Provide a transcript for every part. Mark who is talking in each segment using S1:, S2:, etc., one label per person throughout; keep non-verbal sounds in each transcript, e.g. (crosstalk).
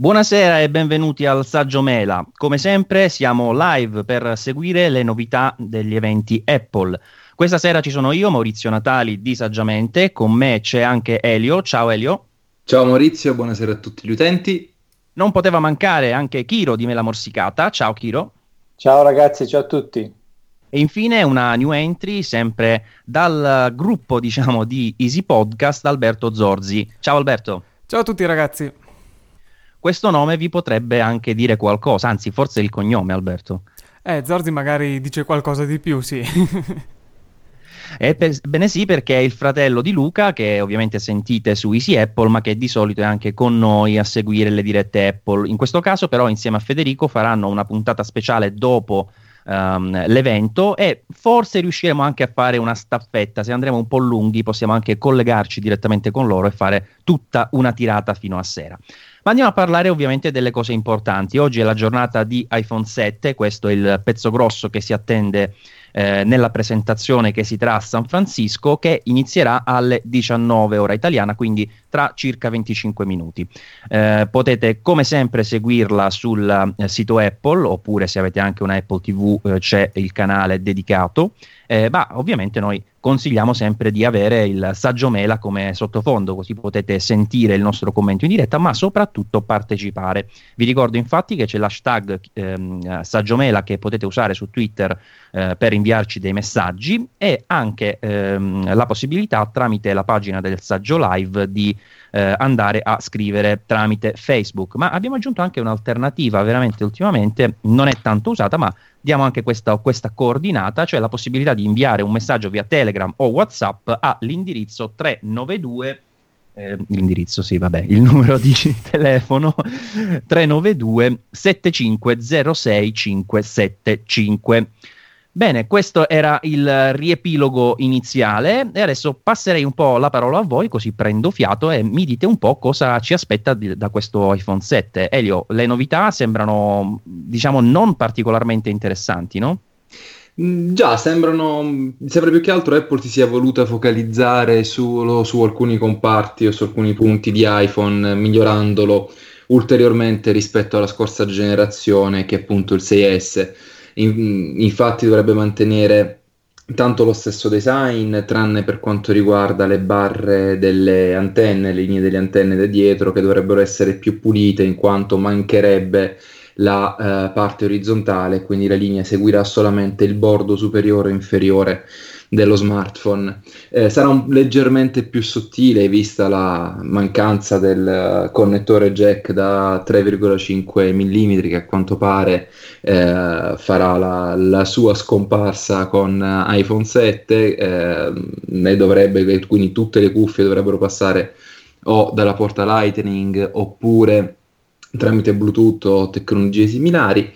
S1: Buonasera e benvenuti al Saggio Mela. Come sempre siamo live per seguire le novità degli eventi Apple. Questa sera ci sono io, Maurizio Natali di Saggiamente, con me c'è anche Elio. Ciao Elio.
S2: Ciao Maurizio, buonasera a tutti gli utenti.
S1: Non poteva mancare anche Chiro di Mela Morsicata. Ciao Chiro.
S3: Ciao ragazzi, ciao a tutti.
S1: E infine una new entry sempre dal gruppo diciamo di Easy Podcast Alberto Zorzi. Ciao Alberto.
S4: Ciao a tutti ragazzi
S1: questo nome vi potrebbe anche dire qualcosa, anzi forse il cognome Alberto.
S4: Eh, Zorzi magari dice qualcosa di più, sì. (laughs)
S1: Eh, bene sì, perché è il fratello di Luca, che ovviamente sentite su Easy Apple, ma che di solito è anche con noi a seguire le dirette Apple. In questo caso, però, insieme a Federico faranno una puntata speciale dopo um, l'evento e forse riusciremo anche a fare una staffetta. Se andremo un po' lunghi, possiamo anche collegarci direttamente con loro e fare tutta una tirata fino a sera. Ma andiamo a parlare ovviamente delle cose importanti. Oggi è la giornata di iPhone 7, questo è il pezzo grosso che si attende eh, nella presentazione che si terrà a San Francisco, che inizierà alle 19 ora italiana, quindi tra circa 25 minuti. Eh, potete come sempre seguirla sul eh, sito Apple, oppure se avete anche una Apple TV eh, c'è il canale dedicato. Eh, ma ovviamente noi consigliamo sempre di avere il saggio mela come sottofondo, così potete sentire il nostro commento in diretta, ma soprattutto partecipare. Vi ricordo infatti che c'è l'hashtag ehm, saggio mela che potete usare su Twitter eh, per inviarci dei messaggi e anche ehm, la possibilità tramite la pagina del saggio live di eh, andare a scrivere tramite Facebook. Ma abbiamo aggiunto anche un'alternativa, veramente ultimamente non è tanto usata, ma diamo anche questa, questa coordinata, cioè la possibilità di inviare un messaggio via Telegram o WhatsApp all'indirizzo 392 eh, l'indirizzo, sì, vabbè, il (laughs) numero di telefono 392 7506 575. Bene, questo era il riepilogo iniziale e adesso passerei un po' la parola a voi così prendo fiato e mi dite un po' cosa ci aspetta di, da questo iPhone 7. Elio, le novità sembrano diciamo non particolarmente interessanti, no?
S2: Mm, già, sembrano, sembra più che altro Apple si sia voluta focalizzare solo su alcuni comparti o su alcuni punti di iPhone, migliorandolo ulteriormente rispetto alla scorsa generazione che è appunto il 6S in, infatti dovrebbe mantenere tanto lo stesso design, tranne per quanto riguarda le barre delle antenne, le linee delle antenne da dietro, che dovrebbero essere più pulite in quanto mancherebbe la uh, parte orizzontale, quindi la linea seguirà solamente il bordo superiore e inferiore dello smartphone. Eh, sarà un, leggermente più sottile vista la mancanza del connettore jack da 3,5 mm che a quanto pare eh, farà la, la, sua scomparsa con iPhone 7 eh, ne dovrebbe, quindi tutte le cuffie dovrebbero passare o dalla porta Lightning oppure tramite Bluetooth o tecnologie similari.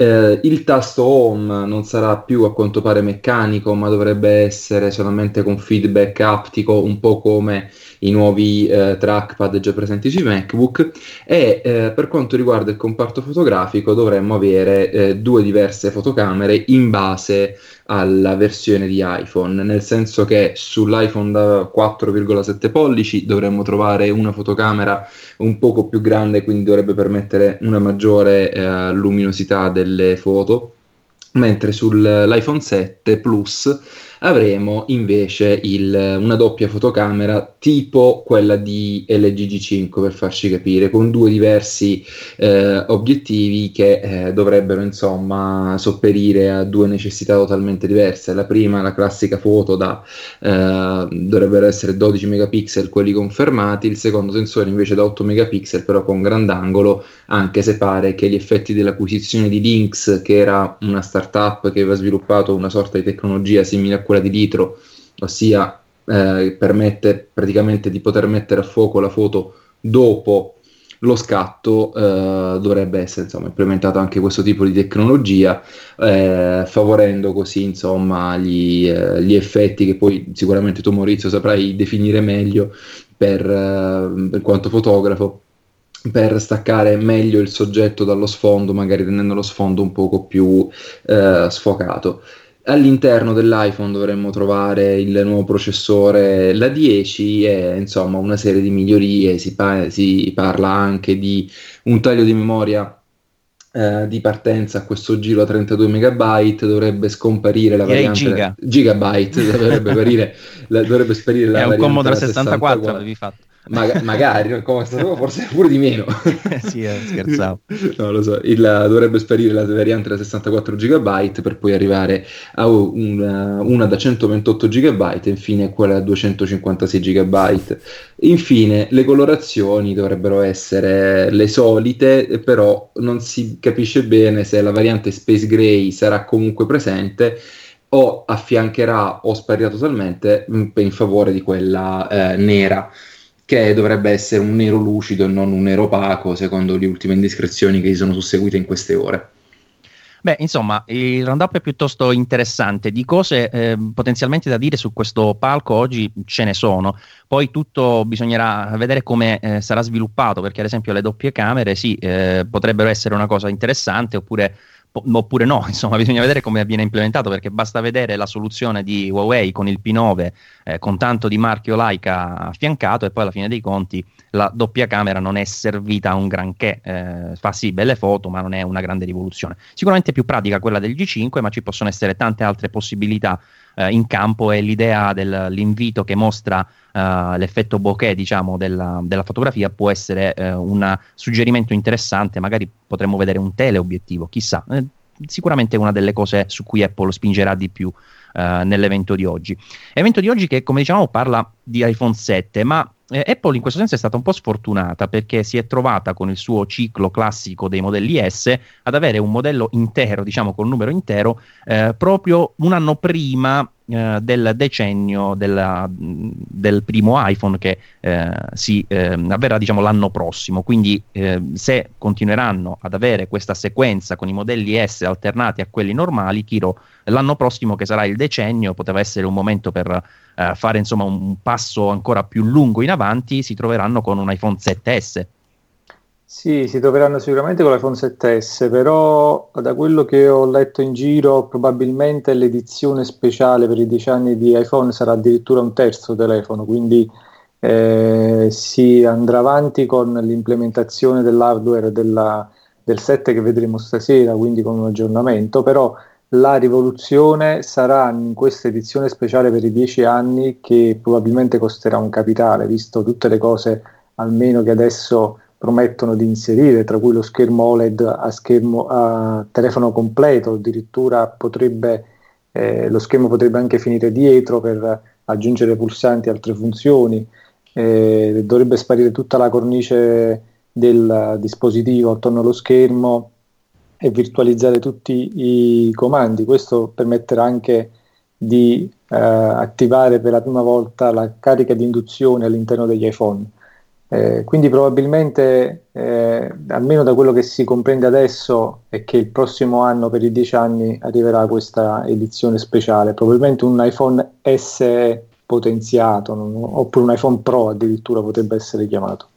S2: Eh, il tasto home non sarà più a quanto pare meccanico, ma dovrebbe essere solamente con feedback aptico, un po' come i nuovi eh, trackpad già presenti sui MacBook. E eh, per quanto riguarda il comparto fotografico, dovremmo avere eh, due diverse fotocamere in base alla versione di iPhone, nel senso che sull'iPhone da 4,7 pollici dovremmo trovare una fotocamera un poco più grande, quindi dovrebbe permettere una maggiore eh, luminosità delle foto, mentre sull'iPhone 7 Plus avremo invece il, una doppia fotocamera tipo quella di LG G5 per farci capire, con due diversi eh, obiettivi che eh, dovrebbero insomma sopperire a due necessità totalmente diverse. La prima, la classica foto da eh, dovrebbero essere 12 megapixel, quelli confermati, il secondo sensore invece da 8 megapixel, però con grandangolo, anche se pare che gli effetti dell'acquisizione di Lynx, che era una startup che aveva sviluppato una sorta di tecnologia simile a quella di litro, ossia eh, permette praticamente di poter mettere a fuoco la foto dopo lo scatto eh, dovrebbe essere insomma, implementato anche questo tipo di tecnologia eh, favorendo così insomma gli, eh, gli, effetti che poi sicuramente tu Maurizio saprai definire meglio per, eh, per quanto fotografo per staccare meglio il soggetto dallo sfondo magari rendendo lo sfondo un poco più eh, sfocato All'interno dell'iPhone dovremmo trovare il nuovo processore, la 10 e insomma una serie di migliorie, si, pa- si parla anche di un taglio di memoria eh, di partenza a questo giro a 32 MB, dovrebbe scomparire la
S1: Direi
S2: variante
S1: giga.
S2: gigabyte, dovrebbe, sparire, la, dovrebbe sparire la
S1: È un Commodore
S2: da
S1: 64
S2: 64.
S1: avevi fatto.
S2: Maga- (laughs) magari, come stato- forse pure di meno.
S1: sì, eh, scherzavo. (laughs)
S2: No, lo so, il- dovrebbe sparire la variante da 64 GB per poi arrivare a una, una da 128 GB e infine quella da 256 GB. Infine, le colorazioni dovrebbero essere le solite, però non si capisce bene se la variante Space Gray sarà comunque presente o affiancherà o sparirà totalmente in, in favore di quella eh, nera che dovrebbe essere un nero lucido e non un nero opaco, secondo le ultime indiscrezioni che si sono susseguite in queste ore.
S1: Beh, insomma, il roundup è piuttosto interessante. Di cose eh, potenzialmente da dire su questo palco oggi ce ne sono. Poi tutto bisognerà vedere come eh, sarà sviluppato, perché ad esempio le doppie camere sì, eh, potrebbero essere una cosa interessante, oppure, oppure no, (laughs) insomma, bisogna vedere come viene implementato, perché basta vedere la soluzione di Huawei con il P9 eh, con tanto di marchio Leica affiancato e poi alla fine dei conti la doppia camera non è servita a un granché, eh, fa sì belle foto ma non è una grande rivoluzione. Sicuramente è più pratica quella del G5 ma ci possono essere tante altre possibilità eh, in campo e l'idea dell'invito che mostra eh, l'effetto bokeh diciamo della, della fotografia può essere eh, un suggerimento interessante, magari potremmo vedere un teleobiettivo, chissà. Eh, sicuramente è una delle cose su cui Apple spingerà di più eh, nell'evento di oggi. Evento di oggi che, come diciamo, parla di iPhone 7, ma eh, Apple in questo senso è stata un po' sfortunata perché si è trovata con il suo ciclo classico dei modelli S ad avere un modello intero, diciamo col numero intero, eh, proprio un anno prima eh, del decennio della, del primo iPhone che eh, si eh, avverrà diciamo l'anno prossimo. Quindi eh, se continueranno ad avere questa sequenza con i modelli S alternati a quelli normali Kiro l'anno prossimo che sarà il decennio poteva essere un momento per eh, fare insomma un, passo ancora più lungo in avanti si troveranno con un iPhone 7S
S3: Sì, si troveranno sicuramente con l'iPhone 7S, però da quello che ho letto in giro, probabilmente l'edizione speciale per i 10 anni di iPhone sarà addirittura un terzo telefono, quindi eh, si andrà avanti con l'implementazione dell'hardware della, del 7 che vedremo stasera, quindi con un aggiornamento, però la rivoluzione sarà in questa edizione speciale per i 10 anni che probabilmente costerà un capitale, visto tutte le cose almeno che adesso promettono di inserire, tra cui lo schermo OLED a, schermo, a telefono completo, addirittura potrebbe, eh, lo schermo potrebbe anche finire dietro per aggiungere pulsanti e altre funzioni, eh, dovrebbe sparire tutta la cornice del dispositivo attorno allo schermo e virtualizzare tutti i comandi. Questo permetterà anche di eh, attivare per la prima volta la carica di induzione all'interno degli iPhone. Eh, quindi probabilmente, eh, almeno da quello che si comprende adesso, è che il prossimo anno, per i 10 anni, arriverà questa edizione speciale, probabilmente un iPhone SE potenziato, non- oppure un iPhone Pro addirittura potrebbe essere chiamato.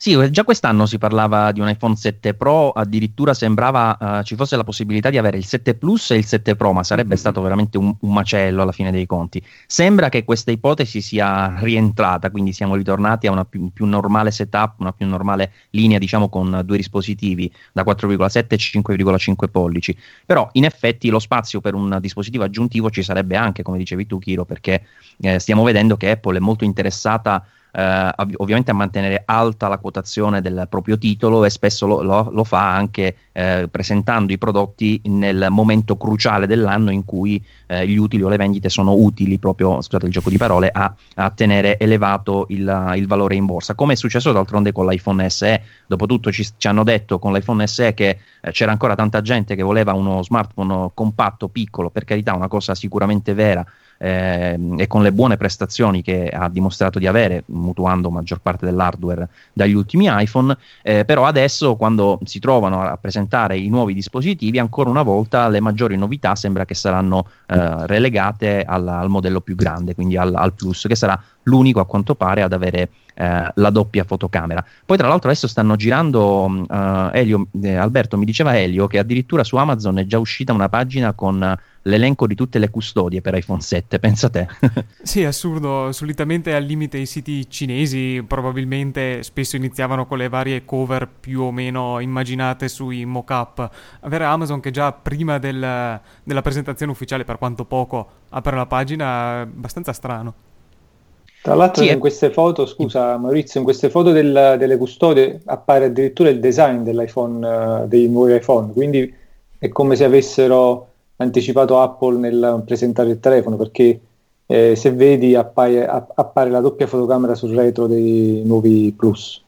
S1: Sì, eh, già quest'anno si parlava di un iPhone 7 Pro, addirittura sembrava eh, ci fosse la possibilità di avere il 7 Plus e il 7 Pro, ma sarebbe stato veramente un, un macello alla fine dei conti. Sembra che questa ipotesi sia rientrata, quindi siamo ritornati a una più, più normale setup, una più normale linea, diciamo, con due dispositivi da 4,7 e 5,5 pollici. Però in effetti lo spazio per un dispositivo aggiuntivo ci sarebbe anche, come dicevi tu, Kiro, perché eh, stiamo vedendo che Apple è molto interessata eh, ov- ovviamente a mantenere alta la quotazione del proprio titolo e spesso lo, lo- lo fa anche eh, presentando i prodotti nel momento cruciale dell'anno in cui eh, gli utili o le vendite sono utili proprio, scusate il gioco di parole, a, a tenere elevato il, il valore in borsa. Come è successo d'altronde con l'iPhone SE, dopotutto ci, ci hanno detto con l'iPhone SE che eh, c'era ancora tanta gente che voleva uno smartphone compatto, piccolo, per carità una cosa sicuramente vera, ehm, e con le buone prestazioni che ha dimostrato di avere, mutuando maggior parte dell'hardware dagli ultimi iPhone, eh, però adesso quando si trovano a presentare i nuovi dispositivi, ancora una volta le maggiori novità sembra che saranno eh, relegate al, al modello più grande, quindi al, al Plus, che sarà l'unico a quanto pare ad avere eh, la doppia fotocamera. Poi tra l'altro adesso stanno girando, uh, Elio, eh, Alberto mi diceva Elio che addirittura su Amazon è già uscita una pagina con l'elenco di tutte le custodie per iPhone 7, pensa te. (laughs)
S4: sì, assurdo, solitamente al limite i siti cinesi probabilmente spesso iniziavano con le varie cover più o meno immaginate sui mock-up. Avere Amazon che già prima del, della presentazione ufficiale, per quanto poco, apre la pagina è abbastanza strano.
S3: Tra l'altro sì, in queste foto, scusa Maurizio, in queste foto del, delle custodie appare addirittura il design dell'iPhone, uh, dei nuovi iPhone, quindi è come se avessero anticipato Apple nel presentare il telefono perché eh, se vedi appare, appare la doppia fotocamera sul retro dei nuovi Plus.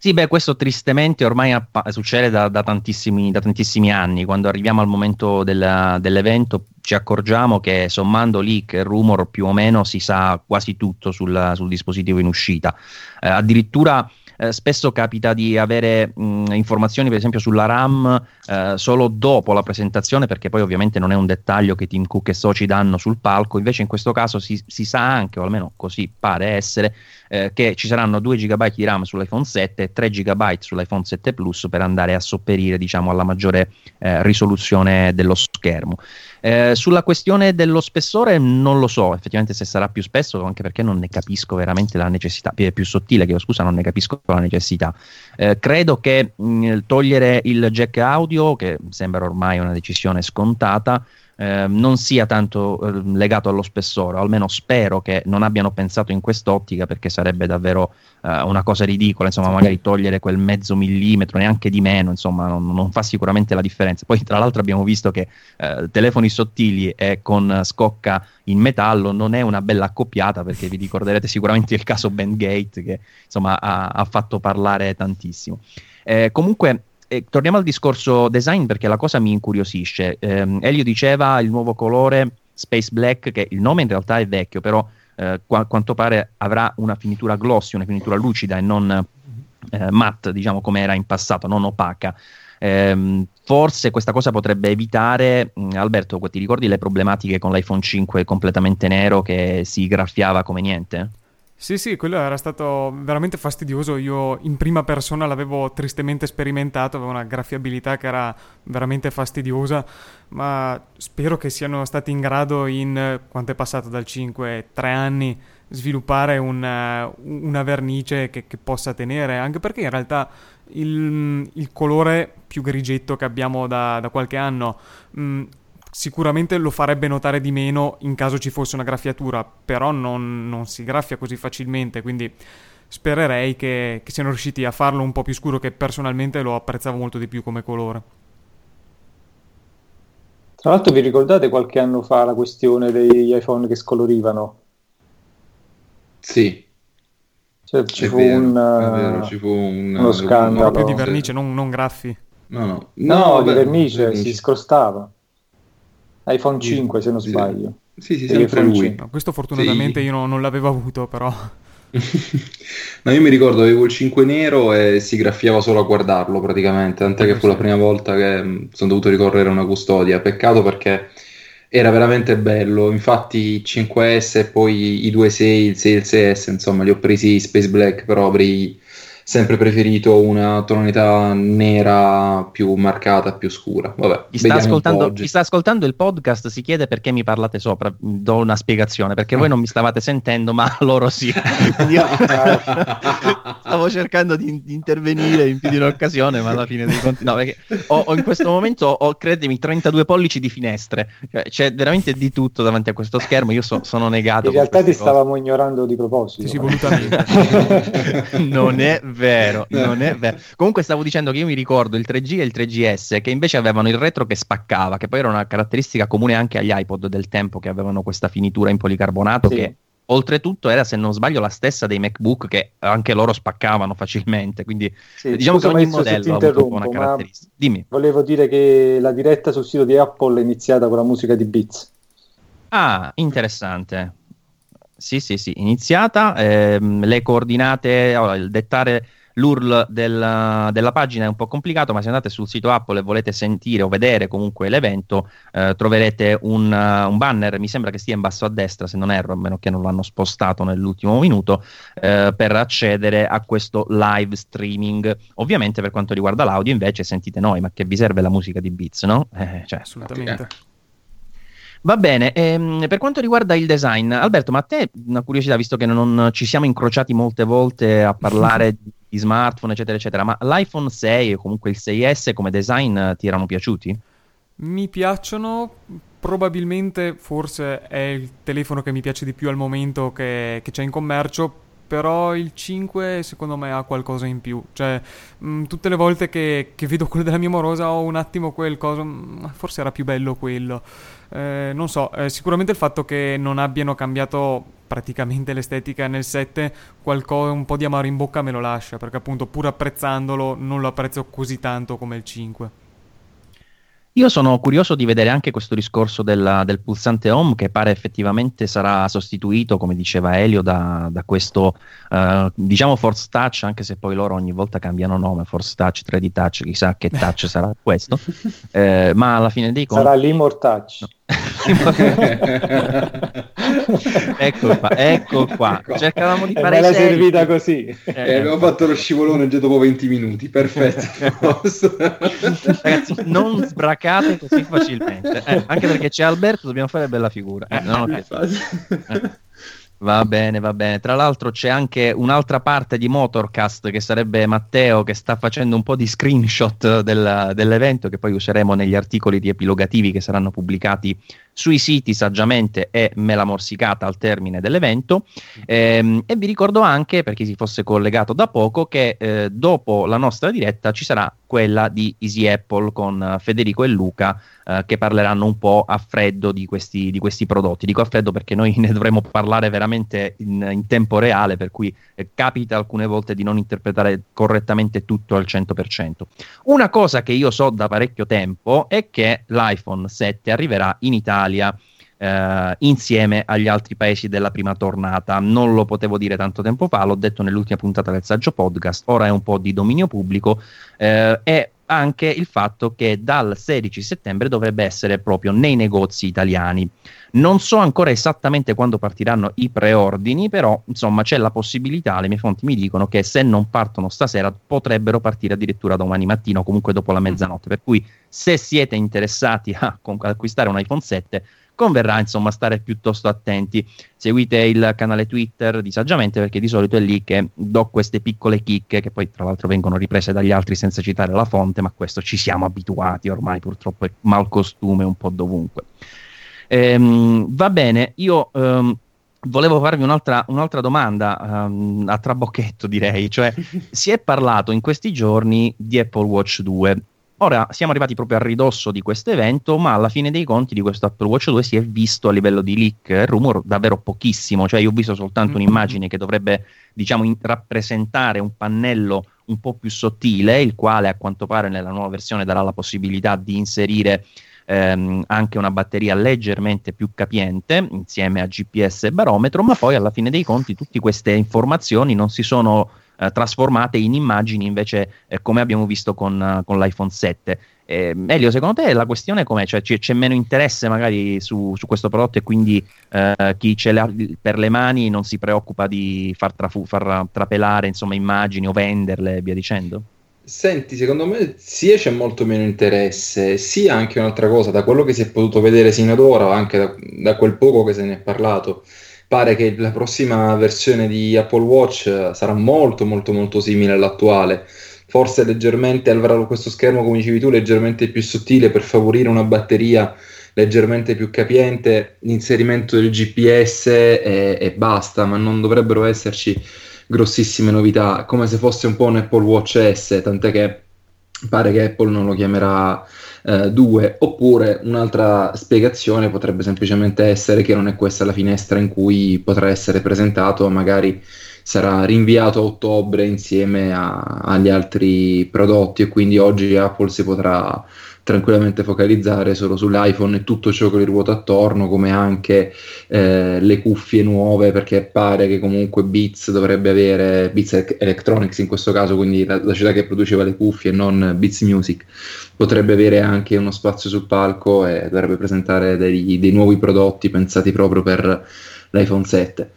S1: Sì, beh, questo tristemente ormai appa- succede da, da, tantissimi, da, tantissimi, anni. Quando arriviamo al momento del, dell'evento ci accorgiamo che sommando leak e rumor più o meno si sa quasi tutto sul, sul dispositivo in uscita. Eh, addirittura eh, spesso capita di avere mh, informazioni, per esempio, sulla RAM eh, solo dopo la presentazione, perché poi ovviamente non è un dettaglio che Tim Cook e soci danno sul palco. Invece, in questo caso si, si sa anche, o almeno così pare essere, eh, che ci saranno 2 GB di RAM sull'iPhone 7 e 3 GB sull'iPhone 7 Plus per andare a sopperire diciamo, alla maggiore eh, risoluzione dello schermo. Eh, sulla questione dello spessore non lo so effettivamente se sarà più spesso, anche perché non ne capisco veramente la necessità, più, più sottile che scusa, non ne capisco la necessità. Eh, credo che mh, togliere il jack audio, che sembra ormai una decisione scontata, eh, non sia tanto eh, legato allo spessore, almeno spero che non abbiano pensato in quest'ottica perché sarebbe davvero eh, una cosa ridicola, insomma magari togliere quel mezzo millimetro, neanche di meno, insomma non, non fa sicuramente la differenza. Poi tra l'altro abbiamo visto che eh, telefoni sottili e con scocca in metallo non è una bella accoppiata perché vi ricorderete sicuramente il caso Bandgate che insomma ha, ha fatto parlare tantissimo. Eh, comunque eh, torniamo al discorso design perché la cosa mi incuriosisce. Eh, Elio diceva il nuovo colore Space Black, che il nome in realtà è vecchio, però eh, a quanto pare avrà una finitura glossy, una finitura lucida e non eh, matte, diciamo come era in passato, non opaca. Eh, forse questa cosa potrebbe evitare, mh, Alberto, ti ricordi le problematiche con l'iPhone 5 completamente nero che si graffiava come niente?
S4: Sì, sì, quello era stato veramente fastidioso. Io in prima persona l'avevo tristemente sperimentato, aveva una graffiabilità che era veramente fastidiosa, ma spero che siano stati in grado in quanto è passato dal 5, 3 anni, sviluppare una, una vernice che, che, possa tenere, anche perché in realtà il, il colore più grigetto che abbiamo da, da qualche anno mh, sicuramente lo farebbe notare di meno in caso ci fosse una graffiatura, però non, non si graffia così facilmente, quindi spererei che, che, siano riusciti a farlo un po' più scuro, che personalmente lo apprezzavo molto di più come colore.
S3: Tra l'altro vi ricordate qualche anno fa la questione degli iPhone che scolorivano?
S2: Sì.
S3: Cioè, ci, fu vero, un, vero, ci, fu un, uno scandalo.
S4: più di vernice, non, non graffi.
S3: No, no. no, no di vernice, vernice, si scrostava iPhone 5 se non sbaglio.
S2: Sì, sì, sempre lui.
S4: No, questo fortunatamente sì. io non, non l'avevo avuto però. (laughs)
S2: no, io mi ricordo avevo il 5 nero e si graffiava solo a guardarlo praticamente, tant'è che fu la prima volta che sono dovuto ricorrere a una custodia. Peccato perché era veramente bello. Infatti, i 5S e poi i 2.6, il 6 e il 6S, insomma, li ho presi Space Black, però avrei sempre preferito una tonalità nera più marcata, più scura. Vabbè,
S1: chi, sta ascoltando, chi sta ascoltando il podcast si chiede perché mi parlate sopra, do una spiegazione, perché voi non mi stavate sentendo, ma (laughs) loro sì. Io (laughs) stavo cercando di, di, intervenire in più di un'occasione, ma alla fine dei conti no, perché ho, ho in questo momento ho, credimi, 32 pollici di finestre, cioè, c'è veramente di tutto davanti a questo schermo, io so, sono negato.
S3: In realtà ti stavamo ignorando di proposito.
S4: Sì, sì, volutamente. (laughs)
S1: non è vero, non è vero. Comunque stavo dicendo che io mi ricordo il 3G e il 3GS che invece avevano il retro che spaccava, che poi era una caratteristica comune anche agli iPod del tempo che avevano questa finitura in policarbonato sì. che oltretutto era se non sbaglio la stessa dei MacBook che anche loro spaccavano facilmente, quindi sì, diciamo che ogni modello ha avuto una caratteristica. Dimmi.
S3: Volevo dire che la diretta sul sito di Apple è iniziata con la musica di Beats.
S1: Ah, interessante. Sì, sì, sì, iniziata, ehm, le coordinate, allora, il dettare l'URL del, della pagina è un po' complicato, ma se andate sul sito Apple e volete sentire o vedere comunque l'evento, eh, troverete un, uh, un, banner, mi sembra che stia in basso a destra, se non erro, a meno che non l'hanno spostato nell'ultimo minuto, eh, per accedere a questo live streaming. Ovviamente per quanto riguarda l'audio invece sentite noi, ma che vi serve la musica di Beats, no?
S4: Eh, cioè, Assolutamente.
S1: Va bene, ehm, per quanto riguarda il design, Alberto, ma a te una curiosità, visto che non ci siamo incrociati molte volte a parlare (laughs) di smartphone, eccetera, eccetera, ma l'iPhone 6 o comunque il 6S come design ti erano piaciuti?
S4: Mi piacciono, probabilmente forse è il telefono che mi piace di più al momento che, che c'è in commercio, però il 5 secondo me ha qualcosa in più. Cioè, mh, mm, tutte le volte che, che, vedo quello della mia morosa ho un attimo quel coso, mh, mm, forse era più bello quello. Eh, non so, eh, sicuramente il fatto che non abbiano cambiato praticamente l'estetica nel 7, qualcosa, un po' di amaro in bocca me lo lascia, perché appunto pur apprezzandolo non lo apprezzo così tanto come il 5.
S1: Io sono curioso di vedere anche questo discorso della, del pulsante home che pare effettivamente sarà sostituito, come diceva Elio, da, da questo uh, diciamo Force Touch, anche se poi loro ogni volta cambiano nome, Force Touch, 3D Touch, chissà che touch (laughs) sarà questo, eh, ma alla fine dei
S3: conti... Sarà l'Imor Touch. No. (laughs) (laughs) (laughs)
S1: ecco qua, ecco qua. Ecco. Cercavamo di fare
S3: me l'hai servita così.
S2: Eh, eh, abbiamo fatto lo scivolone già dopo 20 minuti. Perfetto. (laughs)
S1: Ragazzi, non sbracate così facilmente. Eh, anche perché c'è Alberto, dobbiamo fare bella figura. Eh, no, okay. (laughs) Va bene, va bene. Tra l'altro c'è anche un'altra parte di Motorcast che sarebbe Matteo che sta facendo un po' di screenshot del, dell'evento che poi useremo negli articoli di epilogativi che saranno pubblicati sui siti saggiamente e mela morsicata al termine dell'evento. Ehm, e vi ricordo anche, per chi si fosse collegato da poco, che eh, dopo la nostra diretta ci sarà quella di Easy Apple con Federico e Luca eh, che parleranno un po' a freddo di questi, di questi, prodotti. Dico a freddo perché noi (laughs) ne dovremo parlare veramente in, in tempo reale, per cui eh, capita alcune volte di non interpretare correttamente tutto al 100%. Una cosa che io so da parecchio tempo è che l'iPhone 7 arriverà in Italia. Uh, insieme agli altri paesi della prima tornata. Non lo potevo dire tanto tempo fa, l'ho detto nell'ultima puntata del saggio podcast, ora è un po' di dominio pubblico uh, e anche il fatto che dal 16 settembre dovrebbe essere proprio nei negozi italiani. Non so ancora esattamente quando partiranno i preordini, però insomma c'è la possibilità, le mie fonti mi dicono che se non partono stasera potrebbero partire addirittura domani mattina o comunque dopo la mezzanotte, per cui se siete interessati (laughs) a acquistare un iPhone 7 converrà insomma stare piuttosto attenti. Seguite il canale Twitter di Saggiamente perché di solito è lì che do queste piccole chicche che poi tra l'altro vengono riprese dagli altri senza citare la fonte, ma questo ci siamo abituati ormai purtroppo è malcostume un po' dovunque. Ehm, va bene, io ehm, volevo farvi un'altra, un'altra domanda um, a trabocchetto direi, cioè (laughs) si è parlato in questi giorni di Apple Watch 2 Ora siamo arrivati proprio a ridosso di questo evento, ma alla fine dei conti di questo Apple Watch 2 si è visto a livello di leak e rumor davvero pochissimo, cioè io ho visto soltanto mm-hmm. un'immagine che dovrebbe diciamo in- rappresentare un pannello un po' più sottile, il quale a quanto pare nella nuova versione darà la possibilità di inserire ehm, anche una batteria leggermente più capiente insieme a GPS e barometro, ma poi alla fine dei conti tutte queste informazioni non si sono eh, trasformate in immagini invece eh, come abbiamo visto con, uh, con l'iPhone 7. Eh, Elio, secondo te la questione com'è? Cioè, c- c'è meno interesse magari su, su questo prodotto e quindi eh, chi ce l'ha per le mani non si preoccupa di far, trafu- far trapelare insomma, immagini o venderle e via dicendo?
S2: Senti, secondo me sia c'è molto meno interesse, sia anche un'altra cosa, da quello che si è potuto vedere sino ad ora, anche da, da quel poco che se ne è parlato, pare che la prossima versione di Apple Watch sarà molto molto molto simile all'attuale. Forse leggermente avrà questo schermo come dicevi tu leggermente più sottile per favorire una batteria leggermente più capiente l'inserimento del GPS e, e basta ma non dovrebbero esserci grossissime novità come se fosse un po' un Apple Watch S tant'è che pare che Apple non lo chiamerà 2 eh, oppure un'altra spiegazione potrebbe semplicemente essere che non è questa la finestra in cui potrà essere presentato magari sarà rinviato a ottobre insieme a, agli altri prodotti e quindi oggi Apple si potrà tranquillamente focalizzare solo sull'iPhone e tutto ciò che gli ruota attorno, come anche eh, le cuffie nuove, perché pare che comunque Beats dovrebbe avere, Beats Electronics in questo caso, quindi la, la società che produceva le cuffie e non Beats Music, potrebbe avere anche uno spazio sul palco e dovrebbe presentare dei, dei nuovi prodotti pensati proprio per l'iPhone 7.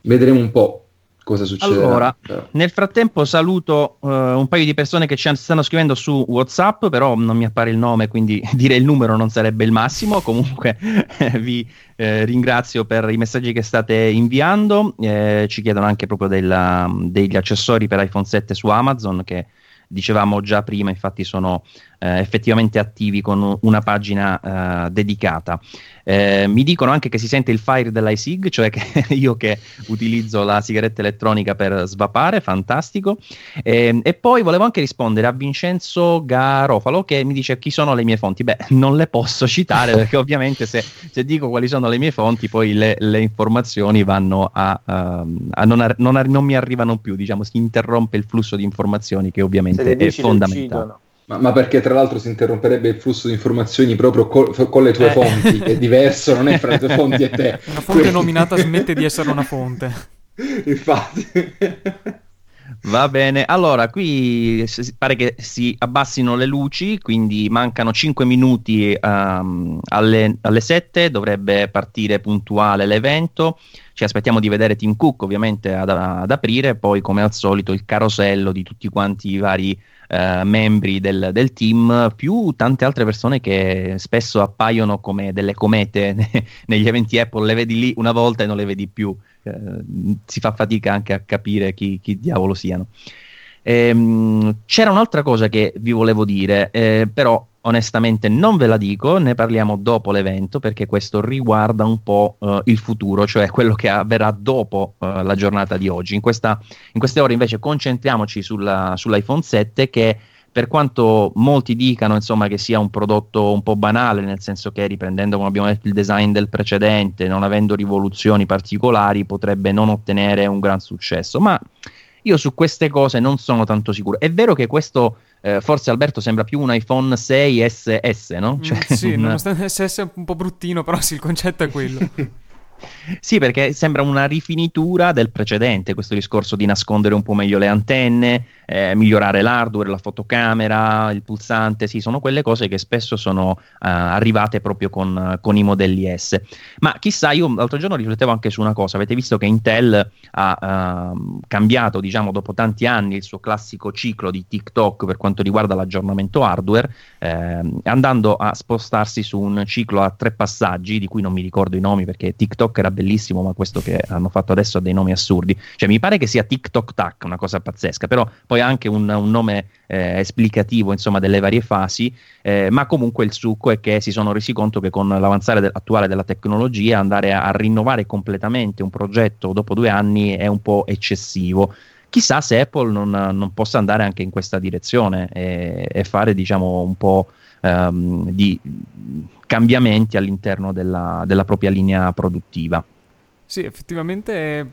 S2: Vedremo un po' cosa succederà.
S1: Allora, nel frattempo saluto uh, un paio di persone che ci stanno scrivendo su WhatsApp, però non mi appare il nome, quindi (laughs) dire il numero non sarebbe il massimo. Comunque (laughs) vi eh, ringrazio per i messaggi che state inviando. Eh, ci chiedono anche proprio della, degli accessori per iPhone 7 su Amazon che dicevamo già prima, infatti sono eh, effettivamente attivi con una pagina eh, dedicata. Eh, mi dicono anche che si sente il fire dell'iSig, cioè che (laughs) io che utilizzo la sigaretta elettronica per svapare, fantastico. Eh, e poi volevo anche rispondere a Vincenzo Garofalo che mi dice chi sono le mie fonti. Beh, (laughs) non le posso citare perché (laughs) ovviamente se, se dico quali sono le mie fonti, poi le, le informazioni vanno a, uh, a non, a, non, non, mi arrivano più, diciamo, si interrompe il flusso di informazioni che ovviamente è fondamentale.
S2: Ma, ma, perché tra l'altro si interromperebbe il flusso di informazioni proprio col, con le tue eh. fonti, è diverso, non è fra le tue fonti e te. (laughs)
S4: Una fonte Quindi... nominata smette di essere una fonte. (laughs)
S2: Infatti.
S1: Va bene, allora qui pare che si abbassino le luci, quindi mancano 5 minuti um, alle, alle 7, dovrebbe partire puntuale l'evento. Ci aspettiamo di vedere Tim Cook ovviamente ad, ad aprire, poi come al solito il carosello di tutti quanti i vari eh, membri del, del, team, più tante altre persone che spesso appaiono come delle comete (laughs) negli eventi Apple, le vedi lì una volta e non le vedi più, eh, si fa fatica anche a capire chi, chi diavolo siano. Ehm, c'era un'altra cosa che vi volevo dire, eh, però onestamente non ve la dico, ne parliamo dopo l'evento perché questo riguarda un po' uh, il futuro, cioè quello che avverrà dopo uh, la giornata di oggi. In, questa, in, queste ore invece concentriamoci sulla, sull'iPhone 7 che per quanto molti dicano insomma, che sia un prodotto un po' banale, nel senso che riprendendo come abbiamo detto il design del precedente, non avendo rivoluzioni particolari, potrebbe non ottenere un gran successo, ma io su queste cose non sono tanto sicuro. È vero che questo eh, forse Alberto sembra più un iPhone 6 SS, no?
S4: Mm, cioè, sì, un... nonostante SS è un po' bruttino, però sì, il concetto è quello. (laughs)
S1: Sì, perché sembra una rifinitura del precedente, questo discorso di nascondere un po' meglio le antenne, eh, migliorare l'hardware, la fotocamera, il pulsante, sì, sono quelle cose che spesso sono uh, arrivate proprio con, con, i modelli S. Ma chissà, io l'altro giorno riflettevo anche su una cosa, avete visto che Intel ha uh, cambiato, diciamo, dopo tanti anni il suo classico ciclo di TikTok per quanto riguarda l'aggiornamento hardware, eh, andando a spostarsi su un ciclo a tre passaggi, di cui non mi ricordo i nomi perché TikTok TikTok era bellissimo, ma questo che hanno fatto adesso ha dei nomi assurdi. Cioè, mi pare che sia TikTok Tac, una cosa pazzesca, però poi ha anche un, un nome eh, esplicativo, insomma, delle varie fasi, eh, ma comunque il succo è che si sono resi conto che con l'avanzare de- attuale della tecnologia andare a, a rinnovare completamente un progetto dopo due anni è un po' eccessivo chissà se Apple non, non, possa andare anche in questa direzione e, e fare diciamo un po' um, di cambiamenti all'interno della, della propria linea produttiva.
S4: Sì, effettivamente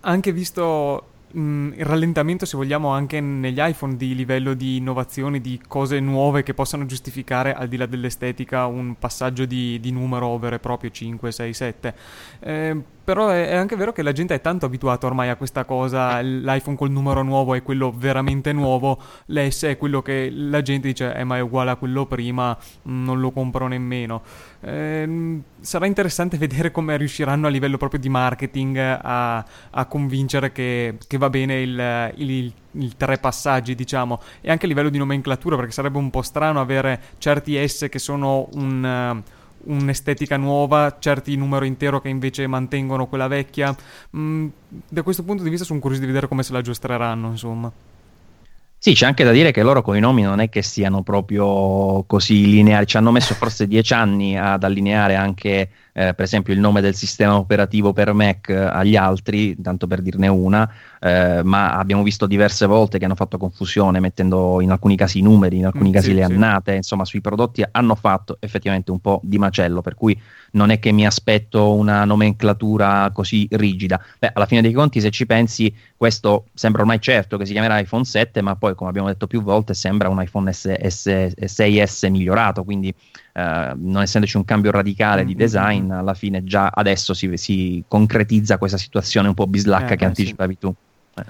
S4: anche visto il rallentamento, se vogliamo, anche negli iPhone di livello di innovazioni, di cose nuove che possano giustificare, al di là dell'estetica, un passaggio di, di numero vero e proprio 5, 6, 7. Eh, però è, anche vero che la gente è tanto abituata ormai a questa cosa, l'iPhone col numero nuovo è quello veramente nuovo, l'S è quello che la gente dice eh ma è uguale a quello prima, non lo compro nemmeno. Eh, sarà interessante (laughs) vedere come riusciranno a livello proprio di marketing a, a convincere che, che, va bene il, il, il, tre passaggi, diciamo, e anche a livello di nomenclatura, perché sarebbe un po' strano avere certi S che sono un un'estetica nuova, certi numero intero che invece mantengono quella vecchia. Mm, da questo punto di vista sono curioso di vedere come se la giostreranno, insomma.
S1: Sì, c'è anche da dire che loro con i nomi non è che siano proprio così lineari, ci hanno messo forse dieci anni ad allineare anche eh, per esempio il nome del sistema operativo per Mac eh, agli altri, tanto per dirne una, eh, ma abbiamo visto diverse volte che hanno fatto confusione mettendo in alcuni casi i numeri, in alcuni mm, casi sì, le annate, insomma sui prodotti hanno fatto effettivamente un po' di macello, per cui non è che mi aspetto una nomenclatura così rigida. Beh, alla fine dei conti, se ci pensi, questo sembra ormai certo che si chiamerà iPhone 7, ma poi, come abbiamo detto più volte, sembra un iPhone S- S- 6S migliorato, quindi eh, non essendoci un cambio radicale di mm-hmm. design, alla fine già adesso si, si concretizza questa situazione un po' bislacca eh, che anticipavi sì. tu. Eh.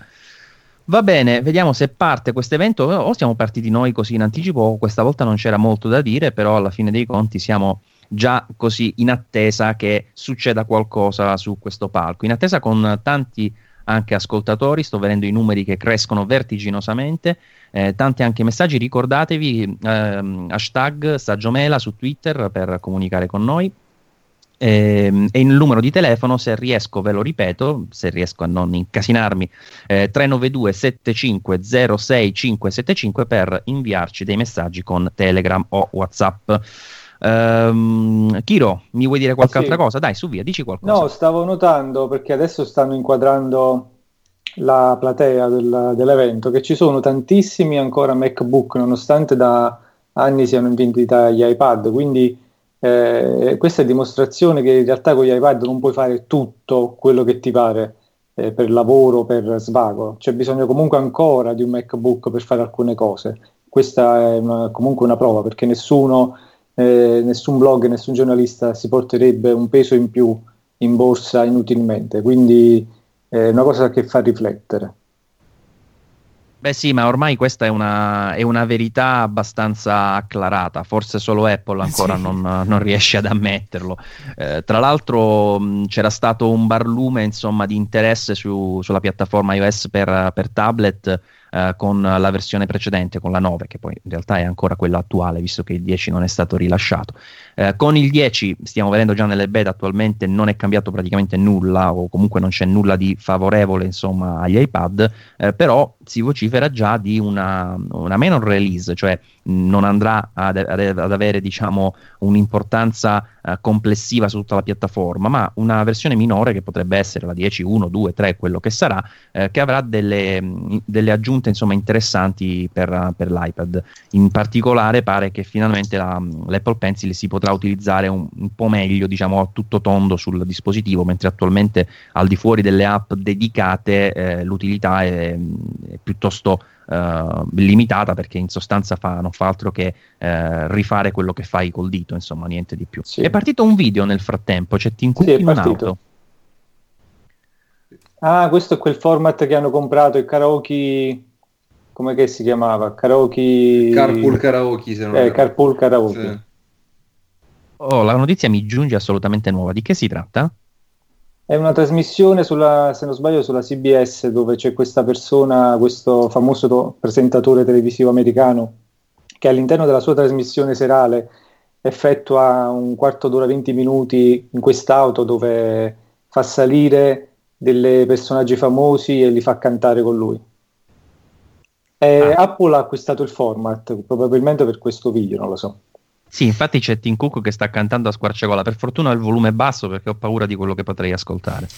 S1: Va bene, vediamo se parte questo evento o siamo partiti noi così in anticipo, questa volta non c'era molto da dire, però alla fine dei conti siamo già così in attesa che succeda qualcosa su questo palco, in attesa con tanti anche ascoltatori, sto vedendo i numeri che crescono vertiginosamente, eh, tanti anche messaggi, ricordatevi ehm, hashtag Saggiomela su Twitter per comunicare con noi. E, ehm, e, il numero di telefono se riesco ve lo ripeto se riesco a non incasinarmi eh, 392 7506 575 per inviarci dei messaggi con Telegram o Whatsapp Um, Kiro, mi vuoi dire qualche sì. altra cosa? Dai, su via, dici qualcosa.
S3: No, stavo notando perché adesso stanno inquadrando la platea del, dell'evento che ci sono tantissimi ancora MacBook nonostante da anni siano in vendita gli iPad, quindi eh, questa è dimostrazione che in realtà con gli iPad non puoi fare tutto quello che ti pare eh, per lavoro, per svago, c'è bisogno comunque ancora di un MacBook per fare alcune cose. Questa è una, comunque una prova perché nessuno eh, nessun blog, nessun giornalista si porterebbe un peso in più in borsa inutilmente, quindi è una cosa che fa riflettere.
S1: Beh sì, ma ormai questa è una, è una verità abbastanza acclarata, forse solo Apple (laughs) ancora sì. non, non, riesce ad ammetterlo. Eh, tra l'altro mh, c'era stato un barlume insomma, di interesse su, sulla piattaforma iOS per, per tablet eh, con la versione precedente, con la 9, che poi in realtà è ancora quella attuale, visto che il 10 non è stato rilasciato. Eh, con il 10 stiamo vedendo già nelle beta attualmente non è cambiato praticamente nulla, o comunque non c'è nulla di favorevole insomma, agli iPad, eh, però si vocifera già di una, una minor release, cioè non andrà ad, ad, ad avere diciamo, un'importanza uh, complessiva su tutta la piattaforma, ma una versione minore che potrebbe essere la 10, 1, 2, 3, quello che sarà, eh, che avrà delle, delle aggiunte insomma, interessanti per, per, l'iPad. In particolare pare che finalmente la, l'Apple Pencil si potrà utilizzare un, un, po' meglio, diciamo, a tutto tondo sul dispositivo, mentre attualmente al di fuori delle app dedicate eh, l'utilità è, è piuttosto uh, limitata perché in sostanza fa, non fa altro che uh, rifare quello che fai col dito, insomma, niente di più. Sì. È partito un video nel frattempo, c'è Tim Cook sì, in un'auto.
S3: Ah, questo è quel format che hanno comprato, il karaoke come che si chiamava? Karaoke
S2: Carpool Karaoke, se non
S3: eh, Carpool Karaoke. Sì.
S1: Oh, la notizia mi giunge assolutamente nuova. Di che si tratta?
S3: È una trasmissione sulla, se non sbaglio, sulla CBS dove c'è questa persona, questo famoso presentatore televisivo americano, che all'interno della sua trasmissione serale effettua un quarto d'ora, 20 minuti in quest'auto dove fa salire dei personaggi famosi e li fa cantare con lui. Ah. Apple ha acquistato il format, probabilmente per questo video, non lo so.
S1: Sì, infatti c'è Tim Cook che sta cantando a squarciagola. Per fortuna il volume è basso perché ho paura di quello che potrei ascoltare.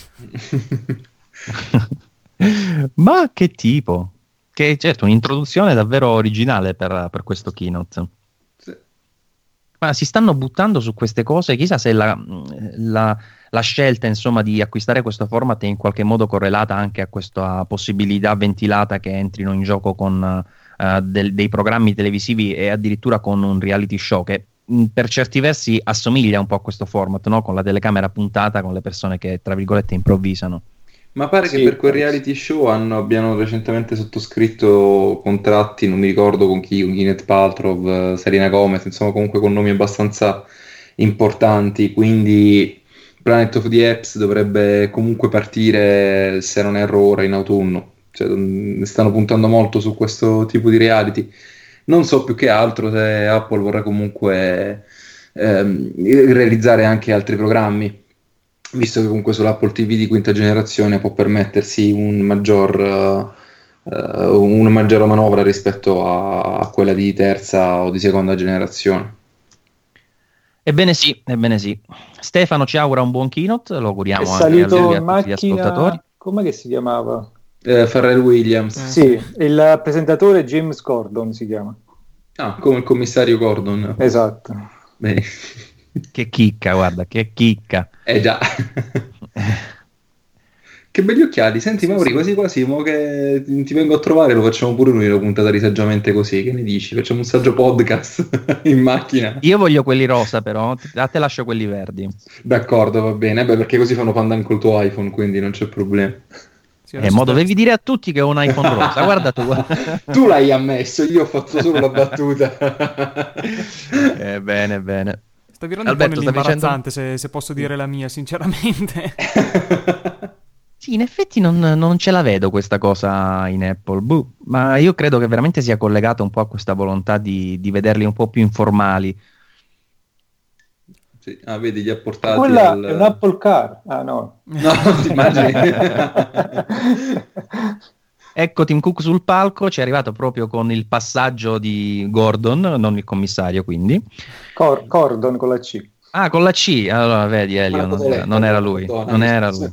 S1: (laughs) Ma che tipo? Che certo, un'introduzione davvero originale per, per questo keynote. Sì. Ma si stanno buttando su queste cose, chissà se la, la, la, scelta insomma, di acquistare questo format è in qualche modo correlata anche a questa possibilità ventilata che entrino in gioco con uh, del, dei programmi televisivi e addirittura con un reality show che mh, mm, per certi versi assomiglia un po' a questo format, no? con la telecamera puntata, con le persone che tra virgolette improvvisano.
S2: Ma pare sì, che per quel reality show hanno, abbiano recentemente sottoscritto contratti, non mi ricordo con chi, con Gwyneth Paltrow, Serena Gomez, insomma comunque con nomi abbastanza importanti, quindi Planet of the Apps dovrebbe comunque partire, se non erro ora, in autunno cioè, stanno puntando molto su questo tipo di reality. Non so più che altro se Apple vorrà comunque ehm, realizzare anche altri programmi, visto che comunque sull'Apple TV di quinta generazione può permettersi un maggior, uh, una maggiore manovra rispetto a, a quella di terza o di seconda generazione.
S1: Ebbene sì, ebbene sì. Stefano ci augura un buon keynote, lo auguriamo
S3: È
S1: anche a
S3: salito
S1: lui e
S3: in
S1: tutti gli ascoltatori.
S3: macchina, che si chiamava?
S2: Eh, Pharrell Williams.
S4: Eh.
S3: Sì, il presentatore James Gordon si chiama.
S2: Ah, come il commissario Gordon.
S3: Esatto.
S2: Bene.
S1: Che chicca, guarda, che chicca.
S2: Eh già. che belli occhiali. Senti,
S4: Sì,
S2: Mauri,
S4: sì.
S2: quasi quasi, mo che ti vengo a trovare, lo facciamo pure noi una puntata di saggiamente così. Che ne dici? Facciamo un saggio podcast (laughs) in macchina.
S1: Io voglio quelli rosa, però a te lascio quelli verdi.
S2: D'accordo, va bene. Beh, perché così fanno pandan col tuo iPhone, quindi non c'è problema.
S4: Sì,
S1: Eh, mo dovevi dire a tutti che ho un iPhone rosa. Guarda tu. (laughs)
S2: tu l'hai ammesso, io ho fatto solo la battuta. (laughs)
S1: Eh, bene, bene.
S4: Sta virando
S1: Alberto,
S4: un po'
S1: dicendo-
S4: nell'imbarazzante, se, se posso dire la mia, sinceramente. (laughs)
S1: Sì, in effetti non, non ce la vedo questa cosa in Apple, Boh, ma io credo che veramente sia collegata un po' a questa volontà di, di vederli un po' più informali.
S2: Sì, Ah, vedi, li ha portati
S3: Quella
S2: al...
S3: è un Apple Car. Ah no.
S2: No, ti immagini? (laughs)
S1: Ecco Tim Cook sul palco, ci è arrivato proprio con il passaggio di Gordon, non il commissario quindi.
S3: Cor- Cordon con la C.
S1: Ah, con la C, allora vedi Elio, non, era- non era lui, non era lui.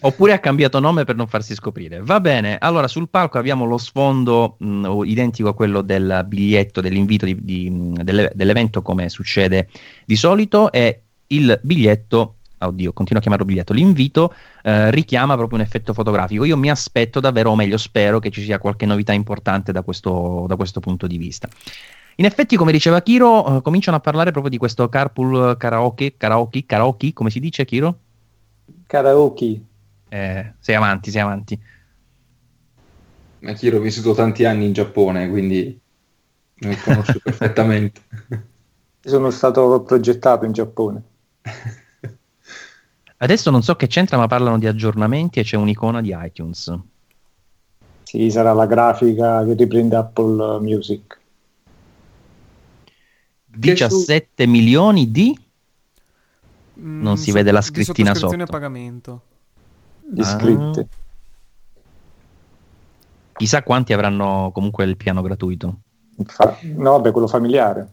S1: Oppure ha cambiato nome per non farsi scoprire. Va bene, allora sul palco abbiamo lo sfondo mh, identico a quello del biglietto, dell'invito di- di- mh, delle- dell'evento come succede di solito e il biglietto, oddio, continuo a chiamarlo biglietto, l'invito eh, richiama proprio un effetto fotografico. Io mi aspetto davvero, o meglio spero che ci sia qualche novità importante da questo, da questo punto di vista. In effetti, come diceva Kiro, eh, cominciano a parlare proprio di questo carpool karaoke, karaoke, karaoke, come si dice Kiro?
S3: Karaoke.
S1: Eh, sei avanti, sei avanti.
S2: Ma io ho vissuto tanti anni in Giappone, quindi lo conosco (laughs) perfettamente.
S3: Sono stato progettato in Giappone.
S1: Adesso non so che c'entra, ma parlano di aggiornamenti e c'è un'icona di iTunes.
S3: Sì, sarà la grafica che riprende Apple Music.
S1: 17 milioni di...
S4: Mm,
S1: Non si vede la
S4: di
S1: scrittina
S4: sottoscrizioni
S1: sotto.
S4: a pagamento.
S3: Iscritte.
S1: Chissà quanti avranno comunque il piano gratuito.
S3: Fa- no, beh, quello familiare.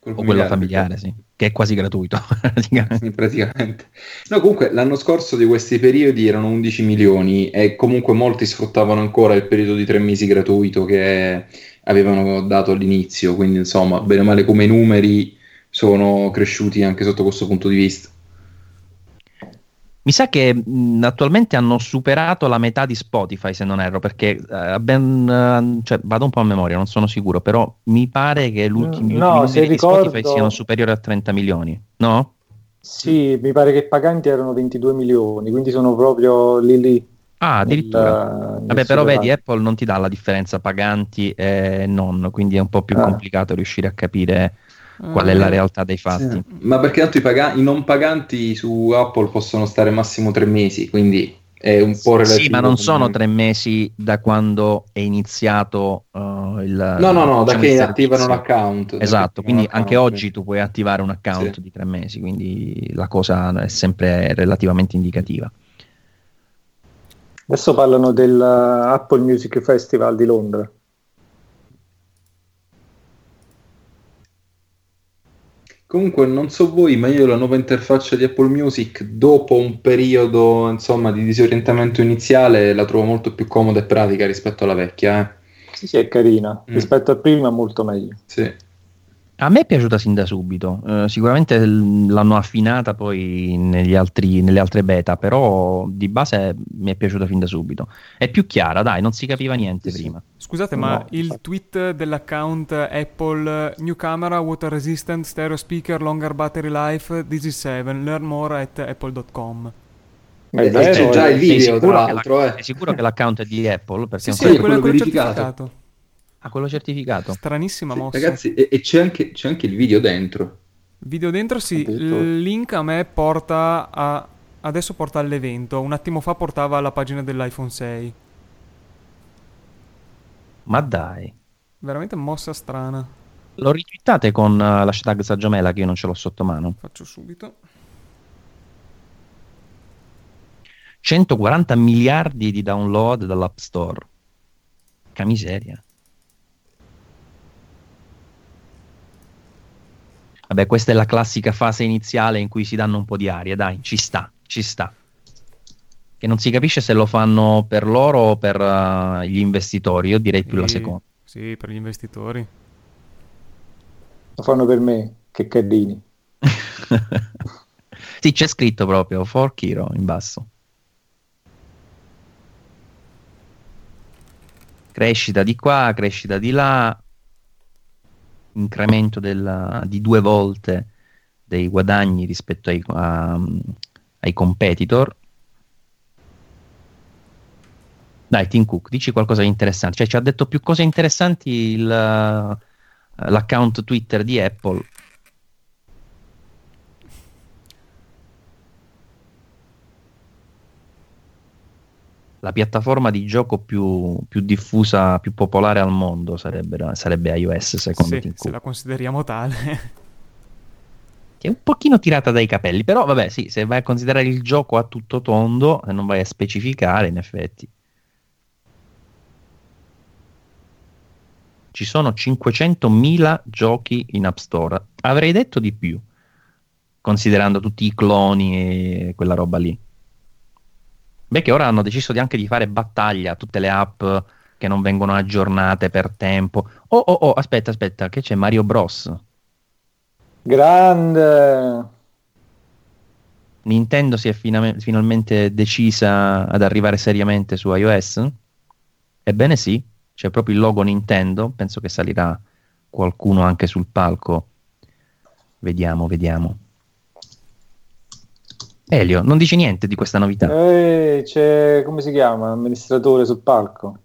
S2: Col
S1: O quello familiare, sì. Che è quasi gratuito. praticamente. (laughs)
S2: Sì, praticamente. No, comunque l'anno scorso di questi periodi erano 11 milioni e comunque molti sfruttavano ancora il periodo di tre mesi gratuito che avevano dato all'inizio, quindi insomma, bene o male come numeri sono cresciuti anche sotto questo punto di vista.
S1: Mi sa che mh, attualmente hanno superato la metà di Spotify, se non erro, perché eh, ben, eh, cioè, vado un po' a memoria, non sono sicuro, però mi pare che l'ultimo
S3: no,
S1: di
S3: ricordo-
S1: Spotify siano superiori a 30 milioni, no?
S3: Sì, mi pare che i paganti erano 22 milioni, quindi sono proprio lì lì.
S1: Ah, addirittura.
S3: nel- nel
S1: Vabbè, però vedi, Apple non ti dà la differenza paganti e non, quindi è un po' più
S3: Ah.
S1: complicato riuscire a capire qual è la
S4: Eh,
S1: realtà dei fatti.
S2: Ma perché tanto i, paga- i non paganti su Apple possono stare massimo tre mesi, quindi è un po' relativo.
S1: Sì, ma non sono tre mesi da quando è iniziato uh, il
S2: No, no, no, da
S1: diciamo,
S2: che attivano l'account.
S1: Esatto, quindi
S2: attivano
S1: anche
S2: l'account,
S1: oggi tu puoi attivare un account
S2: Sì.
S1: di tre mesi, quindi la cosa è sempre relativamente indicativa.
S3: Adesso parlano del uh, Apple Music Festival di Londra.
S2: Comunque, non so voi, ma io la nuova interfaccia di Apple Music, dopo un periodo, insomma, di disorientamento iniziale, la trovo molto più comoda e pratica rispetto alla vecchia, eh.
S3: Sì, sì, è carina.
S2: Mm.
S3: Rispetto a prima, molto meglio.
S2: Sì.
S1: A me è piaciuta sin da subito, eh, sicuramente l'hanno affinata poi negli altri- nelle altre beta, però di base mi è piaciuta fin da subito. È più chiara, dai, non si capiva niente prima.
S4: Scusate, ma
S3: No,
S4: il
S3: infatti.
S4: tweet dell'account Apple New Camera Water Resistant Stereo Speaker Longer Battery Life This is 7 Learn more at apple.com
S3: È
S2: Eh,
S3: vero,
S2: c'è già
S3: eh.
S2: il video, tra l'altro,
S1: la-
S2: eh.
S1: Sei sicuro che l'account è di Apple? Perché
S4: Sì,
S1: non
S4: sì,
S2: è
S4: quello,
S2: quello
S4: quello
S2: verificato.
S4: certificato.
S1: Ah, quello certificato.
S4: Stranissima
S2: Sì,
S4: mossa.
S2: ragazzi, e, e c'è, anche, c'è anche il video dentro.
S4: Video dentro, sì. Il link a me porta a. Adesso porta all'evento. Un attimo fa portava alla pagina dell'iPhone 6.
S1: Ma dai.
S4: Veramente mossa strana.
S1: Lo ritwittate con eh, l'hashtag Saggiamela che io non ce l'ho sotto mano.
S4: Faccio subito.
S1: 140 miliardi di download dall'App Store. Che miseria. Vabbè, questa è la classica fase iniziale in cui si danno un po' di aria, dai, ci sta, ci sta. Che non si capisce se lo fanno per loro o per uh, gli investitori, io direi più
S4: sì,
S1: la seconda.
S4: Sì, per gli investitori.
S3: Lo fanno per me, che carini. (laughs)
S1: sì, c'è scritto proprio For Kiro in basso. Crescita di qua, crescita di là, incremento della, di due volte dei guadagni rispetto ai, a, ai competitor. Dai, Tim Cook, dici qualcosa di interessante. Cioè, ci ha detto più cose interessanti il, l'account Twitter di Apple. La piattaforma di gioco più, più diffusa, più popolare al mondo sarebbe, sarebbe iOS, secondo
S4: sì,
S1: Tim Cook.
S4: Se la consideriamo tale.
S1: che è un pochino tirata dai capelli, però vabbè, sì, se vai a considerare il gioco a tutto tondo e non vai a specificare, in effetti. Ci sono 500.000 giochi in App Store. Avrei detto di più, considerando tutti i cloni e quella roba lì. Beh, che ora hanno deciso di anche di fare battaglia a tutte le app che non vengono aggiornate per tempo. Oh, oh, oh, aspetta, aspetta, che c'è Mario Bros.
S3: Grande!
S1: Nintendo si è fina- finalmente decisa ad arrivare seriamente su iOS? Ebbene sì, c'è proprio il logo Nintendo, penso che salirà qualcuno anche sul palco. Vediamo, vediamo. Elio, non dici niente di questa novità?
S3: Eh, c'è, come si chiama, amministratore sul palco.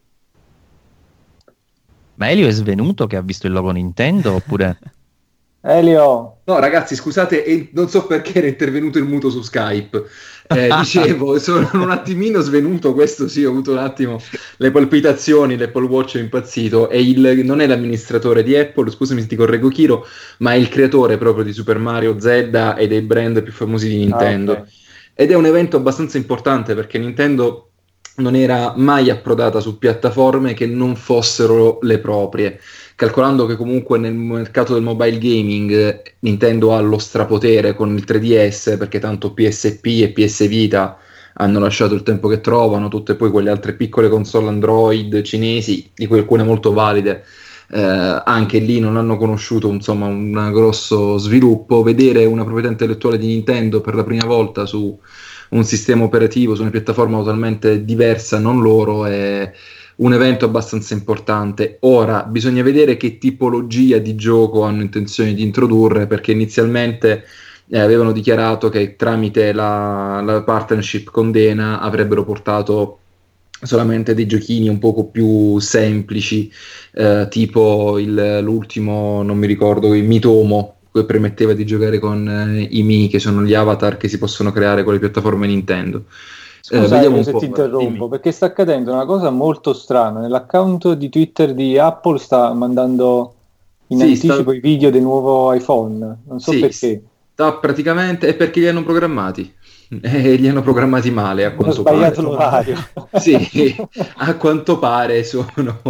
S1: Ma Elio è svenuto che ha visto il logo Nintendo oppure... (laughs)
S3: Elio!
S2: No, ragazzi, scusate, non so perché era intervenuto il muto su Skype. Eh, (laughs) dicevo, sono un attimino svenuto, questo sì, ho avuto un attimo le palpitazioni, l'Apple Watch è impazzito. E il, non è l'amministratore di Apple, scusami se ti correggo Kiro, ma è il creatore proprio di Super Mario Z e dei brand più famosi di Nintendo. Ah, okay. Ed è un evento abbastanza importante perché Nintendo non era mai approdata su piattaforme che non fossero le proprie calcolando che comunque nel mercato del mobile gaming Nintendo ha lo strapotere con il 3DS perché tanto PSP e PS Vita hanno lasciato il tempo che trovano, tutte poi quelle altre piccole console Android cinesi, di cui alcune molto valide, eh, anche lì non hanno conosciuto insomma un grosso sviluppo. Vedere una proprietà intellettuale di Nintendo per la prima volta su un sistema operativo, su una piattaforma totalmente diversa, non loro, è un evento abbastanza importante. Ora bisogna vedere che tipologia di gioco hanno intenzione di introdurre perché inizialmente eh, avevano dichiarato che tramite la, la, partnership con Dena avrebbero portato solamente dei giochini un poco più semplici, eh, tipo il, l'ultimo, non mi ricordo, il Mitomo, che permetteva di giocare con eh, i Mi, che sono gli avatar che si possono creare con le piattaforme Nintendo.
S3: Scusa eh, se ti interrompo, dimmi. perché sta accadendo una cosa molto strana. Nell'account di Twitter di Apple sta mandando in sì, anticipo sta... i video del nuovo iPhone. Non so sì, perché.
S2: Sta praticamente è perché li hanno programmati. (laughs) E li hanno programmati male a quanto
S3: sbagliato pare. l'orario. (laughs)
S2: sì, (laughs) a quanto pare sono.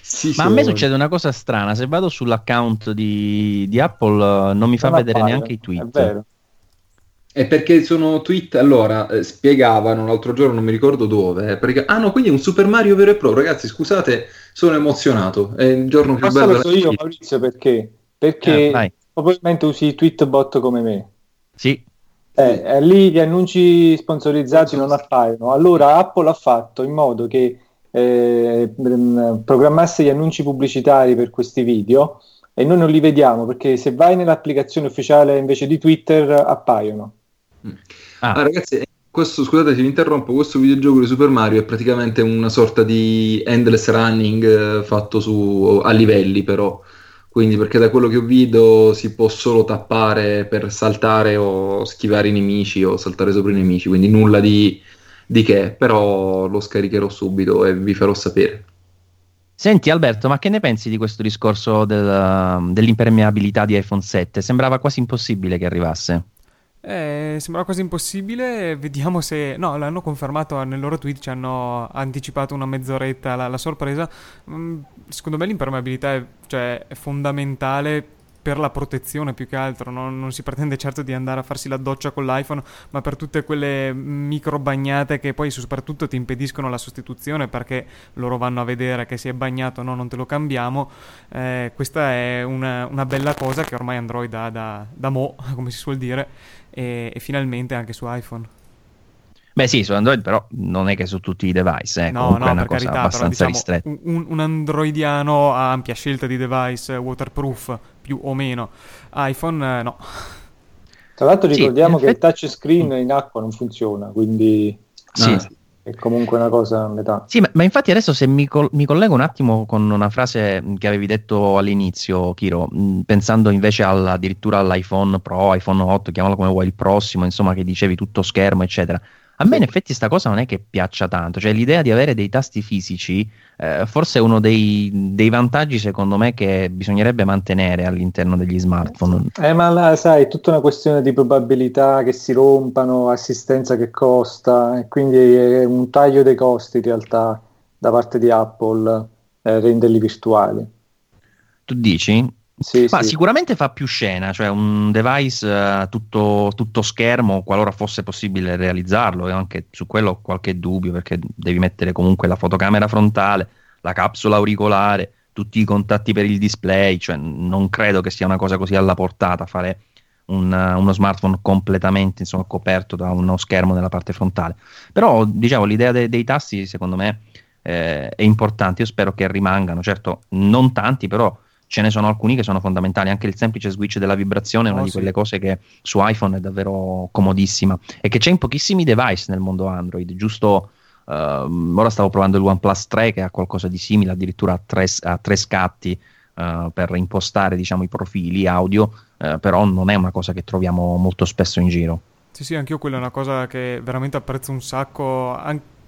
S1: sì, Ma sono. a me succede una cosa strana: se vado sull'account di, di Apple, non mi fa non vedere appare. neanche i tweet. È vero.
S2: È perché sono tweet, allora, eh, spiegavano l'altro giorno, non mi ricordo dove, eh, perché, ah no, quindi è un Super Mario vero e proprio, ragazzi, scusate, sono emozionato, è il giorno più
S3: Questo
S2: bello.
S3: Lo so io, Maurizio, perché? Perché eh, probabilmente usi i tweetbot come me.
S1: Sì.
S3: Eh, eh, lì gli annunci sponsorizzati non appaiono, allora Apple ha fatto in modo che eh, programmasse gli annunci pubblicitari per questi video e noi non li vediamo perché se vai nell'applicazione ufficiale invece di Twitter appaiono.
S2: Ah. ah. ragazzi, questo, scusate se vi interrompo, questo videogioco di Super Mario è praticamente una sorta di endless running eh, fatto su, a livelli però, quindi perché da quello che ho visto si può solo tappare per saltare o schivare i nemici o saltare sopra i nemici, quindi nulla di, di che, però lo scaricherò subito e vi farò sapere.
S1: Senti Alberto, ma che ne pensi di questo discorso del, dell'impermeabilità di iPhone 7? Sembrava quasi impossibile che arrivasse.
S4: Eh, sembrava quasi impossibile, vediamo se... No, l'hanno confermato nel loro tweet, ci hanno anticipato una mezz'oretta la, la sorpresa. Secondo me l'impermeabilità è, cioè, è fondamentale per la protezione più che altro, non, non, si pretende certo di andare a farsi la doccia con l'iPhone, ma per tutte quelle micro bagnate che poi soprattutto ti impediscono la sostituzione perché loro vanno a vedere che si è bagnato, no, non te lo cambiamo. Eh, questa è una, una, bella cosa che ormai Android ha da, da mo, (laughs) come si suol dire, e, e finalmente anche su iPhone.
S1: Beh sì, su Android però non è che su tutti i device, eh, no, no, è una cosa carità, abbastanza però, diciamo, ristretta.
S4: Un, un, androidiano ha ampia scelta di device waterproof, più o meno. iPhone eh, no.
S3: Tra l'altro ricordiamo sì, che effetti... il touchscreen in acqua non funziona, quindi sì. è comunque una cosa a metà.
S1: Sì, ma, ma infatti adesso se mi, col- mi, collego un attimo con una frase che avevi detto all'inizio, Kiro, mh, pensando invece all- addirittura all'iPhone Pro, iPhone 8, chiamalo come vuoi, il prossimo, insomma, che dicevi tutto schermo, eccetera a me in effetti questa cosa non è che piaccia tanto, cioè l'idea di avere dei tasti fisici eh, forse è uno dei, dei, vantaggi secondo me che bisognerebbe mantenere all'interno degli smartphone.
S3: Eh ma là, sai, è tutta una questione di probabilità che si rompano, assistenza che costa, e quindi è un taglio dei costi in realtà da parte di Apple eh, renderli virtuali.
S1: Tu dici? Sì, Ma sì. sicuramente fa più scena, cioè un device uh, tutto, tutto, schermo, qualora fosse possibile realizzarlo, e anche su quello ho qualche dubbio, perché devi mettere comunque la fotocamera frontale, la capsula auricolare, tutti i contatti per il display, cioè non credo che sia una cosa così alla portata fare un, uno smartphone completamente insomma, coperto da uno schermo nella parte frontale. Però, diciamo, l'idea de- dei tasti secondo me eh, è importante, io spero che rimangano, certo non tanti, però ce ne sono alcuni che sono fondamentali. Anche il semplice switch della vibrazione è una oh, di quelle sì. cose che su iPhone è davvero comodissima e che c'è in pochissimi device nel mondo Android. Giusto uh, ora stavo provando il OnePlus 3 che ha qualcosa di simile, addirittura a tre, a tre scatti uh, per impostare diciamo, i profili audio, uh, però non è una cosa che troviamo molto spesso in giro.
S4: Sì, sì, anche io quella è una cosa che veramente apprezzo un sacco. Anche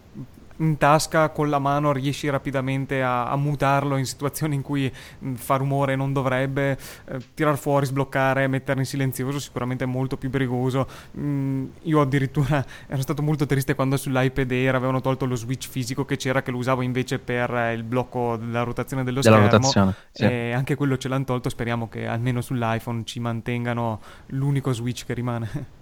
S4: in tasca con la mano riesci rapidamente a, a mutarlo in situazioni in cui mh, fa rumore non dovrebbe, eh, tirar fuori, sbloccare, metterlo in silenzioso sicuramente è molto più brigoso. Mm, io addirittura (laughs) ero stato molto triste quando sull'iPad Air avevano tolto lo switch fisico che c'era che lo usavo invece per eh, il blocco della rotazione dello della schermo rotazione, sì. e anche quello ce l'hanno tolto, speriamo che almeno sull'iPhone ci mantengano l'unico switch che rimane. (laughs)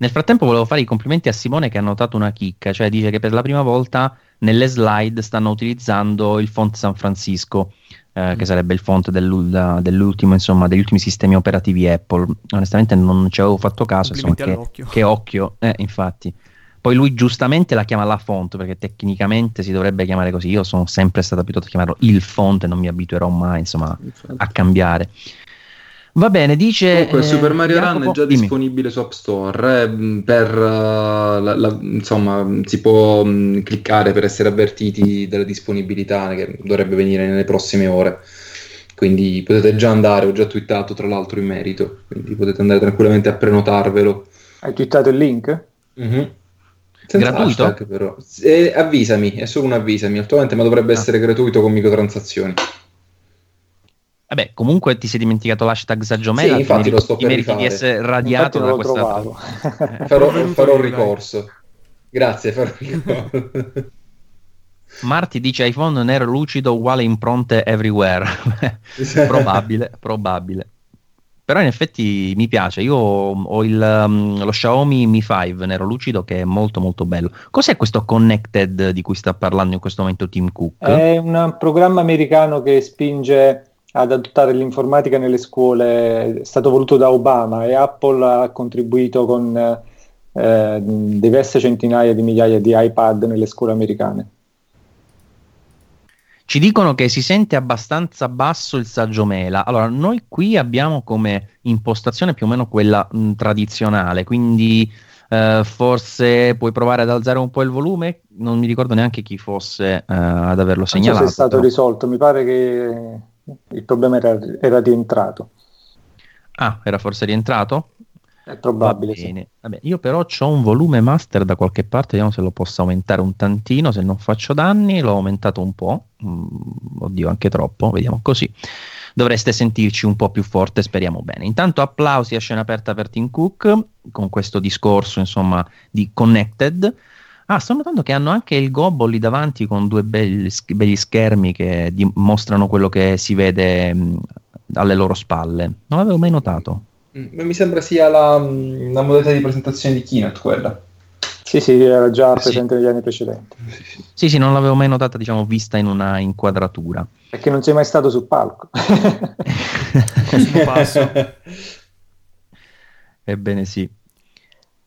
S1: Nel frattempo volevo fare i complimenti a Simone che ha notato una chicca, cioè dice che per la prima volta nelle slide stanno utilizzando il font San Francisco, eh, che mm. sarebbe il font dell'ultimo, insomma, degli ultimi sistemi operativi Apple. Onestamente non ci avevo fatto caso, insomma, che, che, occhio, eh, infatti. Poi lui giustamente la chiama la font perché tecnicamente si dovrebbe chiamare così. Io sono sempre stato abituato a chiamarlo il font e non mi abituerò mai insomma, a cambiare. Va bene, dice...
S2: Comunque, eh, Super Mario Jacopo, Run è già dimmi. disponibile su App Store, eh, per, uh, la, la, insomma, si può um, cliccare per essere avvertiti della disponibilità che dovrebbe venire nelle prossime ore. Quindi potete già andare, ho già twittato tra l'altro in merito, quindi potete andare tranquillamente a prenotarvelo.
S3: Hai twittato il link?
S2: Mm-hmm. Senza gratuito? Hashtag, però. E, avvisami, è solo un avvisami attualmente, ma dovrebbe ah. essere gratuito con microtransazioni.
S1: Vabbè, comunque ti sei dimenticato l'hashtag Saggiomela.
S2: Sì, infatti lo sto per rifare.
S1: di essere radiato da questa... (laughs)
S2: farò, farò ricorso. Grazie, farò ricorso.
S1: Marti dice iPhone nero lucido uguale impronte everywhere. (laughs) probabile, probabile. Però in effetti mi piace. Io ho il, um, lo Xiaomi Mi 5 nero lucido che è molto molto bello. Cos'è questo Connected di cui sta parlando in questo momento Tim Cook?
S3: È un programma americano che spinge ad adottare l'informatica nelle scuole è stato voluto da Obama e Apple ha contribuito con eh, diverse centinaia di migliaia di iPad nelle scuole americane.
S1: Ci dicono che si sente abbastanza basso il saggio mela. Allora, noi qui abbiamo come impostazione più o meno quella mh, tradizionale, quindi eh, forse puoi provare ad alzare un po' il volume. Non mi ricordo neanche chi fosse eh, ad averlo segnalato. Non
S3: so se è stato però. risolto, mi pare che il problema era, era rientrato.
S1: Ah, era forse rientrato?
S3: È probabile. Va
S1: bene. Sì. Vabbè, io però ho un volume master da qualche parte, vediamo se lo posso aumentare un tantino, se non faccio danni, l'ho aumentato un po', mm, oddio anche troppo, vediamo così. Dovreste sentirci un po' più forte, speriamo bene. Intanto applausi a scena aperta per Tim Cook con questo discorso, insomma, di Connected. Ah, sto notando che hanno anche il gobbo lì davanti con due belli, begli schermi che dimostrano quello che si vede mh, alle loro spalle. Non l'avevo mai notato.
S2: Mm, mi sembra sia la, mm, la modalità di presentazione di Keynote quella.
S3: Sì, sì, era già presente sì. negli anni precedenti.
S1: Sì, sì, non l'avevo mai notata, diciamo, vista in una inquadratura.
S3: Perché non sei mai stato sul palco. (laughs)
S1: passo. (laughs) Ebbene sì.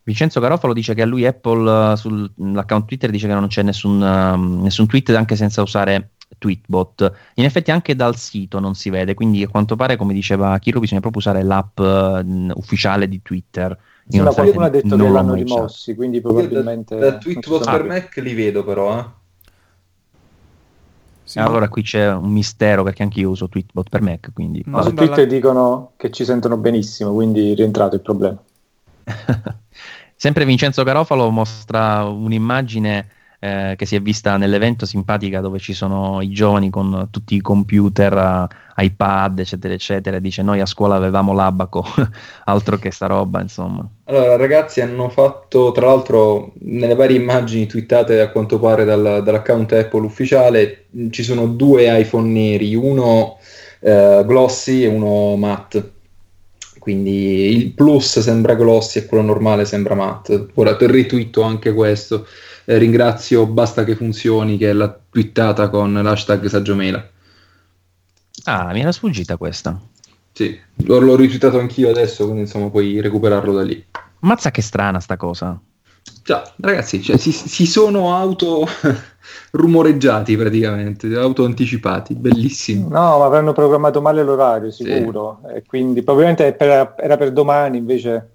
S1: Vincenzo Garofalo dice che a lui Apple sull'account Twitter dice che non c'è nessun, uh, nessun tweet anche senza usare Tweetbot. In effetti anche dal sito non si vede, quindi a quanto pare, come diceva Chiro, bisogna proprio usare l'app uh, ufficiale di Twitter.
S3: Sì, ma qualcuno ha detto che l'hanno rimossi, quindi probabilmente...
S2: da, da Tweetbot per Mac li vedo però, eh.
S1: Sì, allora qui c'è un mistero perché anche io uso Tweetbot per Mac, quindi...
S3: No, su Twitter dalla... dicono che ci sentono benissimo, quindi rientrato il problema. (laughs)
S1: Sempre Vincenzo Garofalo mostra un'immagine eh, che si è vista nell'evento simpatica dove ci sono i giovani con tutti i computer, iPad, eccetera, eccetera. Dice: Noi a scuola avevamo l'abaco, (laughs) altro che sta roba, insomma.
S2: Allora, ragazzi, hanno fatto tra l'altro nelle varie immagini twittate a quanto pare dal, dall'account Apple ufficiale ci sono due iPhone neri, uno eh, glossy e uno matte quindi il plus sembra glossy e quello normale sembra matte. Ora ritwitto anche questo. Eh, ringrazio Basta che funzioni che la twittata con l'hashtag Saggiomela.
S1: Ah, mi era sfuggita questa.
S2: Sì, l'ho, l'ho ritwittato anch'io adesso, quindi insomma puoi recuperarlo da lì.
S1: Mazza che strana sta cosa.
S2: Già, ragazzi, cioè, si, si, sono auto (laughs) rumoreggiati praticamente, auto anticipati, bellissimo.
S3: No, ma avranno programmato male l'orario, sicuro, sì. e quindi probabilmente per, era per domani invece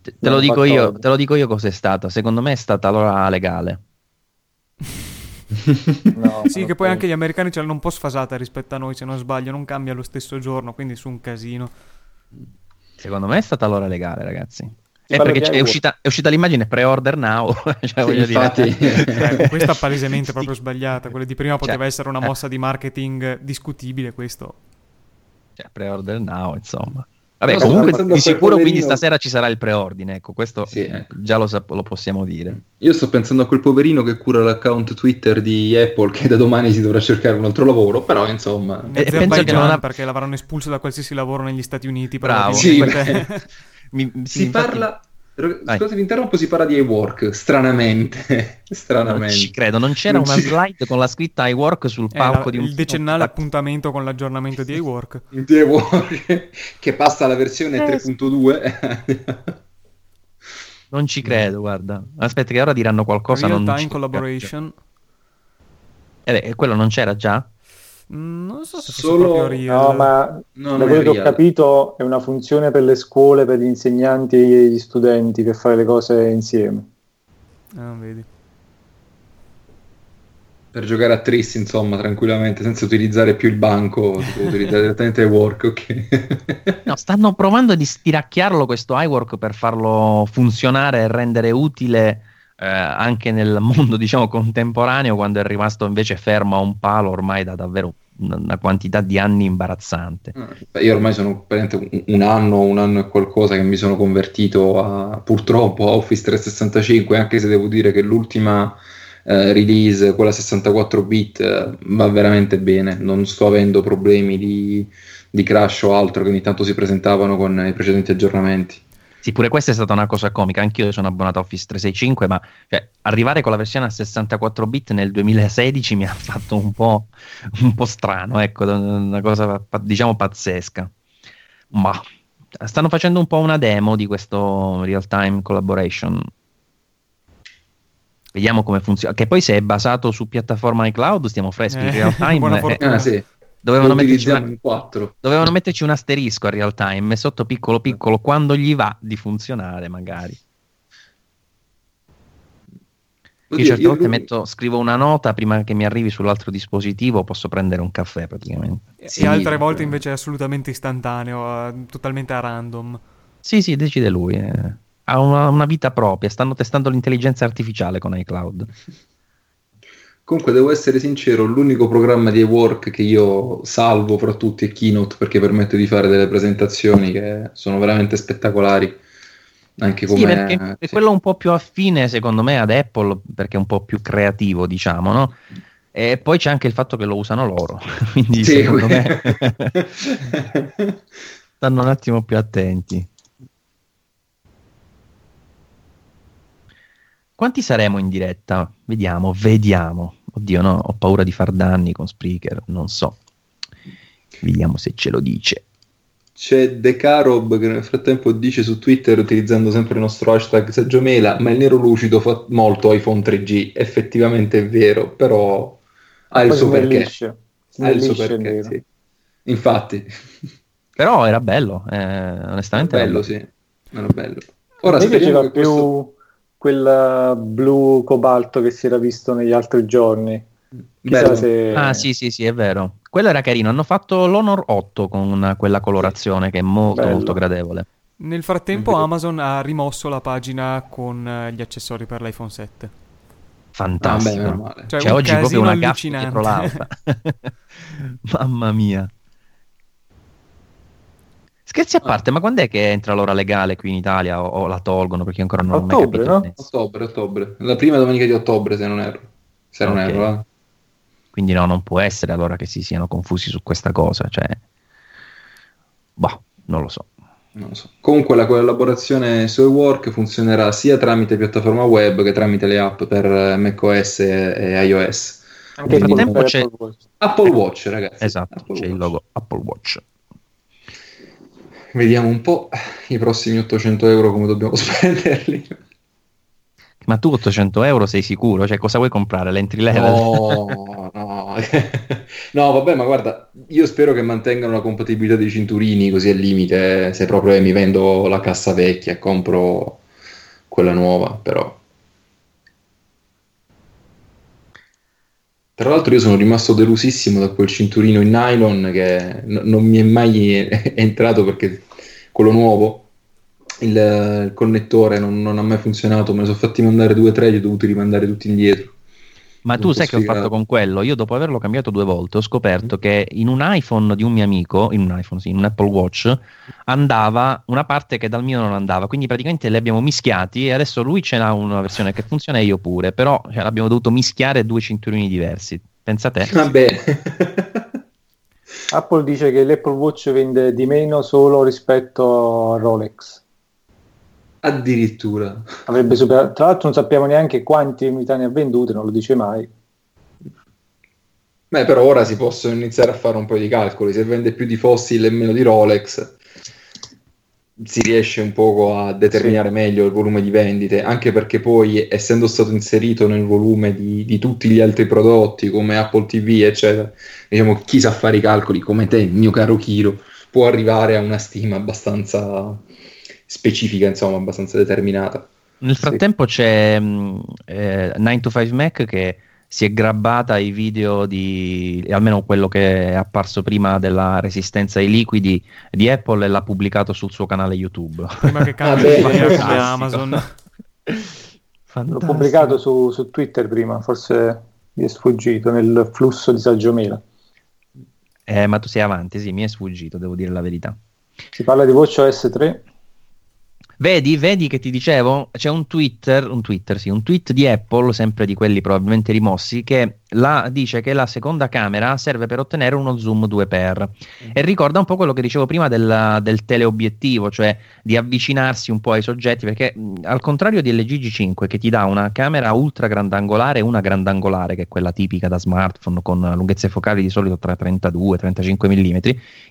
S1: Te, te, lo dico io, te lo dico io cos'è stata. Secondo me è stata l'ora legale. (laughs)
S4: no, sì, che poi anche gli americani ce l'hanno un po' sfasata rispetto a noi, se non sbaglio, non cambia lo stesso giorno, quindi su un casino.
S1: Secondo me è stata l'ora legale, ragazzi. È perché è uscita, è uscita, l'immagine pre-order now. (laughs) cioè, sì, infatti.
S4: eh, (laughs) questa palesemente proprio (laughs) sbagliata. Quella di prima cioè, poteva essere una eh. mossa di marketing discutibile. Questo,
S1: cioè, pre-order now, insomma. Vabbè, no, comunque di sicuro poverino... quindi stasera ci sarà il preordine, ecco, questo sì, ecco. già lo, sap- lo, possiamo dire.
S2: Io sto pensando a quel poverino che cura l'account Twitter di Apple che da domani si dovrà cercare un altro lavoro, però insomma...
S4: E, e penso che non ha... perché l'avranno espulso da qualsiasi lavoro negli Stati Uniti.
S1: Bravo.
S2: Sì, mi, sì, si infatti... parla Scusa, vi interrompo, si parla di iWork, stranamente. (laughs) stranamente. Non
S1: ci credo, non c'era non una ci... slide con la scritta iWork sul palco la, di un...
S4: Il decennale appuntamento con l'aggiornamento di iWork. (laughs)
S2: di iWork, che passa alla versione eh, 3.2. (laughs)
S1: non ci credo, guarda. Aspetta che ora diranno qualcosa.
S4: Real time collaboration.
S1: Eh beh, quello non c'era già?
S4: Non so se Solo...
S3: real. No, ma non da quello che ho capito è una funzione per le scuole, per gli insegnanti e gli studenti per fare le cose insieme.
S4: Ah, vedi.
S2: Per giocare a tris, insomma, tranquillamente, senza utilizzare più il banco, si può utilizzare direttamente iWork, ok? (laughs)
S1: no, stanno provando di stiracchiarlo questo iWork per farlo funzionare e rendere utile eh, anche nel mondo (laughs) diciamo contemporaneo quando è rimasto invece fermo a un palo ormai da davvero una quantità di anni imbarazzante.
S2: Ah, io ormai sono un anno, un anno e qualcosa che mi sono convertito a, purtroppo a Office 365, anche se devo dire che l'ultima eh, release, quella 64 bit, eh, va veramente bene, non sto avendo problemi di, di crash o altro che ogni tanto si presentavano con i precedenti aggiornamenti.
S1: Sì, pure questa è stata una cosa comica. Anch'io sono abbonato a Office 365, ma cioè, arrivare con la versione a 64 bit nel 2016 mi ha (laughs) fatto un po', un po strano, ecco, una cosa diciamo pazzesca. Ma stanno facendo un po' una demo di questo real time collaboration. Vediamo come funziona. Che poi se è basato su piattaforma iCloud, stiamo freschi. Eh, real time.
S2: Eh, ah, sì.
S1: Dovevano metterci, una, dovevano metterci, un asterisco a real time sotto piccolo piccolo quando gli va di funzionare magari. Oddio, io certe io volte lui... metto, scrivo una nota prima che mi arrivi sull'altro dispositivo, posso prendere un caffè praticamente.
S4: E, sì, altre volte invece è assolutamente istantaneo, uh, totalmente a random.
S1: Sì, sì, decide lui. Eh. Ha una, una vita propria, stanno testando l'intelligenza artificiale con iCloud.
S2: Comunque devo essere sincero, l'unico programma di work che io salvo fra tutti è Keynote perché permette di fare delle presentazioni che sono veramente spettacolari. Anche come...
S1: Sì, perché è quello un po' più affine secondo me ad Apple perché è un po' più creativo, diciamo, no? E poi c'è anche il fatto che lo usano loro, (laughs) quindi sì, secondo me (laughs) stanno un attimo più attenti. Quanti saremo in diretta? Vediamo, vediamo. Oddio, no, ho paura di far danni con Spreaker, non so. Vediamo se ce lo dice.
S2: C'è De Carob che nel frattempo dice su Twitter, utilizzando sempre il nostro hashtag Sergio Mela, ma il nero lucido fa molto iPhone 3G. Effettivamente è vero, però ha il suo perché. Ha il suo perché, sì. Infatti.
S1: Però era bello, eh, onestamente.
S2: Era bello,
S1: bello,
S2: sì. Era bello. Ora,
S3: mi piaceva più questo... quel blu cobalto che si era visto negli altri giorni.
S1: Se... Ah sì sì sì è vero. Quello era carino. Hanno fatto l'Honor 8 con quella colorazione che è molto bello. molto gradevole.
S4: Nel frattempo Amazon ha rimosso la pagina con eh, gli accessori per l'iPhone 7
S1: fantastico. Ah, beh, cioè, cioè oggi proprio una gaffa dietro l'altra. (laughs) Mamma mia Scherzi a ah. parte, ah. ma quando è che entra l'ora legale qui in Italia o, o la tolgono? Perché ancora non
S2: ottobre, ho mai capito. No? Ottobre, ottobre. La prima domenica di ottobre, se non erro. Se okay. non erro, eh.
S1: Quindi no, non può essere allora che si siano confusi su questa cosa. Cioè, boh, non lo so.
S2: Non so. Comunque la collaborazione su Work funzionerà sia tramite piattaforma web che tramite le app per macOS e iOS.
S1: Anche nel tempo c'è
S2: Apple Watch. Apple Watch, ragazzi.
S1: Esatto,
S2: Apple
S1: c'è
S2: Watch.
S1: il logo Apple Watch.
S2: Vediamo un po' i prossimi 800 euro come dobbiamo (laughs) spenderli.
S1: Ma tu 800 euro sei sicuro? Cioè, cosa vuoi comprare? L'entry level?
S2: No, (laughs) no. no, vabbè, ma guarda, io spero che mantengano la compatibilità dei cinturini così al limite. Se proprio eh, mi vendo la cassa vecchia e compro quella nuova, però. Tra l'altro io sono rimasto delusissimo da quel cinturino in nylon che n- non mi è mai (laughs) entrato perché quello nuovo il, il connettore non, non, ha mai funzionato, me ne sono fatti mandare due o tre, li ho dovuti rimandare tutti indietro.
S1: Ma tu sai che ho fatto con quello? Io dopo averlo cambiato due volte ho scoperto mm. che in un iPhone di un mio amico, in un iPhone, sì, in un Apple Watch, andava una parte che dal mio non andava. Quindi praticamente li abbiamo mischiati e adesso lui ce n'ha una versione che funziona e io pure. Però cioè, abbiamo dovuto mischiare due cinturini diversi. Pensate?
S2: Vabbè.
S3: Apple dice che l'Apple Watch vende di meno solo rispetto a Rolex.
S2: Addirittura.
S3: Avrebbe superato. Tra l'altro non sappiamo neanche quanti unità ne ha vendute, non lo dice mai.
S2: Beh, però ora si possono iniziare a fare un po' di calcoli. Se vende più di Fossil e meno di Rolex, si riesce un po' a determinare sì. meglio il volume di vendite, anche perché poi, essendo stato inserito nel volume di, di tutti gli altri prodotti, come Apple TV, eccetera, diciamo, chi sa fare i calcoli, come te, mio caro Kiro, può arrivare a una stima abbastanza specifica, insomma, abbastanza determinata.
S1: Nel frattempo sì. c'è mm, eh, 9 to 5 Mac che si è grabbata i video di almeno quello che è apparso prima della resistenza ai liquidi di Apple e l'ha pubblicato sul suo canale YouTube.
S4: Prima che (laughs) cambi ah, Amazon.
S3: L'ho pubblicato su, su, Twitter prima, forse mi è sfuggito nel flusso di Saggio Mela.
S1: Eh, ma tu sei avanti, sì, mi è sfuggito, devo dire la verità.
S3: Si parla di WatchOS 3
S1: Vedi, vedi che ti dicevo, c'è un Twitter, un Twitter, sì, un tweet di Apple, sempre di quelli probabilmente rimossi, che la, dice che la seconda camera serve per ottenere uno zoom 2x mm. e ricorda un po' quello che dicevo prima del, del, teleobiettivo, cioè di avvicinarsi un po' ai soggetti, perché mh, al contrario di LG G5 che ti dà una camera ultra grandangolare e una grandangolare, che è quella tipica da smartphone con lunghezze focali di solito tra 32 e 35 mm,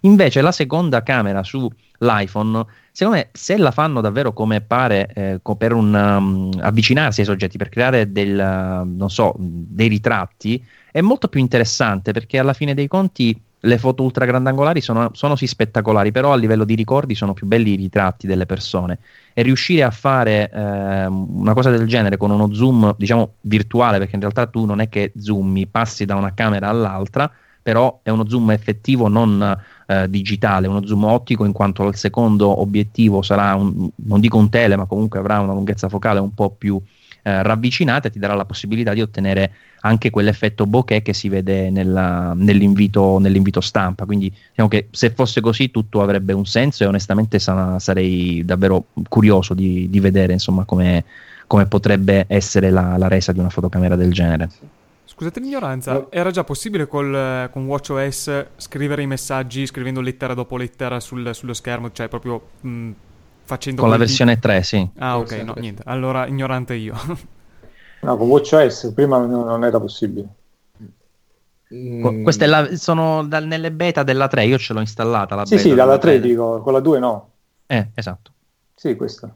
S1: invece la seconda camera sull'iPhone secondo me se la fanno davvero come pare eh, per un, um, avvicinarsi ai soggetti per creare del, uh, so, dei ritratti è molto più interessante perché alla fine dei conti le foto ultra grandangolari sono, sono sì spettacolari però a livello di ricordi sono più belli i ritratti delle persone. E riuscire a fare eh, una cosa del genere con uno zoom diciamo virtuale perché in realtà tu non è che zoomi passi da una camera all'altra però è uno zoom effettivo non eh, digitale, uno zoom ottico in quanto il secondo obiettivo sarà, un, non dico un tele, ma comunque avrà una lunghezza focale un po' più eh, ravvicinata ti darà la possibilità di ottenere anche quell'effetto bokeh che si vede nella, nell'invito, nell'invito, stampa. Quindi diciamo che se fosse così tutto avrebbe un senso e onestamente sa- sarei davvero curioso di, di vedere insomma come, come potrebbe essere la, la, resa di una fotocamera del genere.
S4: Scusate l'ignoranza, no. era già possibile col, con WatchOS scrivere i messaggi scrivendo lettera dopo lettera sul, sullo schermo, cioè proprio mh, facendo...
S1: Con la versione di... 3, sì.
S4: Ah, ok, no, niente. Allora, ignorante io. (laughs)
S3: no, con WatchOS prima non era possibile.
S1: Mm. Queste la, sono da, nelle beta della 3, io ce l'ho installata. La
S3: sì, sì, dalla 3 dico, con la 2 no.
S1: Eh, esatto.
S3: Sì, questa.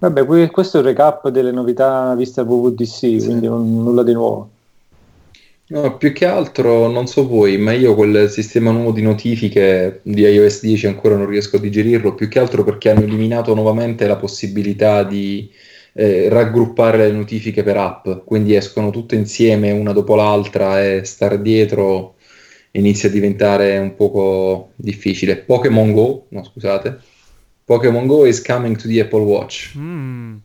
S3: Vabbè, questo è il recap delle novità viste al WWDC, sì. quindi non, nulla di nuovo.
S2: No, più che altro, non so voi, ma io quel sistema nuovo di notifiche di iOS 10 ancora non riesco a digerirlo, più che altro perché hanno eliminato nuovamente la possibilità di eh, raggruppare le notifiche per app, quindi escono tutte insieme una dopo l'altra e stare dietro inizia a diventare un poco difficile. Pokémon Go, no scusate, Pokémon Go is coming to the Apple Watch. Mm.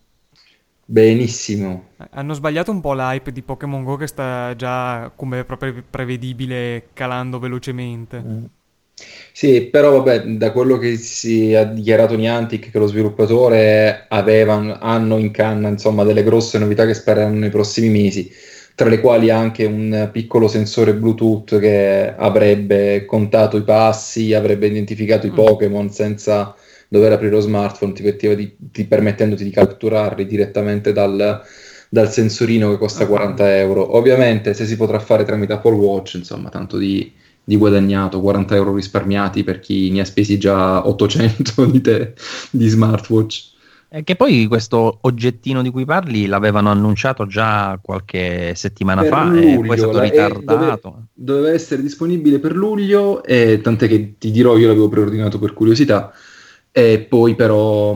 S2: Benissimo.
S4: Hanno sbagliato un po' l'hype di Pokémon Go che sta già, come proprio prevedibile, calando velocemente. Mm.
S2: Sì, però vabbè, da quello che si è dichiarato Niantic che lo sviluppatore aveva, hanno in canna insomma delle grosse novità che spereranno nei prossimi mesi, tra le quali anche un piccolo sensore Bluetooth che avrebbe contato i passi, avrebbe identificato i mm. Pokémon senza dover aprire lo smartphone, ti, ti, ti permettendoti di catturarli direttamente dal, dal sensorino che costa 40 ah. euro. Ovviamente se si potrà fare tramite Apple Watch, insomma, tanto di di guadagnato, 40 euro risparmiati per chi ne ha spesi già 800 di, te, di smartwatch.
S1: E che poi questo oggettino di cui parli l'avevano annunciato già qualche settimana per fa luglio, e poi è stato ritardato.
S2: Dove, doveva essere disponibile per luglio, e tant'è che ti dirò, io l'avevo preordinato per curiosità, e poi però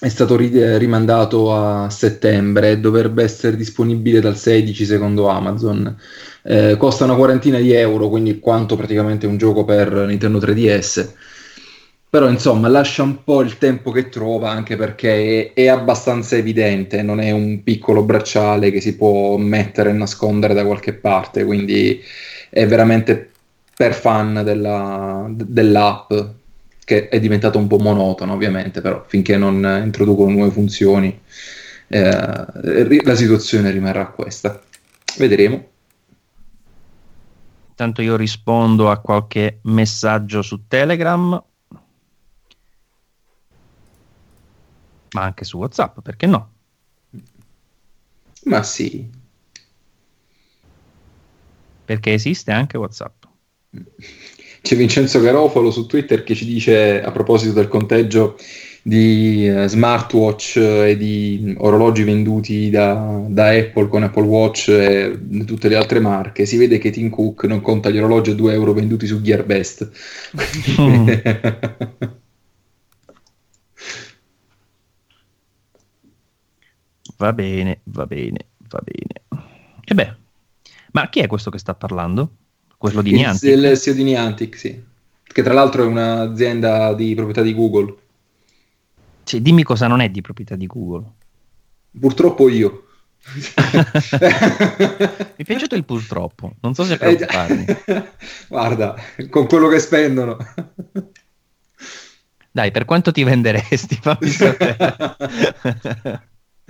S2: è stato ri- rimandato a settembre e dovrebbe essere disponibile dal 16 secondo Amazon. Eh, costa una quarantina di euro, quindi quanto praticamente un gioco per Nintendo 3DS. Però insomma lascia un po' il tempo che trova anche perché è, è, abbastanza evidente, non è un piccolo bracciale che si può mettere e nascondere da qualche parte, quindi è veramente per fan della, dell'app che è diventato un po' monotono ovviamente, però finché non introducono nuove funzioni eh, la situazione rimarrà questa. Vedremo.
S1: Intanto io rispondo a qualche messaggio su Telegram, ma anche su WhatsApp, perché no?
S2: Ma sì.
S1: Perché esiste anche WhatsApp.
S2: C'è Vincenzo Garofalo su Twitter che ci dice a proposito del conteggio di uh, smartwatch e di orologi venduti da, da, Apple con Apple Watch e tutte le altre marche, si vede che Tim Cook non conta gli orologi a 2 euro venduti su Gearbest. Mm. (laughs)
S1: va bene, va bene, va bene. E beh, ma chi è questo che sta parlando? Quello di Niantic?
S2: Il, il CEO di Niantic, sì. Che tra l'altro è un'azienda di proprietà di Google.
S1: Sì, dimmi cosa non è di proprietà di Google.
S2: Purtroppo io. (laughs)
S1: Mi è piaciuto il purtroppo, non so se eh, preoccuparmi. (laughs)
S2: Guarda, con quello che spendono.
S1: Dai, per quanto ti venderesti? Fammi (laughs) sapere.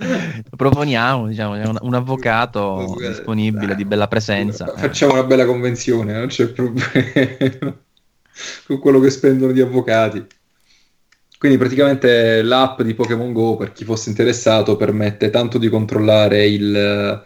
S1: (laughs) proponiamo diciamo, un, un avvocato disponibile di bella presenza
S2: facciamo eh. una bella convenzione non c'è problema (laughs) con quello che spendono gli avvocati quindi praticamente l'app di Pokémon Go per chi fosse interessato permette tanto di controllare il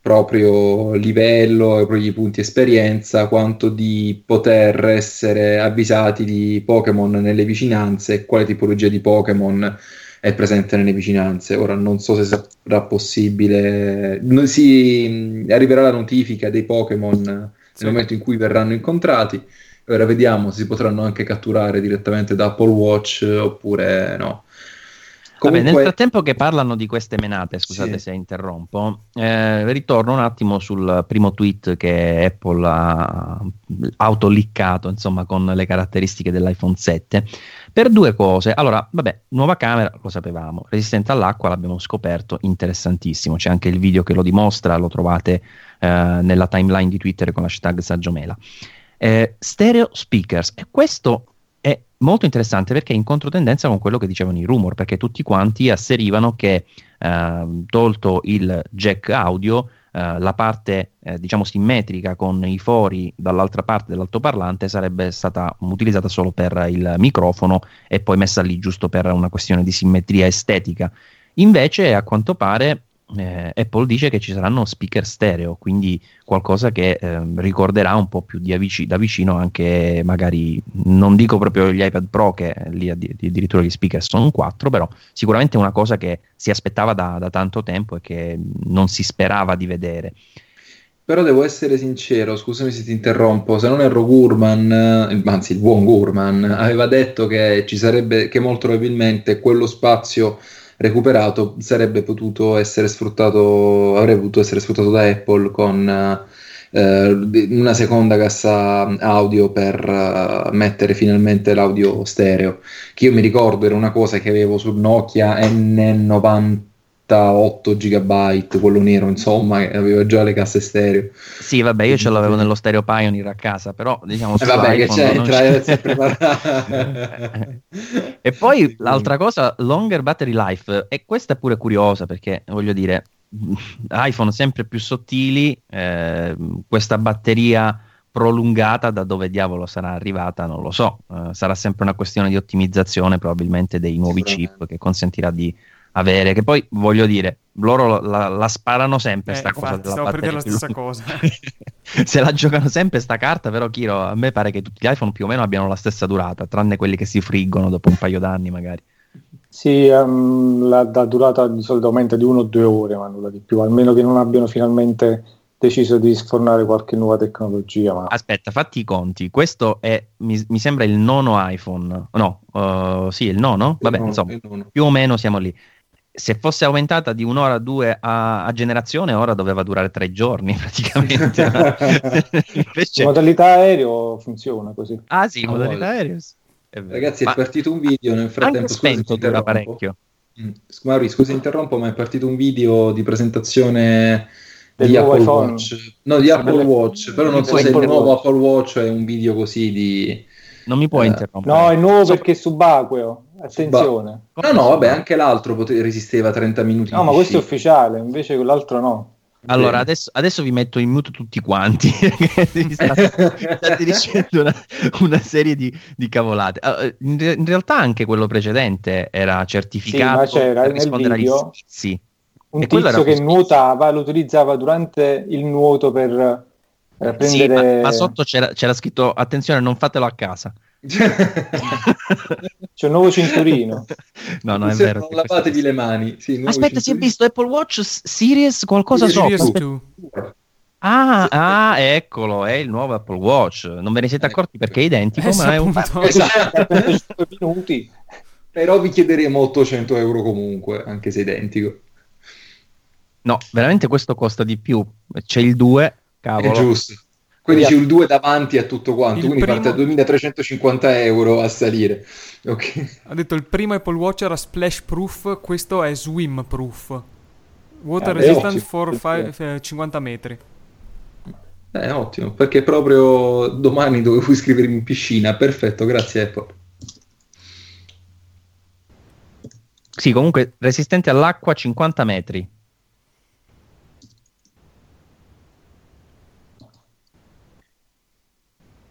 S2: proprio livello e i punti esperienza quanto di poter essere avvisati di Pokémon nelle vicinanze e quale tipologia di Pokémon è presente nelle vicinanze. Ora non so se sarà possibile, si arriverà la notifica dei Pokémon sì. nel momento in cui verranno incontrati. Ora vediamo se si potranno anche catturare direttamente da Apple Watch oppure no.
S1: Comunque... Vabbè, nel frattempo che parlano di queste menate, scusate sì. se interrompo, eh, ritorno un attimo sul primo tweet che Apple ha autoliccato, insomma, con le caratteristiche dell'iPhone 7, per due cose. Allora, vabbè, nuova camera, lo sapevamo, resistente all'acqua, l'abbiamo scoperto, interessantissimo, c'è anche il video che lo dimostra, lo trovate eh, nella timeline di Twitter con l'hashtag Saggiomela. Eh, stereo speakers, e questo è molto interessante perché è in controtendenza con quello che dicevano i rumor, perché tutti quanti asserivano che eh, tolto il jack audio, eh, la parte eh, diciamo simmetrica con i fori dall'altra parte dell'altoparlante sarebbe stata utilizzata solo per il microfono e poi messa lì giusto per una questione di simmetria estetica. Invece, a quanto pare, eh, Apple dice che ci saranno speaker stereo, quindi qualcosa che eh, ricorderà un po' più avvic- da vicino anche magari, non dico proprio gli iPad Pro che lì addirittura gli speaker sono 4, però sicuramente una cosa che si aspettava da, da tanto tempo e che non si sperava di vedere.
S2: Però devo essere sincero, scusami se ti interrompo, se non erro Gurman, eh, anzi il buon Gurman, aveva detto che ci sarebbe, che molto probabilmente quello spazio recuperato sarebbe potuto essere sfruttato, avrebbe potuto essere sfruttato da Apple con eh, una seconda cassa audio per uh, mettere finalmente l'audio stereo. Che io mi ricordo era una cosa che avevo sul Nokia N90 8 GB, quello nero, insomma, aveva già le casse stereo.
S1: Sì, vabbè, io ce l'avevo nello stereo Pioneer a casa, però diciamo
S2: eh, vabbè, che c'entra,
S1: c'è. (laughs) e poi (laughs) l'altra cosa, longer battery life, e questa è pure curiosa perché voglio dire, iPhone sempre più sottili, eh, questa batteria prolungata da dove diavolo sarà arrivata non lo so uh, sarà sempre una questione di ottimizzazione probabilmente dei nuovi chip che consentirà di avere, che poi voglio dire, loro la, la sparano sempre
S4: eh,
S1: sta cosa della
S4: stavo per dire la stessa cosa. (laughs)
S1: Se la giocano sempre sta carta, però Kiro, a me pare che tutti gli iPhone più o meno abbiano la stessa durata, tranne quelli che si friggono dopo un paio d'anni magari.
S3: Sì, um, la, la, durata di solito aumenta di uno o due ore, ma nulla di più, almeno che non abbiano finalmente deciso di sfornare qualche nuova tecnologia. Ma...
S1: Aspetta, fatti i conti. Questo è, mi, mi sembra il nono iPhone. No, uh, sì, il nono. Vabbè, il nono, insomma, nono. più o meno siamo lì se fosse aumentata di un'ora o due a, a, generazione, ora doveva durare tre giorni (laughs) praticamente. (laughs)
S3: Invece... In modalità aereo funziona così.
S1: Ah sì, in modalità vale. aereo.
S2: Ragazzi, ma... è partito un video nel frattempo. Anche
S1: spento dura parecchio.
S2: Mm. Mauri, scusa, interrompo, ma è partito un video di presentazione di Apple iPhone. Watch. No, di Apple. Watch, però non so se il nuovo Apple Watch è un video così di...
S1: Non mi puoi uh, interrompere.
S3: No, è nuovo so... perché è subacqueo. Attenzione.
S2: no, no, vabbè, anche l'altro pote- resisteva 30 minuti.
S3: No, ma questo è ufficiale, invece quell'altro no.
S1: Allora, adesso, adesso, vi metto in mute tutti quanti. (laughs) state, state dicendo una, una serie di, di cavolate. Uh, in, in, realtà anche quello precedente era certificato
S3: sì, c'era per rispondere agli
S1: sì.
S3: Un tizio che nuotava, lo utilizzava durante il nuoto per eh, prendere... Sì,
S1: ma, ma sotto c'era, c'era scritto attenzione, non fatelo a casa.
S3: C'è un nuovo cinturino.
S1: No, no, è Se vero.
S2: Non lavatevi le mani. Sì,
S1: Aspetta, cinturino. si è visto Apple Watch Series qualcosa
S4: Series
S1: sopra. Ah, ah, eccolo, è il nuovo Apple Watch. Non ve ne siete accorti perché è identico, eh, ma è un
S2: esatto. (laughs) minuti. Però vi chiederemo 800 euro comunque, anche se identico.
S1: No, veramente questo costa di più. C'è il 2, cavolo.
S2: È giusto. Quindi c'è il 2 davanti a tutto quanto, il quindi primo... parte a 2350 euro a salire. Okay.
S4: Ha detto il primo Apple Watch era splash proof, questo è swim proof. Water ah, resistant for five, 50 eh, metri.
S2: È ottimo, perché proprio domani dovevo iscrivermi in piscina. Perfetto, grazie Apple.
S1: Sì, comunque resistente all'acqua 50 metri.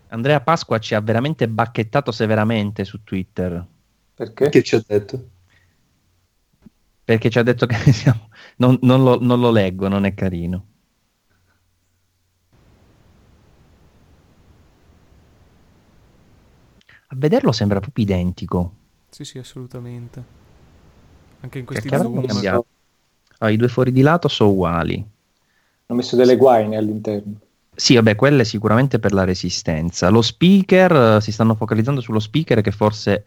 S1: Andrea Pasqua ci ha veramente bacchettato severamente su Twitter.
S2: Perché? Che ci ha detto?
S1: Perché ci ha detto che (laughs) siamo... non, non, lo, non lo leggo, non è carino. A vederlo sembra proprio identico.
S4: Sì, sì, assolutamente. Anche in questi zoom.
S1: Ah, I due fuori di lato sono uguali.
S3: Hanno messo delle guaine all'interno.
S1: Sì, vabbè, quelle sicuramente per la resistenza. Lo speaker, uh, si stanno focalizzando sullo speaker che forse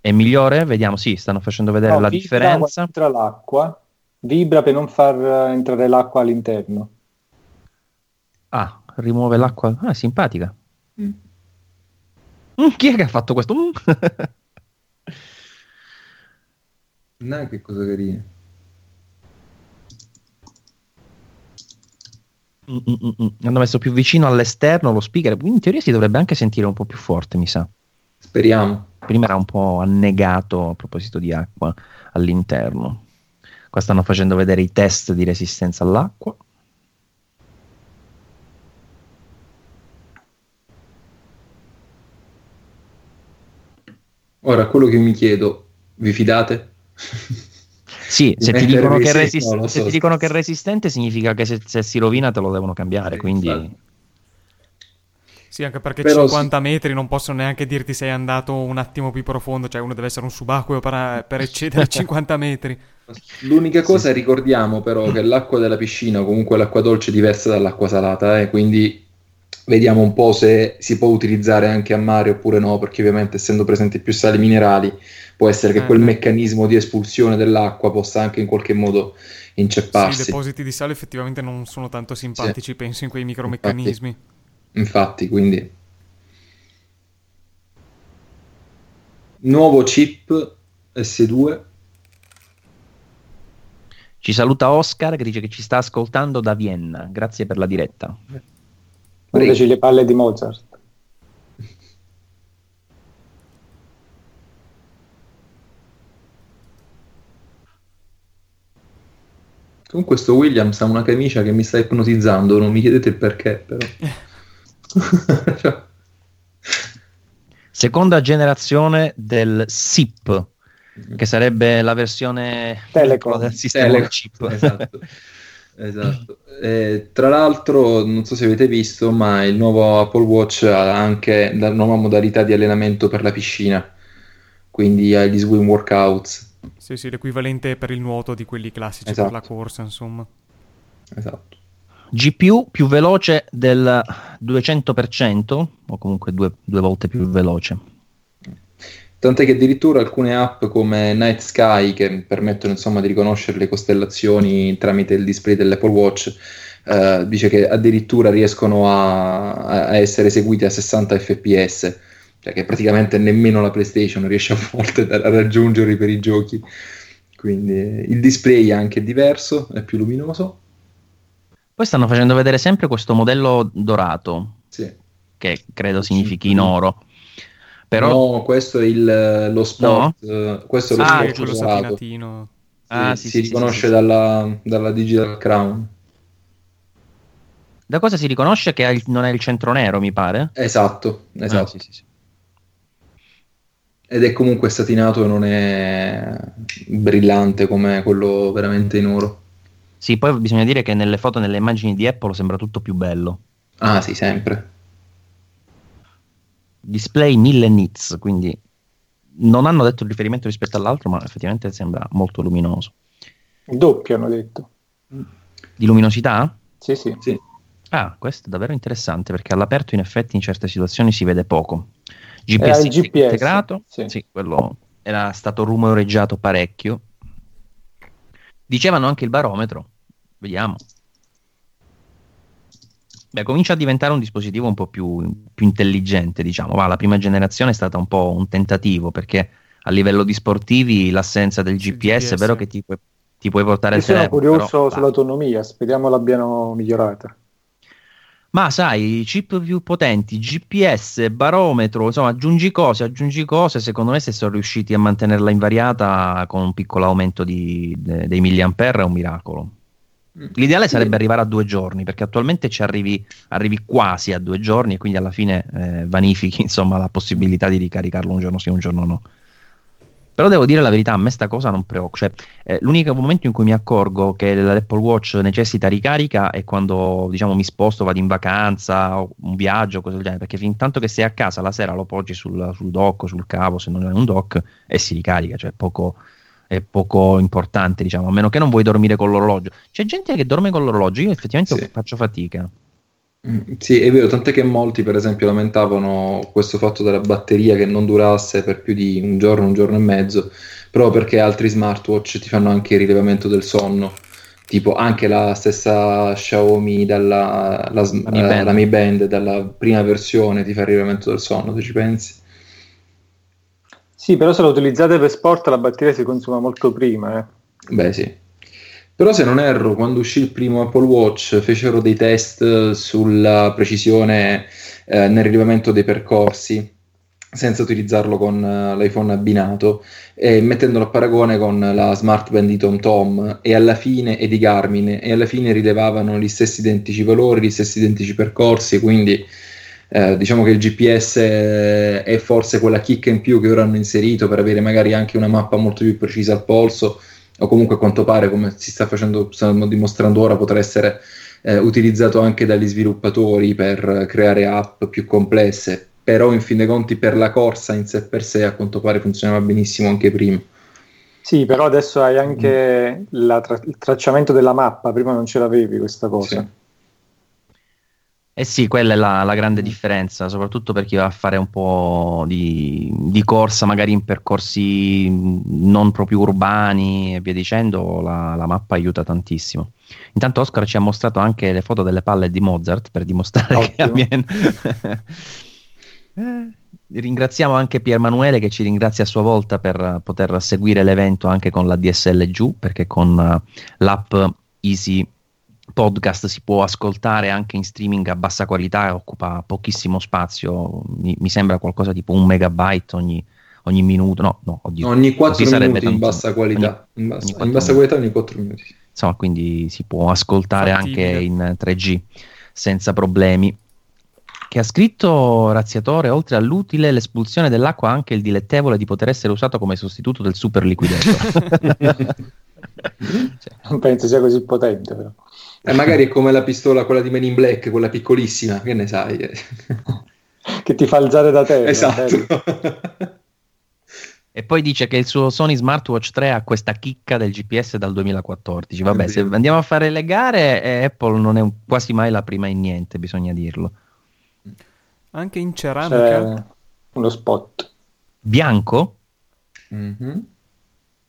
S1: è migliore, vediamo, sì, stanno facendo vedere no, la differenza.
S3: Entra l'acqua, vibra per non far eh, entrare l'acqua all'interno.
S1: Ah, rimuove l'acqua. Ah, simpatica. Mm. Mm, chi è che ha fatto questo? Mm.
S2: no, che cosa carina.
S1: Mm, mm, mm, Hanno messo più vicino all'esterno lo speaker, in teoria si dovrebbe anche sentire un po' più forte, mi sa.
S2: Speriamo.
S1: Prima era un po' annegato a proposito di acqua all'interno. Qua stanno facendo vedere i test di resistenza all'acqua.
S2: Ora, quello che mi chiedo, vi fidate? (laughs)
S1: Sì, se, ti dicono, resist- no, so. se ti dicono, che è resistente significa che se, se, si rovina te lo devono cambiare, sì, quindi... Infatti.
S4: Sì, anche perché Però 50 sì. metri non possono neanche dirti sei andato un attimo più profondo, cioè uno deve essere un subacqueo per, per eccedere (laughs) 50 metri.
S2: L'unica cosa, sì. ricordiamo però, che l'acqua della piscina, o comunque l'acqua dolce, è diversa dall'acqua salata, eh? quindi vediamo un po' se si può utilizzare anche a mare oppure no, perché ovviamente essendo presenti più sali minerali può essere che eh, quel meccanismo di espulsione dell'acqua possa anche in qualche modo incepparsi.
S4: Sì, i depositi di sale effettivamente non sono tanto simpatici, sì. penso in quei micromeccanismi.
S2: Infatti. Infatti, quindi... Nuovo chip S2.
S1: Ci saluta Oscar che dice che ci sta ascoltando da Vienna. Grazie per la diretta.
S3: Invece le palle di Mozart.
S2: Con questo Williams ha una camicia che mi sta ipnotizzando, non mi chiedete il perché, però. (laughs)
S1: Seconda generazione del SIP, che sarebbe la versione
S3: Telecom.
S1: del sistema Telecom. chip.
S2: Esatto. (laughs) esatto. Eh, tra l'altro, non so se avete visto, ma il nuovo Apple Watch ha anche la nuova modalità di allenamento per la piscina, quindi ha gli swim workouts.
S4: Sì, sì, l'equivalente per il nuoto di quelli classici esatto. per la corsa, insomma.
S2: Esatto.
S1: GPU più veloce del 200% o comunque due, due volte più veloce.
S2: Tant'è che addirittura alcune app come Night Sky che permettono insomma di riconoscere le costellazioni tramite il display dell'Apple Watch eh, dice che addirittura riescono a, a, essere eseguiti a 60 fps, cioè che praticamente nemmeno la PlayStation riesce a volte a raggiungerli per i giochi. Quindi il display è anche diverso, è più luminoso
S1: poi stanno facendo vedere sempre questo modello dorato,
S2: sì.
S1: che credo significhi in oro. Però...
S2: No, questo è il, lo spot. No? questo è lo ah, spot dorato. Sì, ah, sì, si sì, riconosce dalla, dalla, Digital Crown.
S1: Da cosa si riconosce che il, non è il centro nero, mi pare?
S2: Esatto, ah, esatto. Ah, Ed è comunque satinato e non è brillante come quello veramente in oro.
S1: Sì, poi bisogna dire che nelle foto, nelle immagini di Apple sembra tutto più bello.
S2: Ah, sì, sempre.
S1: Display 1000 nits, quindi non hanno detto il riferimento rispetto all'altro, ma effettivamente sembra molto luminoso.
S3: Doppio hanno detto.
S1: Di luminosità?
S3: Sì, sì. sì.
S1: Ah, questo è davvero interessante perché all'aperto in effetti in certe situazioni si vede poco.
S3: GPS, GPS
S1: integrato, sì. sì, quello era stato rumoreggiato parecchio. Dicevano anche il barometro, Vediamo. Beh, comincia a diventare un dispositivo un po' più, più intelligente, diciamo. Va, la prima generazione è stata un po' un tentativo perché a livello di sportivi l'assenza del GPS, GPS. è vero che ti puoi, ti puoi portare Io il telefono.
S3: Sono curioso però, sull'autonomia, speriamo l'abbiano migliorata.
S1: Ma sai, chip più potenti, GPS, barometro, insomma, aggiungi cose, aggiungi cose. Secondo me, se sono riusciti a mantenerla invariata con un piccolo aumento di, de, dei milliampere, è un miracolo. L'ideale sarebbe arrivare a due giorni, perché attualmente ci arrivi, arrivi quasi a due giorni e quindi alla fine eh, vanifichi (laughs) insomma, la possibilità di ricaricarlo un giorno sì, un giorno no. Però devo dire la verità, a me sta cosa non preoccupa. Cioè, eh, l'unico momento in cui mi accorgo che l'Apple Watch necessita ricarica è quando diciamo, mi sposto, vado in vacanza, o un viaggio, cose del genere, perché fin tanto che sei a casa la sera lo poggi sul, sul dock, sul cavo, se non è un dock, e si ricarica, cioè poco, è poco importante, diciamo, a meno che non vuoi dormire con l'orologio. C'è gente che dorme con l'orologio, io effettivamente sì. faccio fatica.
S2: Mm, sì, è vero, tant'è che molti, per esempio, lamentavano questo fatto della batteria che non durasse per più di un giorno, un giorno e mezzo, proprio perché altri smartwatch ti fanno anche il rilevamento del sonno. Tipo anche la stessa Xiaomi dalla la, Mi, Band. la Mi Band, dalla prima versione ti fa il rilevamento del sonno, se ci pensi.
S3: Sì, però se la utilizzate per sport la batteria si consuma molto prima. Eh.
S2: Beh sì. Però se non erro, quando uscì il primo Apple Watch fecero dei test sulla precisione eh, nel rilevamento dei percorsi senza utilizzarlo con uh, l'iPhone abbinato e mettendolo a paragone con la Smart Band di TomTom e alla fine e di Garmin e alla fine rilevavano gli stessi identici valori, gli stessi identici percorsi, quindi eh, diciamo che il GPS è forse quella chicca in più che ora hanno inserito per avere magari anche una mappa molto più precisa al polso o comunque a quanto pare come si sta facendo, stanno dimostrando ora potrà essere eh, utilizzato anche dagli sviluppatori per creare app più complesse però in fin dei conti per la corsa in sé per sé a quanto pare funzionava benissimo anche prima.
S3: Sì, però adesso hai anche mm. tra- il tracciamento della mappa, prima non ce l'avevi questa cosa. Sì.
S1: Eh sì, quella è la, la, grande differenza, soprattutto per chi va a fare un po' di, di, corsa, magari in percorsi non proprio urbani e via dicendo, la, la, mappa aiuta tantissimo. Intanto Oscar ci ha mostrato anche le foto delle palle di Mozart per dimostrare Ottimo. che avviene... Eh, ringraziamo anche Pier Manuele che ci ringrazia a sua volta per poter seguire l'evento anche con la DSL giù, perché con uh, l'app Easy Podcast si può ascoltare anche in streaming a bassa qualità e occupa pochissimo spazio, mi, mi sembra qualcosa tipo un megabyte ogni, ogni minuto, no, no,
S2: oddio, ogni 4 minuti tanto, in bassa qualità, ogni, in, bassa, in bassa qualità ogni 4 minuti.
S1: Insomma, quindi si può ascoltare Fattibile. anche in 3G senza problemi che ha scritto Razziatore, oltre all'utile l'espulsione dell'acqua, anche il dilettevole di poter essere usato come sostituto del super liquidator. (laughs) (laughs)
S3: cioè, non penso sia così potente, però.
S2: Eh, magari è come la pistola, quella di Men in Black, quella piccolissima, che ne sai?
S3: che ti fa alzare da terra.
S2: Esatto.
S1: E poi dice che il suo Sony Smartwatch 3 ha questa chicca del GPS dal 2014. Vabbè, se andiamo a fare le gare, eh, Apple non è quasi mai la prima in niente, bisogna dirlo.
S4: Anche in ceramica? C'è
S3: uno spot.
S1: Bianco? Mm-hmm.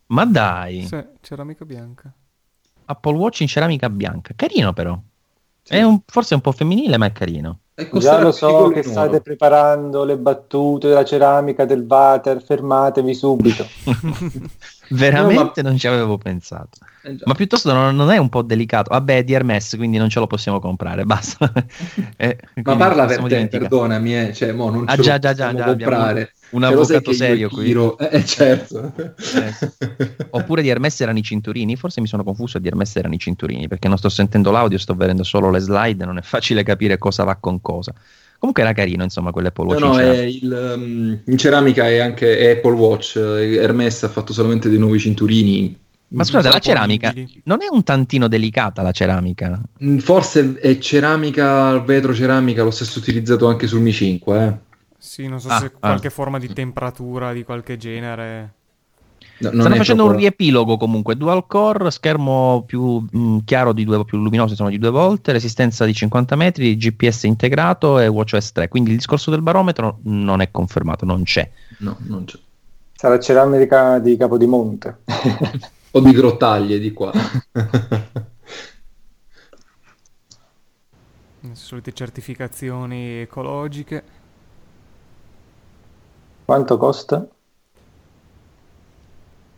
S1: Ma dai.
S4: Sì, ceramica bianca.
S1: Apple Watch in ceramica bianca. Carino però. Sì. È un, forse un po' femminile, ma è carino.
S3: Già lo so che state preparando le battute della ceramica del water, fermatevi subito. (laughs)
S1: Veramente no, ma... non ci avevo pensato. Eh, ma piuttosto non, non, è un po' delicato. Vabbè, è di Hermes, quindi non ce lo possiamo comprare. (laughs) Basta.
S2: eh, ma parla per te, perdonami, eh. cioè, mo non ah, già, già, già, già comprare.
S1: Un, un avvocato serio qui.
S2: Eh, eh, certo.
S1: Eh. Oppure di Hermes erano i cinturini. Forse mi sono confuso. Di Hermes erano i cinturini perché non sto sentendo l'audio, sto vedendo solo le slide. Non è facile capire cosa va con cosa. Comunque era carino, insomma, quell'Apple Watch.
S2: No, no, il, um, in ceramica è anche Apple Watch. Hermes ha fatto solamente dei nuovi cinturini
S1: ma scusate, la ceramica non è un tantino delicata la ceramica?
S2: Mm, forse è ceramica, vetro ceramica, lo stesso utilizzato anche sul Mi 5, eh.
S4: Sì, non so ah, se ah. qualche forma di temperatura di qualche genere.
S1: No, Stanno facendo proprio... un riepilogo comunque, dual core, schermo più mh, mm, chiaro di due, più luminoso insomma, di due volte, resistenza di 50 metri, GPS integrato e WatchOS 3. Quindi il discorso del barometro non è confermato, non c'è.
S2: No, non c'è.
S3: Sarà ceramica di Capodimonte. (laughs)
S2: o di grottaglie di qua.
S4: Le solite certificazioni ecologiche.
S3: Quanto costa?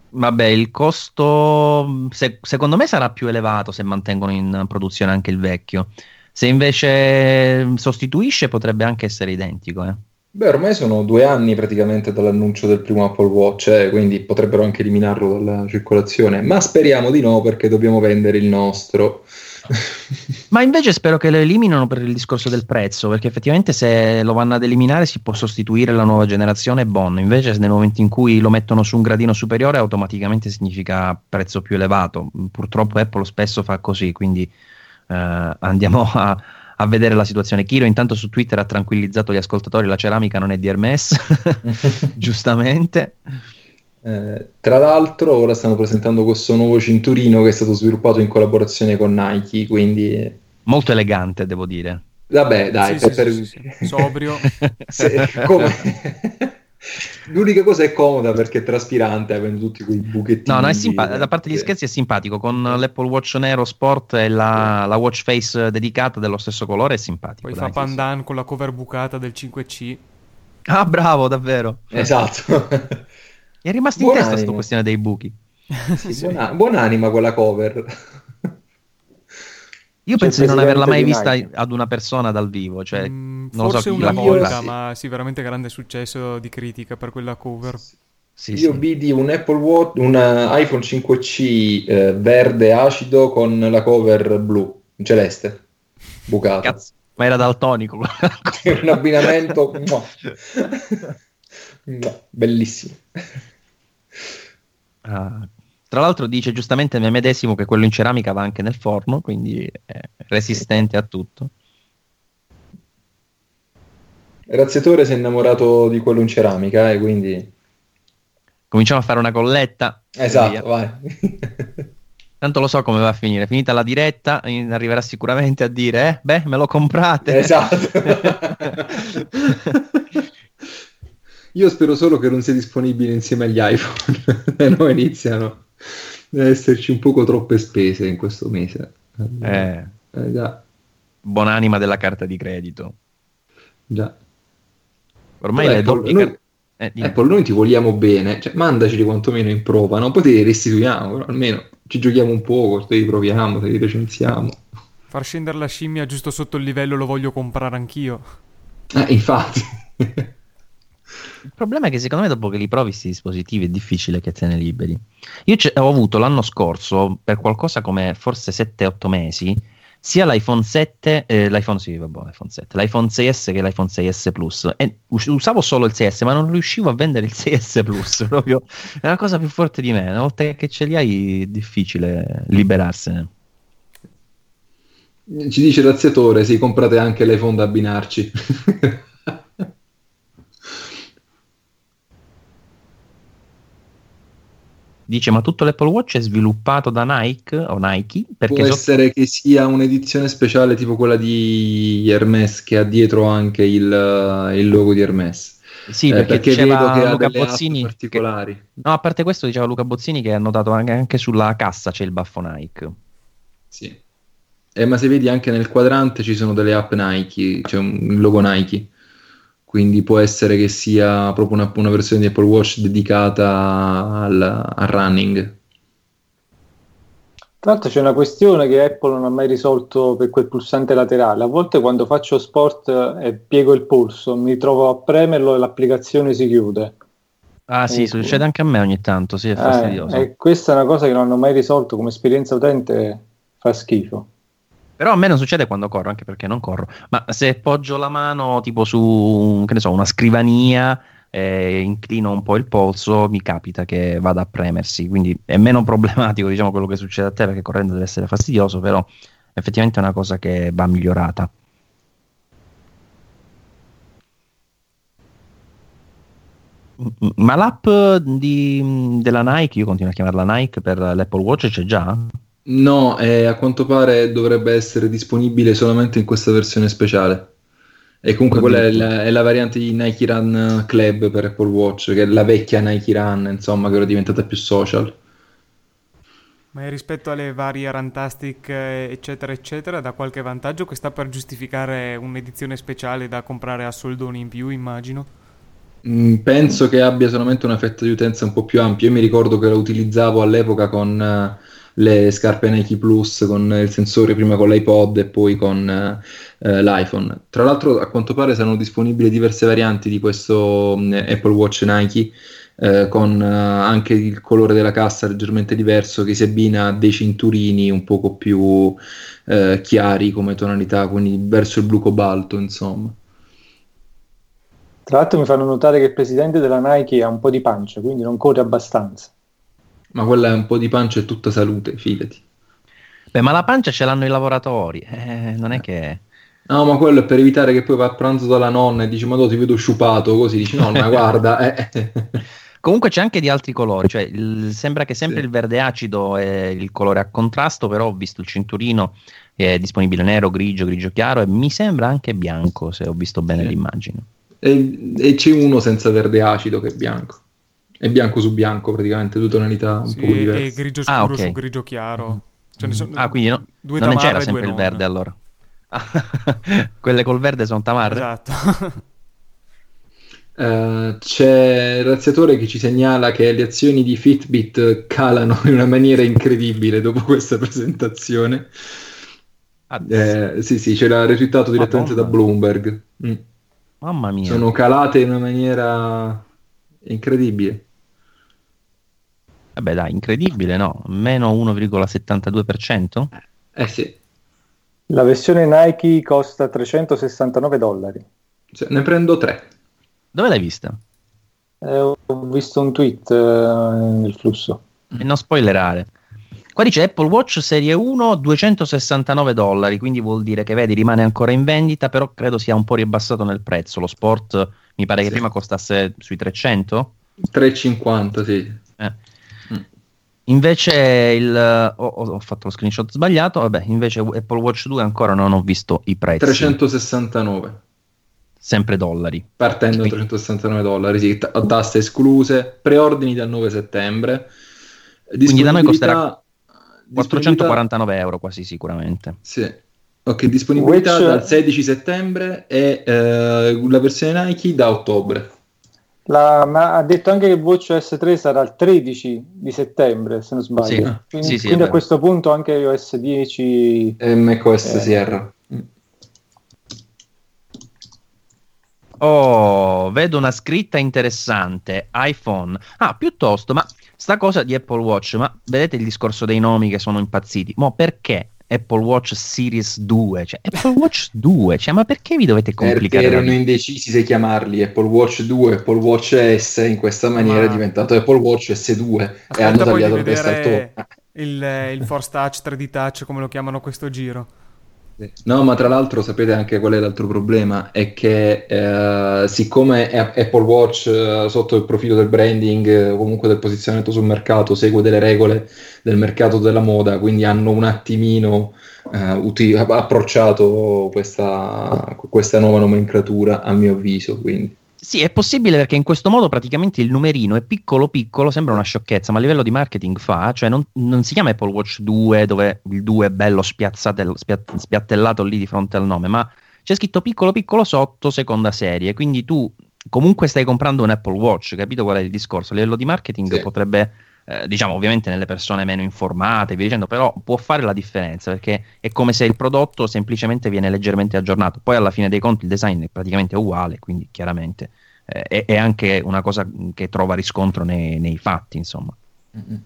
S1: Vabbè, il costo se, secondo me sarà più elevato se mantengono in produzione anche il vecchio. Se invece sostituisce potrebbe anche essere identico. Eh.
S2: Beh, ormai sono due anni praticamente dall'annuncio del primo Apple Watch, eh, quindi potrebbero anche eliminarlo dalla circolazione, ma speriamo di no perché dobbiamo vendere il nostro. (laughs)
S1: ma invece spero che lo eliminino per il discorso del prezzo, perché effettivamente se lo vanno ad eliminare si può sostituire la nuova generazione Bon, invece nel momento in cui lo mettono su un gradino superiore automaticamente significa prezzo più elevato. Purtroppo Apple spesso fa così, quindi eh, andiamo (laughs) a a vedere la situazione. Kiro intanto su Twitter ha tranquillizzato gli ascoltatori, la ceramica non è di Hermes, (laughs) giustamente.
S2: Eh, tra l'altro ora stanno presentando questo nuovo cinturino che è stato sviluppato in collaborazione con Nike, quindi...
S1: Molto elegante, devo dire.
S2: Vabbè, dai,
S4: sì, per... sì, sì, sobrio. (laughs)
S2: Se, come... (laughs) L'unica cosa è comoda perché è traspirante, avendo tutti quei buchettini.
S1: No, no, è simpatico. Da parte degli scherzi è simpatico. Con l'Apple Watch Nero Sport e la, la watch face dedicata dello stesso colore è simpatico.
S4: Poi dai, fa pandan con la cover bucata del 5C.
S1: Ah, bravo, davvero.
S2: Esatto. (laughs)
S1: è rimasto in testa questa questione dei buchi.
S2: Sì, (laughs) sì. Buona, buonanima quella cover.
S1: Io penso di non averla mai vista ad una persona dal vivo. Cioè... Mm, non
S4: Forse
S1: so
S4: una volta, ma sì, veramente grande successo di critica per quella cover.
S1: Sì,
S2: Io
S1: sì.
S2: vidi un Apple Watch, un eh, iPhone 5C eh, verde acido con la cover blu, celeste, bucata.
S1: Cazzo, ma era daltonico. (laughs)
S2: un abbinamento muah. No, bellissimo.
S1: Ah, tra l'altro dice giustamente me medesimo che quello in ceramica va anche nel forno, quindi è resistente a tutto.
S2: Razziatore si è innamorato di quello in ceramica, e quindi...
S1: Cominciamo a fare una colletta.
S2: Esatto, vai. (laughs)
S1: Tanto lo so come va a finire. Finita la diretta, arriverà sicuramente a dire: Eh, beh, me lo comprate.
S2: Esatto. (laughs) Io spero solo che non sia disponibile insieme agli iPhone, (laughs) no iniziano ad esserci un poco troppe spese in questo mese.
S1: Eh,
S2: Eh, già,
S1: buonanima della carta di credito.
S2: già.
S1: Ormai
S2: Vabbè,
S1: le
S2: Apple,
S1: doppie
S2: noi,
S1: eh.
S2: Apple, noi ti vogliamo bene, cioè, mandaceli quantomeno in prova, no? poi te li restituiamo, però almeno ci giochiamo un po', te li proviamo, te li recensiamo.
S4: Far scendere la scimmia giusto sotto il livello lo voglio comprare anch'io.
S2: Eh, infatti.
S1: Il problema è che secondo me dopo che li provi questi dispositivi è difficile che te ne liberi. Io ho avuto l'anno scorso, per qualcosa come forse 7-8 mesi, sia l'iPhone 7, eh, l'iPhone, sì, vabbè, l'iPhone 7, l'iPhone 6S che l'iPhone 6S Plus. E us- usavo solo il 6S, ma non riuscivo a vendere il 6S Plus. (laughs) Proprio è la cosa più forte di me. Una volta che ce li hai è difficile liberarsene.
S2: Ci dice razziatore, sì, comprate anche l'iPhone da abbinarci. (laughs)
S1: Dice, ma tutto l'Apple Watch è sviluppato da Nike o Nike? Perché
S2: Può
S1: so-
S2: essere che sia un'edizione speciale tipo quella di Hermes che ha dietro anche il, il logo di Hermes.
S1: sì,
S2: Eh,
S1: perché,
S2: perché
S1: diceva
S2: vedo che ha
S1: Luca Bozzini che-
S2: particolari.
S1: No, a parte questo diceva Luca Bozzini che ha notato anche, anche sulla cassa c'è il baffo Nike.
S2: Sì. Eh, ma se vedi anche nel quadrante ci sono delle app Nike, c'è un il logo Nike. Quindi può essere che sia proprio una, una versione di Apple Watch dedicata al, al running.
S3: Tra l'altro c'è una questione che Apple non ha mai risolto per quel pulsante laterale. A volte quando faccio sport e piego il polso, mi trovo a premerlo e l'applicazione si chiude.
S1: Ah sì,
S3: Ecco.
S1: succede anche a me ogni tanto, sì, è
S3: Eh,
S1: fastidioso.
S3: e questa è una cosa che non hanno mai risolto come esperienza utente, fa schifo.
S1: Però a me non succede quando corro, anche perché non corro. Ma se poggio la mano tipo su, che ne so, una scrivania e inclino un po' il polso, mi capita che vada a premersi. Quindi è meno (laughs) problematico, diciamo, quello che succede a te, perché correndo deve essere fastidioso, però effettivamente è una cosa che va migliorata. Ma l'app di- della Nike, io continuo a chiamarla Nike per l'Apple Watch, c'è già?
S2: No, eh, a quanto pare dovrebbe essere disponibile solamente in questa versione speciale. E comunque quella è la, è la variante di Nike Run Club per Apple Watch, che è la vecchia Nike Run, insomma, che ora è diventata più social.
S4: Ma rispetto alle varie Rantastic, eh, eccetera, eccetera, da qualche vantaggio che sta per giustificare un'edizione speciale da comprare a soldoni in più, immagino.
S2: Mm, penso che abbia solamente una fetta di utenza un po' più ampia. Io mi ricordo che la utilizzavo all'epoca con eh, le scarpe Nike Plus, con il sensore prima con l'iPod e poi con eh, eh, l'iPhone. Tra l'altro, a quanto pare saranno disponibili diverse varianti di questo mm, Apple Watch Nike. eh, con eh, anche il colore della cassa leggermente diverso che si abbina a dei cinturini un poco più eh, chiari come tonalità, quindi verso il blu cobalto, insomma.
S3: Tra l'altro mi fanno notare che il presidente della Nike ha un po' di pancia, quindi non corre abbastanza.
S2: Ma quella è un po' di pancia e tutta salute, fidati.
S1: Beh, ma la pancia ce l'hanno i lavoratori, eh, non è che...
S2: No, ma quello è per evitare che poi va a pranzo dalla nonna e dici, ma tu ti vedo sciupato, così dici, nonna, (laughs) guarda, eh. (laughs)
S1: Comunque c'è anche di altri colori, cioè il- sembra che sempre
S2: Sì.
S1: il verde acido è il colore a contrasto, però ho visto il cinturino che è disponibile nero, grigio, grigio chiaro e mi sembra anche bianco, se ho visto bene
S2: Sì.
S1: l'immagine.
S2: E, e c'è uno senza verde acido che è bianco. È bianco su bianco praticamente, due tonalità un
S4: Sì,
S2: po'
S4: e
S2: diverse.
S4: grigio
S1: Ah,
S4: scuro
S1: ok.
S4: su grigio chiaro. Ne sono
S1: Ah, quindi no-
S4: due
S1: non c'era
S4: e
S1: sempre
S4: due
S1: il
S4: non.
S1: verde allora. Ah, (laughs) Quelle col verde sono tamarre?
S4: Esatto. (laughs)
S2: Eh, c'è il razziatore che ci segnala che le azioni di Fitbit calano in una maniera incredibile dopo questa presentazione. Eh, sì, sì, c'era retweetato direttamente Madonna. da Bloomberg. Mm.
S1: Mamma mia.
S2: Sono calate in una maniera incredibile.
S1: Vabbè dai, incredibile, no? Meno 1,72%?
S2: Eh sì.
S3: La versione Nike costa 369 dollari.
S2: Cioè, ne prendo tre.
S1: Dove l'hai vista?
S3: Eh, ho visto un tweet eh, nel flusso.
S1: E non spoilerare. Qua dice Apple Watch Serie 1 269 dollari, quindi vuol dire che vedi rimane ancora in vendita, però credo sia un po' ribassato nel prezzo. Lo sport mi pare sì. che prima costasse sui 300?
S2: 350, sì.
S1: Eh. Invece il, oh, ho fatto lo screenshot sbagliato, vabbè, invece Apple Watch 2 ancora non ho visto i prezzi.
S2: 369.
S1: Sempre dollari.
S2: Partendo da 369 dollari, sì, t- tasse escluse, preordini dal 9 settembre.
S1: Quindi da noi costerà 449 euro quasi sicuramente.
S2: Sì. Ok, disponibilità Which... dal 16 settembre e eh, la versione Nike da ottobre.
S3: La, ma ha detto anche che Watch S3 sarà il 13 di settembre, se non sbaglio. Sì. Quindi, sì, sì, quindi a questo punto anche iOS 10
S2: e macOS eh, Sierra.
S1: Oh, vedo una scritta interessante. iPhone. Ah, piuttosto, ma sta cosa di Apple Watch, ma vedete il discorso dei nomi che sono impazziti? Ma perché Apple Watch Series 2? Cioè, Apple Watch 2, cioè, ma perché vi dovete complicare?
S2: Perché erano indecisi se chiamarli Apple Watch 2, Apple Watch S, in questa maniera ma... è diventato Apple Watch S2 Aspetta, e hanno tagliato il
S4: il Force Touch, 3D Touch, come lo chiamano questo giro.
S2: No, ma tra l'altro sapete anche qual è l'altro problema? È che eh, siccome Apple Watch eh, sotto il profilo del branding o eh, comunque del posizionamento sul mercato segue delle regole del mercato della moda, quindi hanno un attimino eh, uti- approcciato questa, questa nuova nomenclatura a mio avviso. Quindi.
S1: Sì, è possibile perché in questo modo praticamente il numerino è piccolo piccolo, sembra una sciocchezza, ma a livello di marketing fa, cioè non, non si chiama Apple Watch 2 dove il 2 è bello spiattellato lì di fronte al nome, ma c'è scritto piccolo piccolo sotto seconda serie, quindi tu comunque stai comprando un Apple Watch, capito qual è il discorso? A livello di marketing sì. potrebbe eh, diciamo ovviamente nelle persone meno informate, via dicendo, però può fare la differenza perché è come se il prodotto semplicemente viene leggermente aggiornato. Poi alla fine dei conti il design è praticamente uguale, quindi chiaramente eh, è, anche una cosa che trova riscontro nei, nei fatti, insomma. Mm-hmm.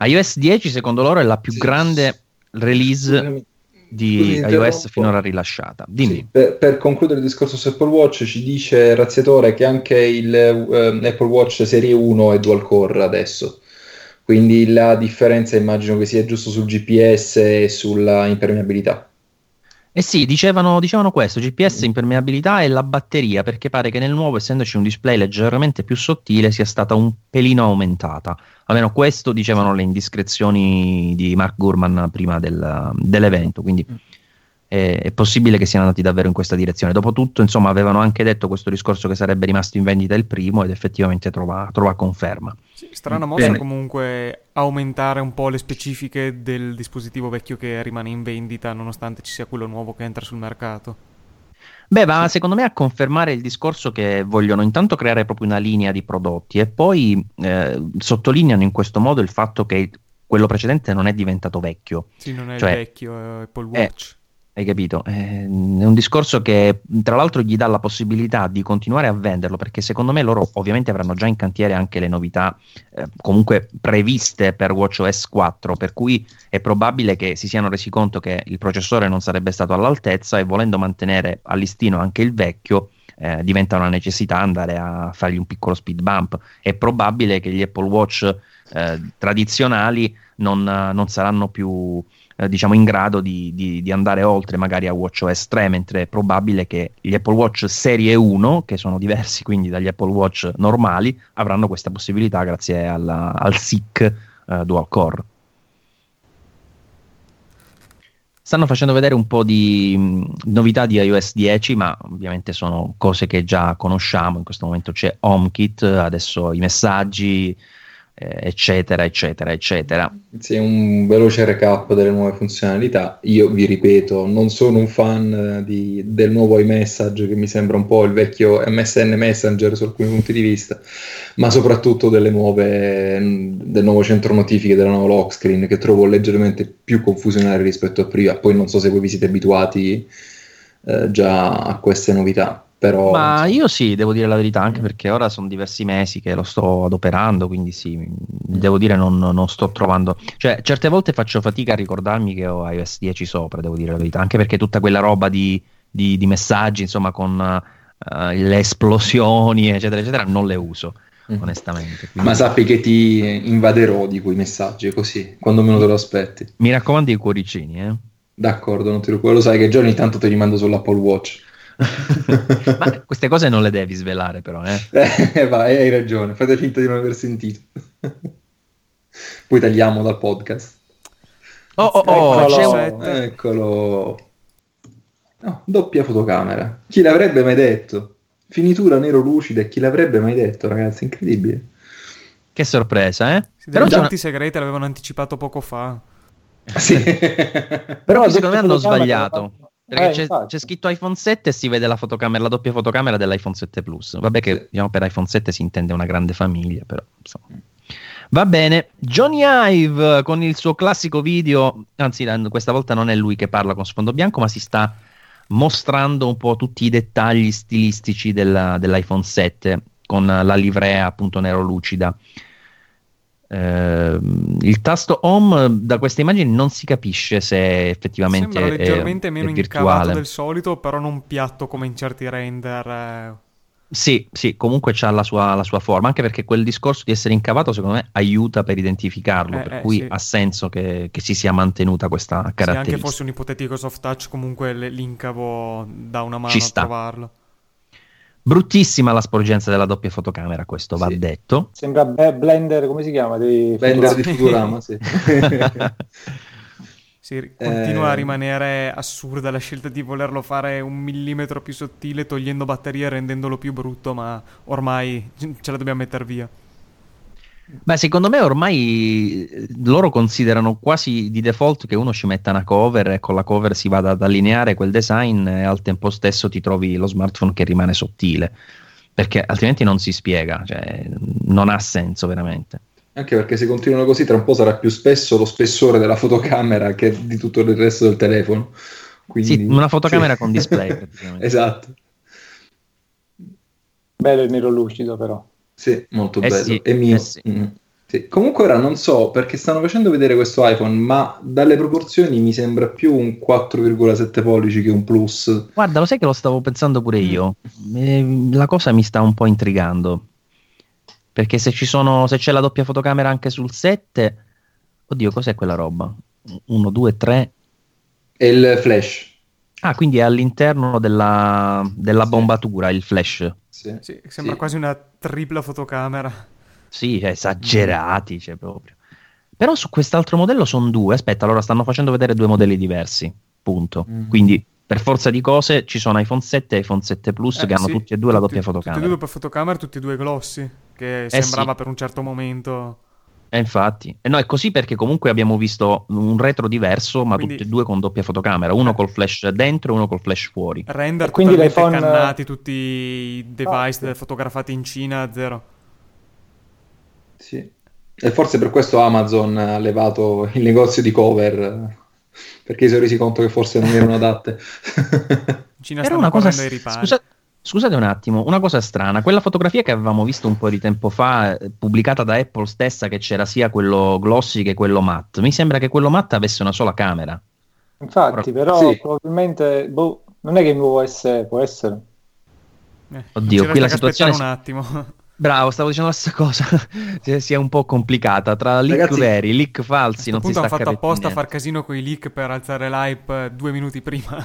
S1: iOS 10 secondo loro è la più sì. grande release di iOS finora rilasciata. Dimmi. Sì,
S2: per, per, concludere il discorso su Apple Watch, ci dice Razziatore che anche il uh, Apple Watch Serie 1 è dual core adesso. Quindi la differenza immagino che sia giusto sul GPS e sulla impermeabilità.
S1: Eh sì, dicevano, dicevano, questo, GPS, impermeabilità e la batteria, perché pare che nel nuovo, essendoci un display leggermente più sottile, sia stata un pelino aumentata. Almeno questo dicevano le indiscrezioni di Mark Gurman prima del, dell'evento, quindi mm. è, è, possibile che siano andati davvero in questa direzione. Dopotutto, insomma, avevano anche detto questo discorso che sarebbe rimasto in vendita il primo ed effettivamente trova, trova conferma.
S4: Sì, strana mossa Bene. comunque aumentare un po' le specifiche del dispositivo vecchio che rimane in vendita nonostante ci sia quello nuovo che entra sul mercato.
S1: Beh, va secondo me a confermare il discorso che vogliono intanto creare proprio una linea di prodotti e poi eh, sottolineano in questo modo il fatto che quello precedente non è diventato vecchio.
S4: Sì, non è cioè, vecchio, è Apple Watch.
S1: Hai capito? Eh, è un discorso che tra l'altro gli dà la possibilità di continuare a venderlo perché secondo me loro ovviamente avranno già in cantiere anche le novità eh, comunque previste per WatchOS 4 per cui è probabile che si siano resi conto che il processore non sarebbe stato all'altezza e volendo mantenere a listino anche il vecchio eh, diventa una necessità andare a fargli un piccolo speed bump. È probabile che gli Apple Watch eh, tradizionali non, non saranno più eh, diciamo in grado di, di, di, andare oltre magari a WatchOS 3, mentre è probabile che gli Apple Watch serie 1, che sono diversi quindi dagli Apple Watch normali, avranno questa possibilità grazie alla, al SIC eh, dual core. Stanno facendo vedere un po' di mh, novità di iOS 10, ma ovviamente sono cose che già conosciamo. In questo momento c'è HomeKit, adesso i messaggi, eccetera, eccetera, eccetera.
S2: Sì, un veloce recap delle nuove funzionalità. Io vi ripeto, non sono un fan di, del nuovo iMessage che mi sembra un po' il vecchio MSN Messenger su alcuni punti di vista, ma soprattutto delle nuove, del nuovo centro notifiche, della nuova lock screen che trovo leggermente più confusionale rispetto a prima. Poi non so se voi vi siete abituati eh, già a queste novità. Però,
S1: Ma io sì, devo dire la verità, anche perché ora sono diversi mesi che lo sto adoperando, quindi sì, devo dire non, non sto trovando... Cioè, certe volte faccio fatica a ricordarmi che ho iOS 10 sopra, devo dire la verità, anche perché tutta quella roba di, di, di messaggi, insomma, con uh, le esplosioni, eccetera, eccetera, non le uso, mm. onestamente.
S2: Quindi... Ma sappi che ti invaderò di quei messaggi, così, quando meno te lo aspetti.
S1: Mi raccomando i cuoricini, eh?
S2: D'accordo, non ti lo... lo sai che già ogni tanto te li mando sull'Apple Watch.
S1: Ma queste cose non le devi svelare, però. Eh? (laughs)
S2: eh, vai, hai ragione. Fate finta di non aver sentito. (laughs) Poi tagliamo dal podcast.
S1: Oh, oh, oh,
S2: eccolo. Un... eccolo. No, doppia fotocamera. Chi l'avrebbe mai detto? Finitura nero lucida, chi l'avrebbe mai detto, ragazzi? Incredibile.
S1: Che sorpresa, eh?
S4: Sì, Però tanti una... segreti l'avevano anticipato poco fa.
S2: Sì. (laughs)
S1: Però secondo me hanno sbagliato. Perché eh, c'è, c'è, scritto iPhone 7 e si vede la fotocamera, la doppia fotocamera dell'iPhone 7 Plus. Vabbè che diciamo, per iPhone 7 si intende una grande famiglia, però insomma. Va bene, Johnny Ive con il suo classico video, anzi questa volta non è lui che parla con sfondo bianco, ma si sta mostrando un po' tutti i dettagli stilistici della, dell'iPhone 7 con la livrea appunto nero lucida. Uh, il tasto home da queste immagini non si capisce se effettivamente
S4: Sembra leggermente
S1: è,
S4: meno
S1: è virtuale
S4: del solito, però non piatto come in certi render. Eh.
S1: Sì, sì, comunque ha la sua, la sua, forma, anche perché quel discorso di essere incavato secondo me aiuta per identificarlo, eh, per eh, cui sì. ha senso che, che, si sia mantenuta questa caratteristica. Se
S4: anche fosse un ipotetico soft touch, comunque l'incavo da una mano Ci a sta. trovarlo.
S1: Bruttissima la sporgenza della doppia fotocamera, questo va sì. detto.
S3: Sembra Blender, come si chiama?
S2: Di Blender di Futurama, sì. (laughs)
S4: sì continua eh... a rimanere assurda la scelta di volerlo fare un millimetro più sottile, togliendo batterie e rendendolo più brutto, ma ormai ce la dobbiamo mettere via.
S1: Beh, secondo me ormai eh, loro considerano quasi di default che uno ci metta una cover e con la cover si vada ad allineare quel design e al tempo stesso ti trovi lo smartphone che rimane sottile, perché altrimenti non si spiega, cioè, non ha senso veramente.
S2: Anche perché se continuano così tra un po' sarà più spesso lo spessore della fotocamera che di tutto il resto del telefono. Quindi...
S1: Sì, una fotocamera sì. con display. (laughs)
S2: esatto.
S3: Bello il nero lucido però.
S2: Sì, molto
S1: eh
S2: bello.
S1: Sì,
S2: è mio.
S1: Eh sì.
S2: mm. sì. Comunque ora non so perché stanno facendo vedere questo iPhone, ma dalle proporzioni mi sembra più un 4,7 pollici che un Plus.
S1: Guarda, lo sai che lo stavo pensando pure io. Eh, la cosa mi sta un po' intrigando. Perché se, ci sono, se c'è la doppia fotocamera anche sul 7, oddio, cos'è quella roba? 1, 2, 3.
S2: È il flash.
S1: Ah, quindi è all'interno della, della sì. bombatura il flash.
S4: Sì. sì sembra sì. quasi una tripla fotocamera.
S1: Sì, esagerati, cioè proprio. Però su quest'altro modello sono due. Aspetta, allora stanno facendo vedere due modelli diversi. Punto. Mm. Quindi per forza di cose ci sono iPhone 7 e iPhone 7 Plus eh, che hanno tutti e due tutti, la doppia fotocamera.
S4: Tutti e due per fotocamera, tutti e due glossy, che eh sembrava sì. per un certo momento.
S1: E eh, infatti, e no, è così perché comunque abbiamo visto un retro diverso, ma quindi, tutti e due con doppia fotocamera, uno eh. col flash dentro e uno col flash fuori.
S4: Render quindi l'iPhone cannati, tutti i device oh, sì. fotografati in Cina, zero.
S2: Sì. E forse per questo Amazon ha levato il negozio di cover, perché si sono resi conto che forse non erano adatte.
S4: In Cina Era una cosa... Scusa,
S1: Scusate un attimo, una cosa strana, quella fotografia che avevamo visto un po' di tempo fa, eh, pubblicata da Apple stessa, che c'era sia quello glossy che quello matte, mi sembra che quello matte avesse una sola camera.
S3: Infatti, però sì. probabilmente, boh, non è che il nuovo S può essere.
S1: Eh, Oddio, qui la situazione...
S4: un attimo. (laughs)
S1: Bravo, stavo dicendo la stessa cosa. (laughs) si è un po' complicata tra leak Ragazzi, veri, leak falsi. non si sta
S4: hanno fatto apposta a far casino con i leak per alzare l'hype due minuti prima.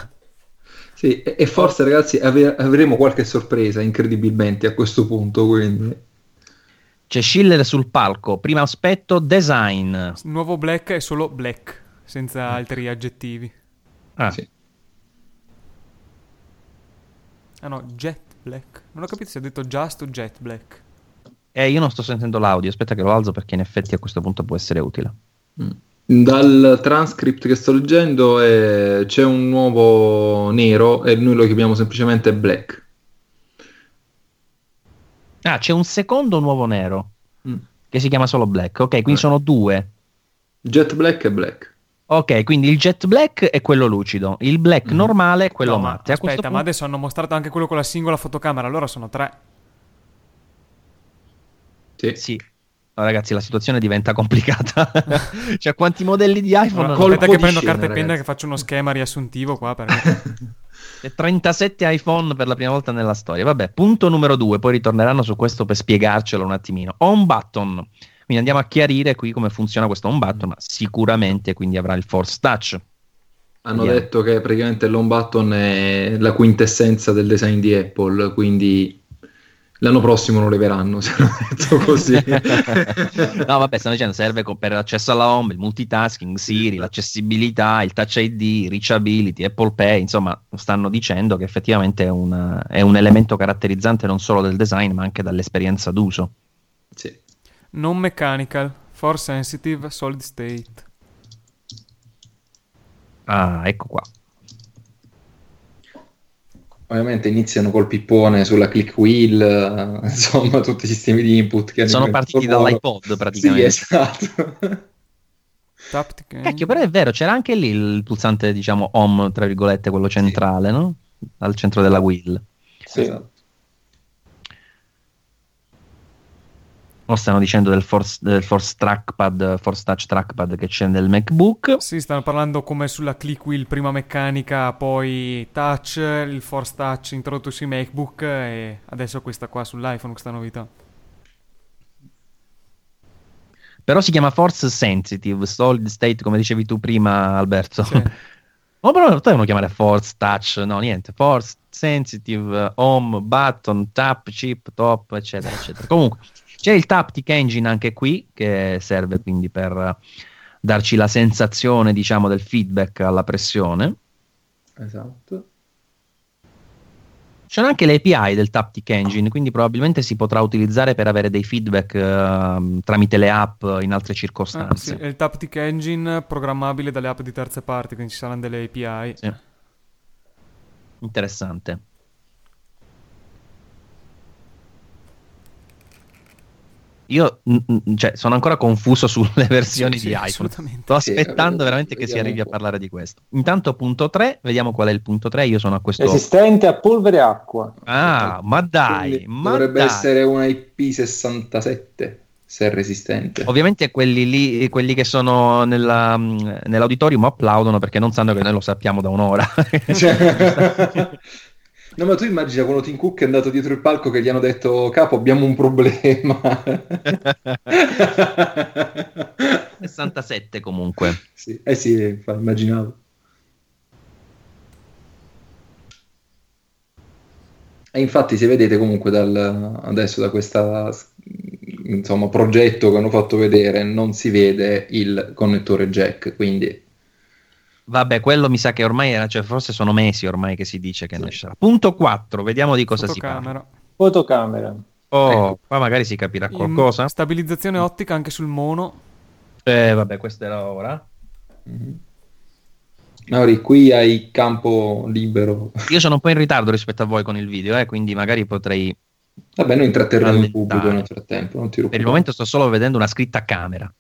S2: Sì, e forse ragazzi ave- avremo qualche sorpresa incredibilmente a questo punto. Quindi.
S1: C'è Schiller sul palco, primo aspetto design.
S4: Nuovo black è solo black, senza altri aggettivi.
S1: Ah, sì.
S4: Ah no, jet black. Non ho capito se ha detto just o jet black.
S1: Eh, io non sto sentendo l'audio, aspetta che lo alzo perché in effetti a questo punto può essere utile.
S2: Mm. Dal transcript che sto leggendo è, c'è un nuovo nero e noi lo chiamiamo semplicemente black.
S1: Ah, c'è un secondo nuovo nero mm. che si chiama solo black. Ok, quindi eh. sono due.
S2: Jet black e black.
S1: Ok, quindi il jet black è quello lucido, il black mm. normale è quello no, matte.
S4: Ma aspetta, punto... ma adesso hanno mostrato anche quello con la singola fotocamera, allora sono tre.
S1: Sì. sì. No, ragazzi, la situazione diventa complicata. (laughs) cioè, quanti modelli di iPhone?
S4: No, aspetta che prendo carta e penna che faccio uno schema riassuntivo qua. Perché... (laughs)
S1: 37 iPhone per la prima volta nella storia. Vabbè, punto numero due, poi ritorneranno su questo per spiegarcelo un attimino. Home button. Quindi andiamo a chiarire qui come funziona questo home button, ma sicuramente quindi avrà il Force Touch.
S2: Hanno detto che praticamente l'home button è la quintessenza del design di Apple, quindi L'anno prossimo lo leveranno, (laughs) se hanno detto così. (laughs)
S1: no, vabbè, stanno dicendo serve per l'accesso alla home, il multitasking, Siri, l'accessibilità, il touch ID, reachability, Apple Pay, insomma, stanno dicendo che effettivamente è un, è un elemento caratterizzante non solo del design, ma anche dall'esperienza d'uso.
S2: Sì.
S4: Non mechanical, force sensitive, solid state.
S1: Ah, ecco qua
S2: ovviamente iniziano col pippone sulla click wheel, eh, (laughs) insomma tutti i sistemi di input che
S1: sono partiti dall'iPod praticamente.
S2: Sì, esatto.
S1: Cacchio, però è vero, c'era anche lì il pulsante, diciamo, home, tra virgolette, quello centrale, sì. no? Al centro della wheel.
S2: Sì. Esatto.
S1: O stanno dicendo del Force, del Force Trackpad, Force Touch Trackpad che c'è nel MacBook.
S4: Sì, stanno parlando come sulla click wheel, prima meccanica, poi touch, il Force Touch introdotto sui MacBook e adesso questa qua sull'iPhone, questa novità.
S1: Però si chiama Force Sensitive, Solid State, come dicevi tu prima, Alberto. Sì. Ma (laughs) però devono chiamare Force Touch, no, niente, Force Sensitive, Home, Button, Tap, Chip, Top, eccetera, eccetera. Comunque, c'è il Taptic Engine anche qui, che serve quindi per darci la sensazione, diciamo, del feedback alla pressione.
S2: Esatto.
S1: C'è anche le API del Taptic Engine, quindi probabilmente si potrà utilizzare per avere dei feedback uh, tramite le app in altre circostanze.
S4: Ah, sì, è il Taptic Engine programmabile dalle app di terze parti, quindi ci saranno delle API.
S1: Sì. Interessante. Io cioè, sono ancora confuso (laughs) sulle versioni sì, di sì, iPhone. Sto aspettando sì, veramente che si arrivi a parlare di questo. Intanto, punto 3, vediamo qual è il punto 3. Io sono a questo.
S3: Resistente a polvere e acqua.
S1: Ah, ma dai, ma
S2: dovrebbe
S1: dai.
S2: essere una IP67 se è resistente.
S1: Ovviamente quelli lì, quelli che sono nella, nell'auditorium applaudono perché non sanno che noi lo sappiamo da un'ora. (laughs) (laughs) Cioè...
S2: No, ma tu immagina quando Tim Cook è andato dietro il palco che gli hanno detto capo abbiamo un problema. (laughs)
S1: 67 comunque.
S2: Sì. Eh sì, immaginavo. E infatti se vedete comunque dal, adesso da questo progetto che hanno fatto vedere non si vede il connettore jack, quindi
S1: Vabbè, quello mi sa che ormai era, cioè forse sono mesi ormai che si dice che sì. nascerà. Punto 4, vediamo di cosa
S4: Fotocamera.
S1: si parla.
S3: Fotocamera.
S1: Oh, ecco. qua magari si capirà qualcosa. In
S4: stabilizzazione ottica anche sul mono.
S1: Eh, vabbè, questa era ora.
S2: Mm-hmm. Mauri, qui hai campo libero.
S1: Io sono un po' in ritardo rispetto a voi con il video, eh, quindi magari potrei...
S2: Vabbè, noi intratterremo il pubblico nel frattempo, non ti
S1: Per il momento sto solo vedendo una scritta camera.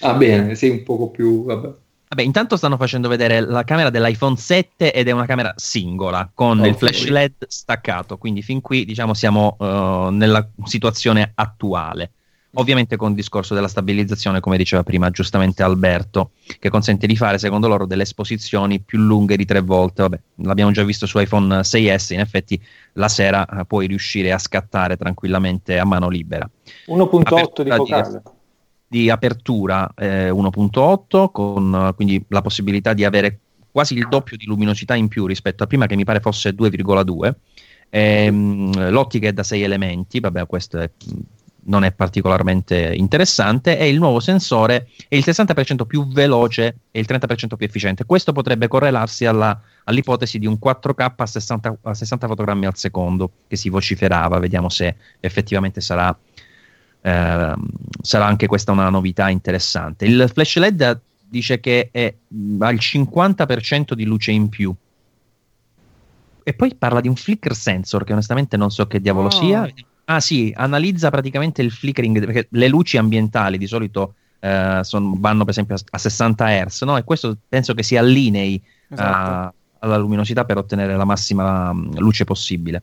S2: ah, bene, sei un poco più... Vabbè.
S1: Vabbè, intanto stanno facendo vedere la camera dell'iPhone 7 ed è una camera singola con okay. il flash LED staccato, quindi fin qui diciamo siamo uh, nella situazione attuale. Ovviamente con il discorso della stabilizzazione, come diceva prima giustamente Alberto, che consente di fare, secondo loro, delle esposizioni più lunghe di tre volte. Vabbè, l'abbiamo già visto su iPhone 6S, in effetti la sera uh, puoi riuscire a scattare tranquillamente a mano libera.
S3: 1.8 di focale. Di
S1: apertura eh, 1.8 con quindi la possibilità di avere quasi il doppio di luminosità in più rispetto a prima che mi pare fosse 2,2 ehm, l'ottica è da 6 elementi vabbè questo è, non è particolarmente interessante e il nuovo sensore è il 60% più veloce e il 30% più efficiente. Questo potrebbe correlarsi alla, all'ipotesi di un 4K a 60, a 60 fotogrammi al secondo che si vociferava vediamo se effettivamente sarà eh, sarà anche questa una novità interessante. Il flash LED dice che è, ha il 50% di luce in più. E poi parla di un flicker sensor che onestamente non so che diavolo oh. sia. Ah sì, analizza praticamente il flickering, perché le luci ambientali di solito eh, son, vanno per esempio a, a 60 Hz, no? E questo penso che si allinei esatto. uh, alla luminosità per ottenere la massima luce possibile.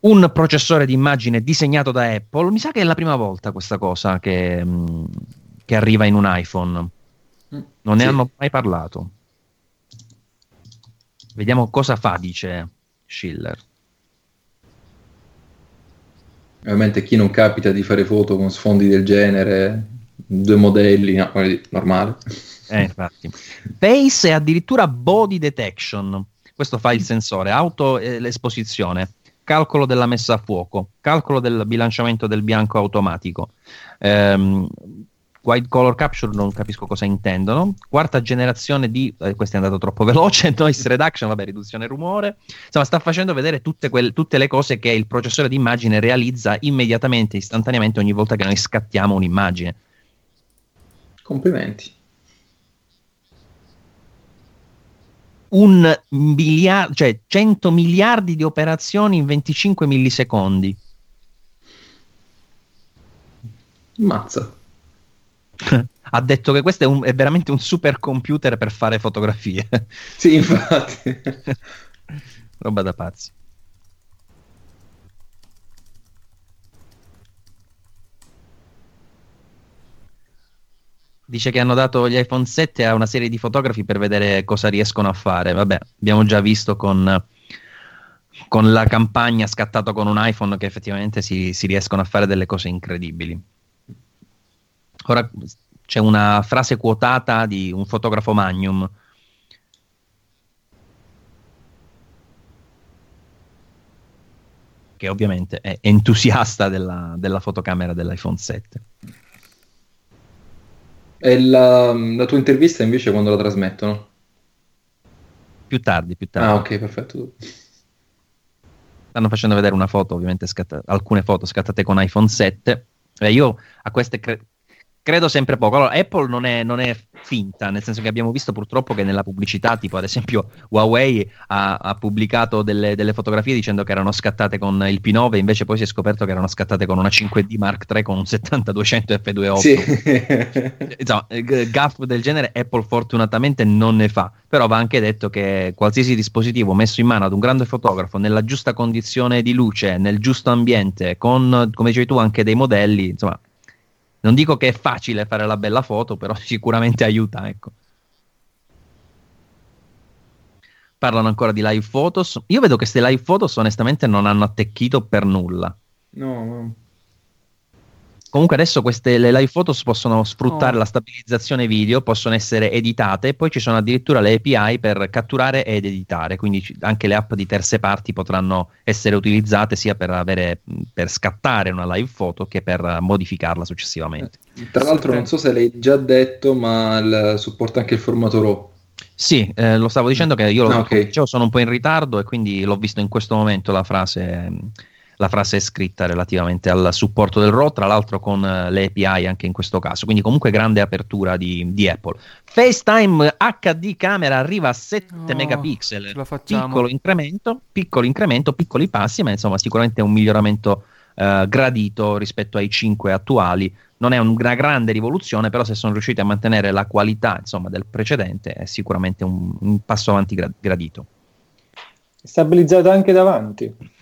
S1: Un processore di immagine disegnato da Apple, mi sa che è la prima volta questa cosa che, um, che arriva in un iPhone. Mm, non sì. ne hanno mai parlato. Vediamo cosa fa, dice Schiller.
S2: Ovviamente chi non capita di fare foto con sfondi del genere, due modelli, no, normale.
S1: Eh, infatti. Face e addirittura body detection. Questo fa il sensore, auto eh, l'esposizione, calcolo della messa a fuoco, calcolo del bilanciamento del bianco automatico. Ehm, White Color Capture non capisco cosa intendono. Quarta generazione di, eh, questo è andato troppo (laughs) veloce, Noise Reduction, vabbè, riduzione rumore. Insomma, sta facendo vedere tutte, quelle, tutte le cose che il processore di immagine realizza immediatamente, istantaneamente, ogni volta che noi scattiamo un'immagine.
S2: Complimenti.
S1: Un miliardo, cioè 100 miliardi di operazioni in 25 millisecondi.
S2: Mazza. (laughs)
S1: ha detto che questo è, un, è, veramente un super computer per fare fotografie.
S2: Sì, infatti. (laughs)
S1: Roba da pazzi. Dice che hanno dato gli iPhone 7 a una serie di fotografi per vedere cosa riescono a fare. Vabbè, abbiamo già visto con, con la campagna scattata con un iPhone che effettivamente si, si riescono a fare delle cose incredibili. Ora c'è una frase quotata di un fotografo Magnum. Che ovviamente è entusiasta della, della fotocamera dell'iPhone 7.
S2: E la, la, tua intervista invece quando la trasmettono?
S1: Più tardi, più tardi.
S2: Ah, ok, perfetto.
S1: Stanno facendo vedere una foto, ovviamente, scatta- alcune foto scattate con iPhone 7. Eh, io a queste cre- credo sempre poco. Allora, Apple non è, non è, finta, nel senso che abbiamo visto purtroppo che nella pubblicità, tipo ad esempio Huawei ha, ha pubblicato delle, delle, fotografie dicendo che erano scattate con il P9, invece poi si è scoperto che erano scattate con una 5D Mark III con un 7200 F28. Sì. (laughs) Insomma, gaff del genere Apple fortunatamente non ne fa, però va anche detto che qualsiasi dispositivo messo in mano ad un grande fotografo nella giusta condizione di luce, nel giusto ambiente, con, come dicevi tu, anche dei modelli, insomma, non dico che è facile fare la bella foto, però (laughs) sicuramente aiuta, ecco. Parlano ancora di live photos. Io vedo che queste live photos onestamente non hanno attecchito per nulla.
S2: No.
S1: Comunque adesso queste, le live photos possono sfruttare oh. la stabilizzazione video, possono essere editate e poi ci sono addirittura le API per catturare ed editare, quindi anche le app di terze parti potranno essere utilizzate sia per, avere, per scattare una live photo che per modificarla successivamente.
S2: Eh, tra l'altro non so se l'hai già detto, ma il, supporta anche il formato RAW.
S1: Sì, eh, lo stavo dicendo che io lo, ah, okay. dicevo, sono un po' in ritardo e quindi l'ho visto in questo momento la frase la frase è scritta relativamente al supporto del RAW, tra l'altro con uh, le API anche in questo caso, quindi comunque grande apertura di, di Apple. FaceTime HD camera arriva a 7 oh, megapixel, piccolo incremento, piccolo incremento, piccoli passi, ma insomma sicuramente un miglioramento uh, gradito rispetto ai 5 attuali. Non è una grande rivoluzione, però se sono riusciti a mantenere la qualità insomma, del precedente è sicuramente un, un passo avanti gra- gradito.
S3: Stabilizzato anche davanti.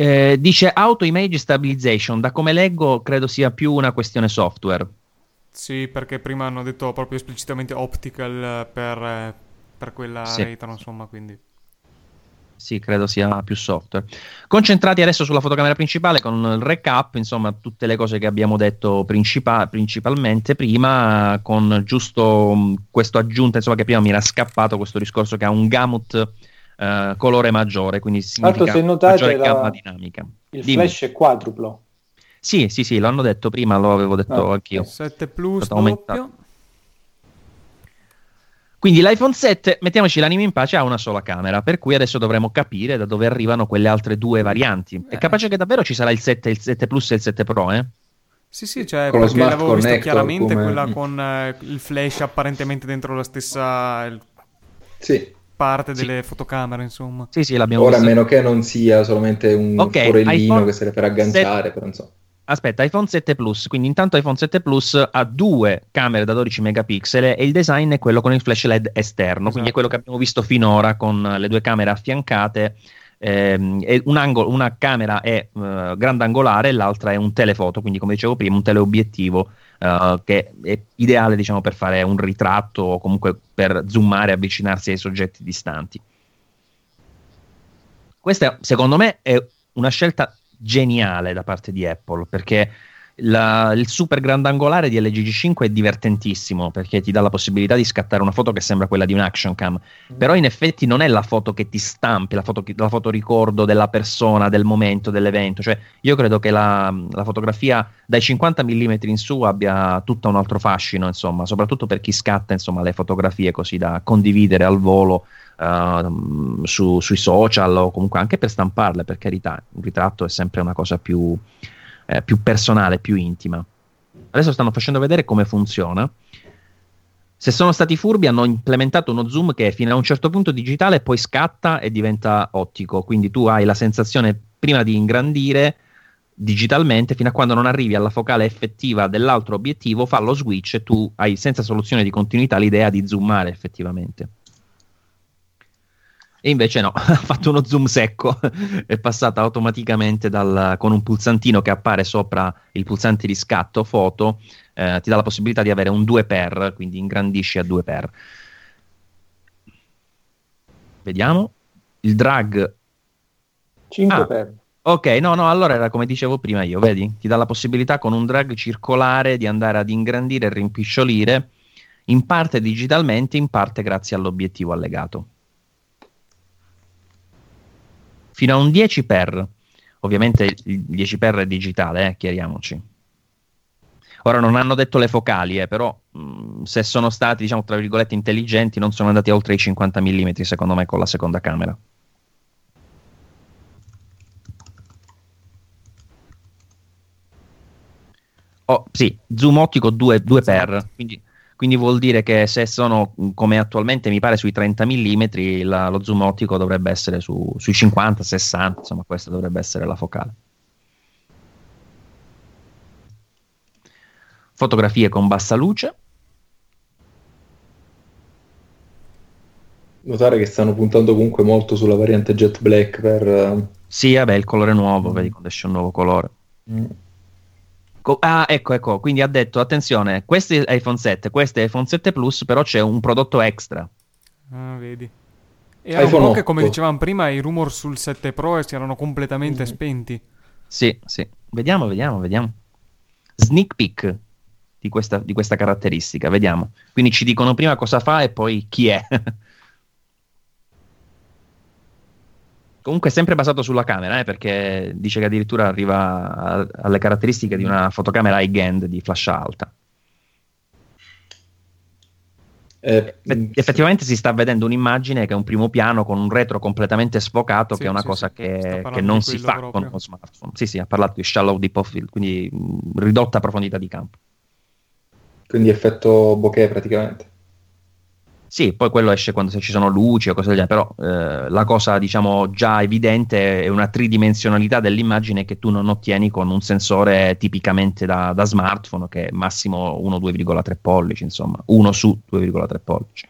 S1: Eh, dice Auto Image Stabilization, da come leggo credo sia più una questione software.
S4: Sì, perché prima hanno detto proprio esplicitamente optical per, per quella sì. rete, insomma, quindi...
S1: Sì, credo sia più software. Concentrati adesso sulla fotocamera principale con il recap, insomma, tutte le cose che abbiamo detto principa- principalmente prima, con giusto um, questo aggiunta, insomma, che prima mi era scappato questo discorso che ha un gamut uh, colore maggiore, quindi significa se notate gamma la... dinamica.
S3: Il Dimmi. flash è quadruplo.
S1: Sì, sì, sì, l'hanno detto prima, lo avevo detto ah, anch'io.
S4: 7 Plus doppio.
S1: Quindi l'iPhone 7, mettiamoci l'anima in pace, ha una sola camera, per cui adesso dovremo capire da dove arrivano quelle altre due varianti. È eh. capace che davvero ci sarà il 7, il 7 Plus e il 7 Pro, eh?
S4: Sì, sì, cioè,
S2: con
S4: perché l'avevo visto
S2: connector,
S4: chiaramente
S2: come-
S4: quella con eh, il flash apparentemente dentro la stessa il-
S2: Sì,
S4: parte
S1: Sì.
S4: delle fotocamere, insomma.
S1: Sì, sì, l'abbiamo
S2: ora a meno che non sia solamente un
S1: Ok,
S2: forellino
S1: iPhone
S2: che serve per agganciare, però insomma.
S1: Aspetta, iPhone 7 Plus, quindi intanto iPhone 7 Plus ha due camere da 12 megapixel e il design è quello con il flash LED esterno, quindi è
S4: Esatto.
S1: quello che abbiamo visto finora con le due camere affiancate. ehm, un angolo- una camera è eh, grandangolare e l'altra è un telefoto, quindi come dicevo prima un teleobiettivo eh, che è ideale diciamo, per fare un ritratto o comunque per zoomare e avvicinarsi ai soggetti distanti. Questa secondo me è una scelta geniale da parte di Apple perché la- il super grandangolare di LG G5 è divertentissimo perché ti dà la possibilità di scattare una foto che sembra quella di un action cam. Però in effetti non è la foto che ti stampi la foto, la foto ricordo della persona del momento dell'evento. Cioè io credo che la, la fotografia dai 50 mm in su abbia tutto un altro fascino insomma soprattutto per chi scatta insomma le fotografie così da condividere al volo ehm, su- sui social o comunque anche per stamparle per carità. Un ritratto è sempre una cosa più eh, più personale, più intima. Adesso stanno facendo vedere come funziona. Se sono stati furbi, hanno implementato uno zoom che fino a un certo punto digitale, poi scatta e diventa ottico. Quindi tu hai la sensazione prima di ingrandire digitalmente fino a quando non arrivi alla focale effettiva dell'altro obiettivo, fa lo switch e tu hai senza soluzione di continuità l'idea di zoomare effettivamente. E invece no, (laughs) ha fatto uno zoom secco, (laughs) è passata automaticamente dal- con un pulsantino che appare sopra il pulsante di scatto foto, eh, ti dà la possibilità di avere un 2x, quindi ingrandisci a 2x. Vediamo, il drag
S3: 5
S1: Ah. Ok, no, no, allora era come dicevo prima io, vedi? Ti dà la possibilità con un drag circolare di andare ad ingrandire e rimpicciolire, in parte digitalmente, in parte grazie all'obiettivo allegato. Fino a un 10x, ovviamente il 10x è digitale, eh, chiariamoci. Ora non hanno detto le focali, eh, però mh, se sono stati, diciamo, tra virgolette, intelligenti, non sono andati oltre i 50 mm, secondo me, con la seconda camera. Oh, sì, zoom ottico 2, 2 per, quindi, quindi vuol dire che se sono mh, come attualmente mi pare sui 30 mm, la- lo zoom ottico dovrebbe essere su- sui 50, 60, insomma questa dovrebbe essere la focale. Fotografie con bassa luce,
S2: Notare che stanno puntando comunque molto sulla variante jet black per... eh,
S1: sì, vabbè, il colore nuovo, vedi quando esce un nuovo colore.
S2: mm,
S1: Co- ah, ecco, ecco, quindi ha detto, attenzione, questo è iPhone 7, questo è iPhone 7 Plus, però c'è un prodotto extra.
S4: Ah, vedi. Era un
S2: iPhone
S4: po' che, come
S2: 8.
S4: dicevamo prima, i rumor sul 7 Pro si erano completamente
S2: Mm.
S4: spenti.
S1: Sì, sì. Vediamo, vediamo, vediamo. Sneak peek di questa, di questa caratteristica, vediamo. Quindi ci dicono prima cosa fa e poi chi è. (laughs) Comunque è sempre basato sulla camera, eh, perché dice che addirittura arriva a- alle caratteristiche di una fotocamera high-end di flash alta.
S2: eh,
S1: Eff- Effettivamente si sta vedendo un'immagine che è un primo piano con un retro completamente sfocato,
S4: Sì,
S1: che è una
S4: sì,
S1: cosa
S4: sì.
S1: che, che non si fa
S4: proprio.
S1: con uno smartphone. Sì, sì, ha parlato di shallow deep of field, quindi mh, ridotta profondità di campo.
S2: quindi effetto bokeh praticamente.
S1: Sì, poi quello esce quando se ci sono luci o cose del genere, però eh, la cosa diciamo già evidente è una tridimensionalità dell'immagine che tu non ottieni con un sensore tipicamente da, da smartphone che è massimo 1-2,3 pollici, insomma, 1 su 2,3 pollici.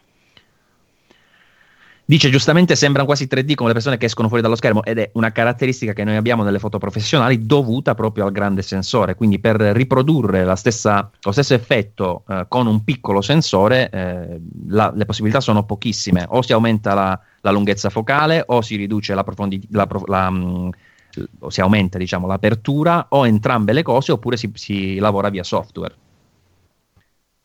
S1: Dice giustamente sembrano quasi 3D come le persone che escono fuori dallo schermo ed è una caratteristica che noi abbiamo nelle foto professionali dovuta proprio al grande sensore. Quindi per riprodurre stessa- lo stesso effetto eh, con un piccolo sensore eh, la- le possibilità sono pochissime. O si aumenta la, la lunghezza focale o si riduce la profondità, o si aumenta diciamo, l'apertura o entrambe le cose oppure si, si lavora via software.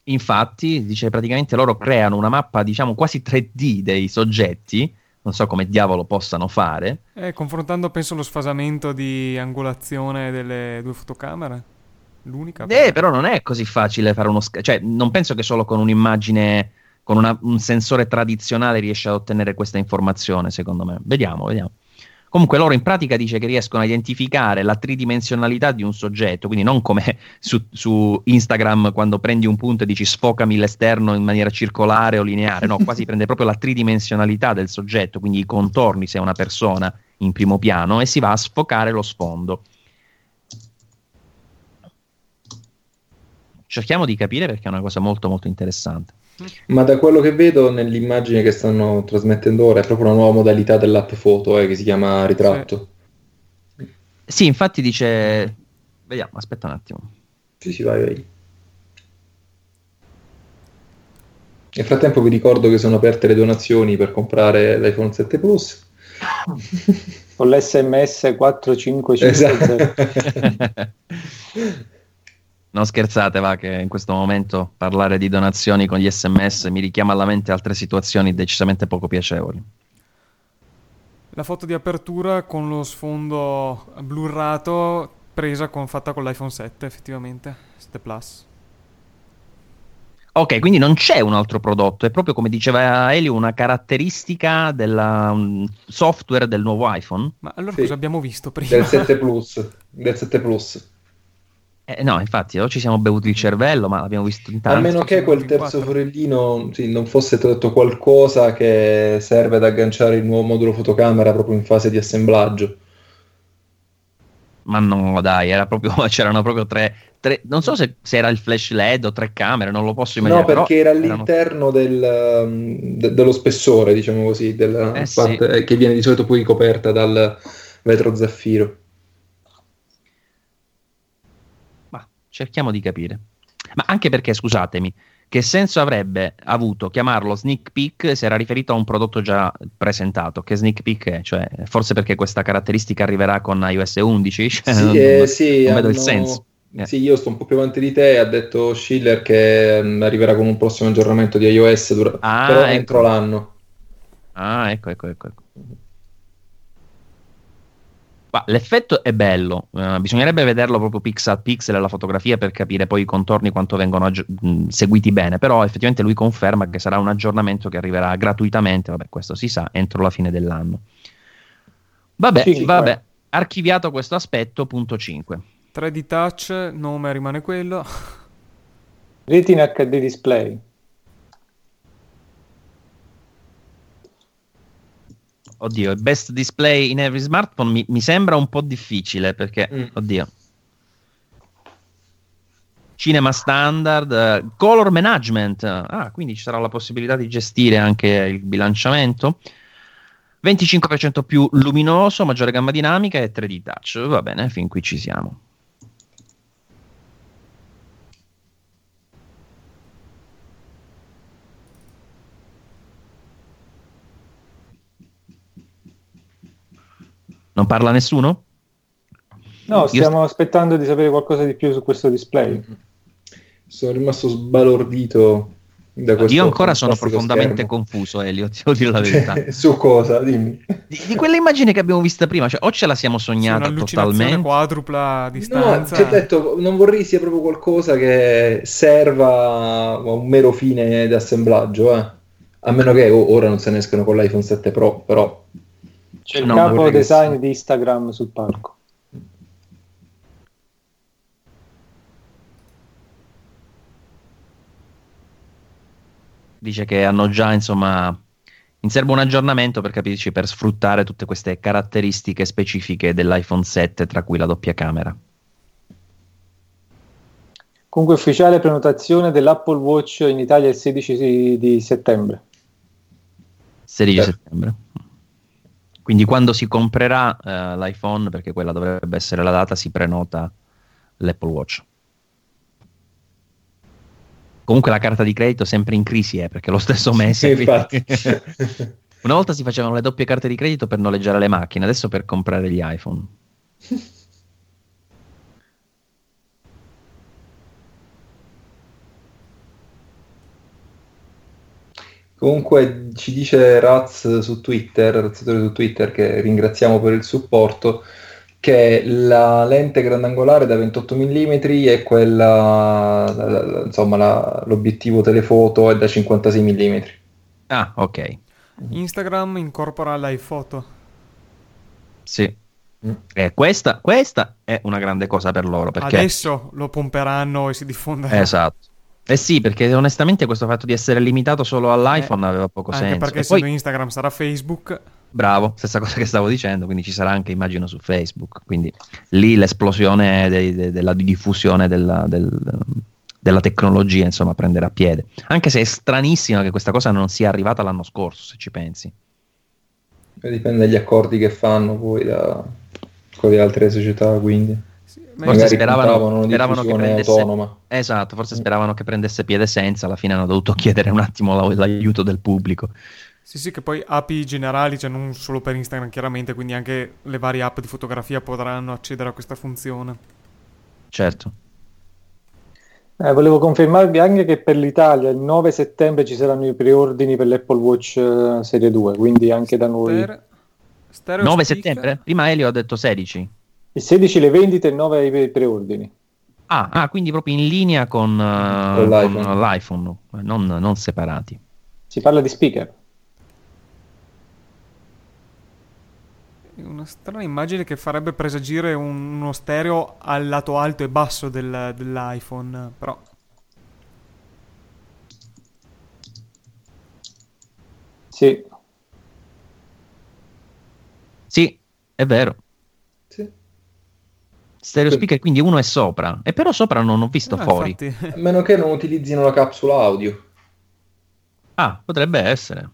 S1: Infatti, dice praticamente loro creano una mappa, diciamo, quasi 3D dei soggetti, non so come diavolo possano fare.
S4: Eh, confrontando, penso, lo sfasamento di angolazione delle due fotocamere. L'unica.
S1: Eh,
S4: perché-
S1: però non è così facile fare uno schermo, cioè non penso che solo con un'immagine, con una- un sensore tradizionale riesce ad ottenere questa informazione, secondo me. Vediamo, vediamo. Comunque loro in pratica dice che riescono a identificare la tridimensionalità di un soggetto, quindi non come (laughs) su, su, Instagram quando prendi un punto e dici sfocami l'esterno in maniera circolare o lineare, no, qua si (laughs) prende proprio la tridimensionalità del soggetto, quindi i contorni se è una persona in primo piano e si va a sfocare lo sfondo. Cerchiamo di capire perché è una cosa molto molto interessante.
S2: Ma da quello che vedo nell'immagine che stanno trasmettendo ora è proprio una nuova modalità dell'app foto eh, che si chiama ritratto.
S1: Sì. sì, infatti dice... Vediamo, aspetta un attimo.
S2: Sì, sì, vai, vai. Nel frattempo vi ricordo che sono aperte le donazioni per comprare l'iPhone 7 Plus.
S3: Con l'SMS 4550. Esatto. (laughs)
S1: Non scherzate, va, che in questo momento parlare di donazioni con gli sms mi richiama alla mente altre situazioni decisamente poco piacevoli.
S4: La foto di apertura con lo sfondo blurrato presa con, fatta con l'iPhone 7, effettivamente, 7 Plus.
S1: Ok, quindi non c'è un altro prodotto, è proprio come diceva Elio una caratteristica del software del nuovo iPhone.
S4: Ma allora sì. cosa abbiamo visto prima?
S2: Del 7 (laughs) Plus, del 7 Plus.
S1: Eh, no, infatti, o ci siamo bevuti il cervello, ma l'abbiamo visto in tanti.
S2: A meno che quel terzo forellino sì, non fosse tradotto qualcosa che serve ad agganciare il nuovo modulo fotocamera proprio in fase di assemblaggio.
S1: Ma no, dai, era proprio, (laughs) c'erano proprio tre, tre non so se, se, era il flash LED o tre camere, non lo posso immaginare.
S2: No, perché era all'interno erano... del, um, de, dello spessore, diciamo così, della eh, parte sì. che viene di solito poi coperta dal vetro zaffiro.
S1: Cerchiamo di capire. Ma anche perché, scusatemi, che senso avrebbe avuto chiamarlo sneak peek se era riferito a un prodotto già presentato? Che sneak peek è? Cioè, forse perché questa caratteristica arriverà con iOS 11? Cioè,
S2: sì, non, eh, sì, non vedo hanno... il senso. Eh. Sì, io sto un po' più avanti di te, ha detto Schiller che mh, mm, arriverà con un prossimo aggiornamento di iOS dura- ah, però ecco. entro l'anno.
S1: Ah, ecco, ecco, ecco. ecco. Ma l'effetto è bello, uh, bisognerebbe vederlo proprio pixel pixel la fotografia per capire poi i contorni quanto vengono aggi- mh, seguiti bene, però effettivamente lui conferma che sarà un aggiornamento che arriverà gratuitamente, vabbè questo si sa, entro la fine dell'anno. Vabbè, sì, vabbè, vai. archiviato questo aspetto, punto 5.
S4: 3D Touch, nome rimane quello.
S3: Retina HD Display.
S1: Oddio, il best display in every smartphone mi, mi sembra un po' difficile perché, mm. oddio. Cinema standard, uh, color management, ah, quindi ci sarà la possibilità di gestire anche il bilanciamento. 25% più luminoso, maggiore gamma dinamica e 3D touch. Va bene, fin qui ci siamo. Non parla nessuno?
S3: No, stiamo Io... aspettando di sapere qualcosa di più su questo display.
S2: Sono rimasto sbalordito
S1: da questo Io ancora sono profondamente schermo. confuso, Elio, ti devo dire la verità. (laughs)
S2: su cosa? Dimmi.
S1: Di, di quell'immagine che abbiamo vista prima, cioè o ce la siamo sognata totalmente.
S4: quadrupla distanza.
S2: No, ti ho detto, non vorrei sia proprio qualcosa che serva a un mero fine di assemblaggio, eh. A meno che ora non se ne escono con l'iPhone 7 Pro, però
S3: c'è il no, capo design di Instagram sul palco.
S1: Dice che hanno già, insomma, in serbo un aggiornamento per capirci, per sfruttare tutte queste caratteristiche specifiche dell'iPhone 7, tra cui la doppia camera.
S3: Comunque ufficiale prenotazione dell'Apple Watch in Italia il 16 di settembre.
S1: 16 eh. settembre. Quindi quando si comprerà eh, l'iPhone, perché quella dovrebbe essere la data, si prenota l'Apple Watch. Comunque la carta di credito è sempre in crisi, eh, perché lo stesso mese. (laughs) Una volta si facevano le doppie carte di credito per noleggiare le macchine, adesso per comprare gli iPhone. (laughs)
S2: Comunque ci dice Raz su Twitter, Razzatore su Twitter, che ringraziamo per il supporto, che la lente grandangolare da 28 mm è quella, insomma, la, l'obiettivo telefoto è da 56 mm.
S1: Ah, ok.
S4: Instagram incorpora l'iPhoto.
S1: Sì. Mm. Eh, questa, questa, è una grande cosa per loro. Perché...
S4: Adesso lo pomperanno e si diffonderà.
S1: Esatto. Eh sì, perché onestamente questo fatto di essere limitato solo all'iPhone eh, aveva poco
S4: anche
S1: senso.
S4: Perché se poi... Instagram sarà Facebook.
S1: Bravo, stessa cosa che stavo dicendo, quindi ci sarà anche, immagino, su Facebook. Quindi lì l'esplosione de- de- della diffusione della, del, della tecnologia, insomma, prenderà piede. Anche se è stranissimo che questa cosa non sia arrivata l'anno scorso, se ci pensi.
S2: Dipende dagli accordi che fanno poi da, con le altre società, quindi.
S1: Forse speravano, speravano che prendesse autonoma. esatto, forse mm. speravano che prendesse piede senza, alla fine hanno dovuto (laughs) chiedere un attimo l'aiuto del pubblico.
S4: Sì, sì, che poi API generali, cioè non solo per Instagram chiaramente, quindi anche le varie app di fotografia potranno accedere a questa funzione.
S1: Certo.
S3: Eh, volevo confermarvi anche che per l'Italia il 9 settembre ci saranno i preordini per l'Apple Watch uh, Serie 2, quindi anche da noi.
S1: Ster- 9 settembre? Prima Elio ha detto 16.
S3: Il 16 le vendite e il 9 i preordini.
S1: Ah, ah, quindi proprio in linea con, uh, con l'iPhone, con l'iPhone non, non separati.
S3: Si parla di speaker.
S4: Una strana immagine che farebbe presagire un, uno stereo al lato alto e basso del, dell'iPhone, però...
S3: Sì.
S1: Sì, è vero. Stereo speaker, quindi uno è sopra. E però sopra non ho visto
S2: no,
S1: fuori.
S2: Infatti... A meno che non utilizzino la capsula audio.
S1: Ah, potrebbe essere.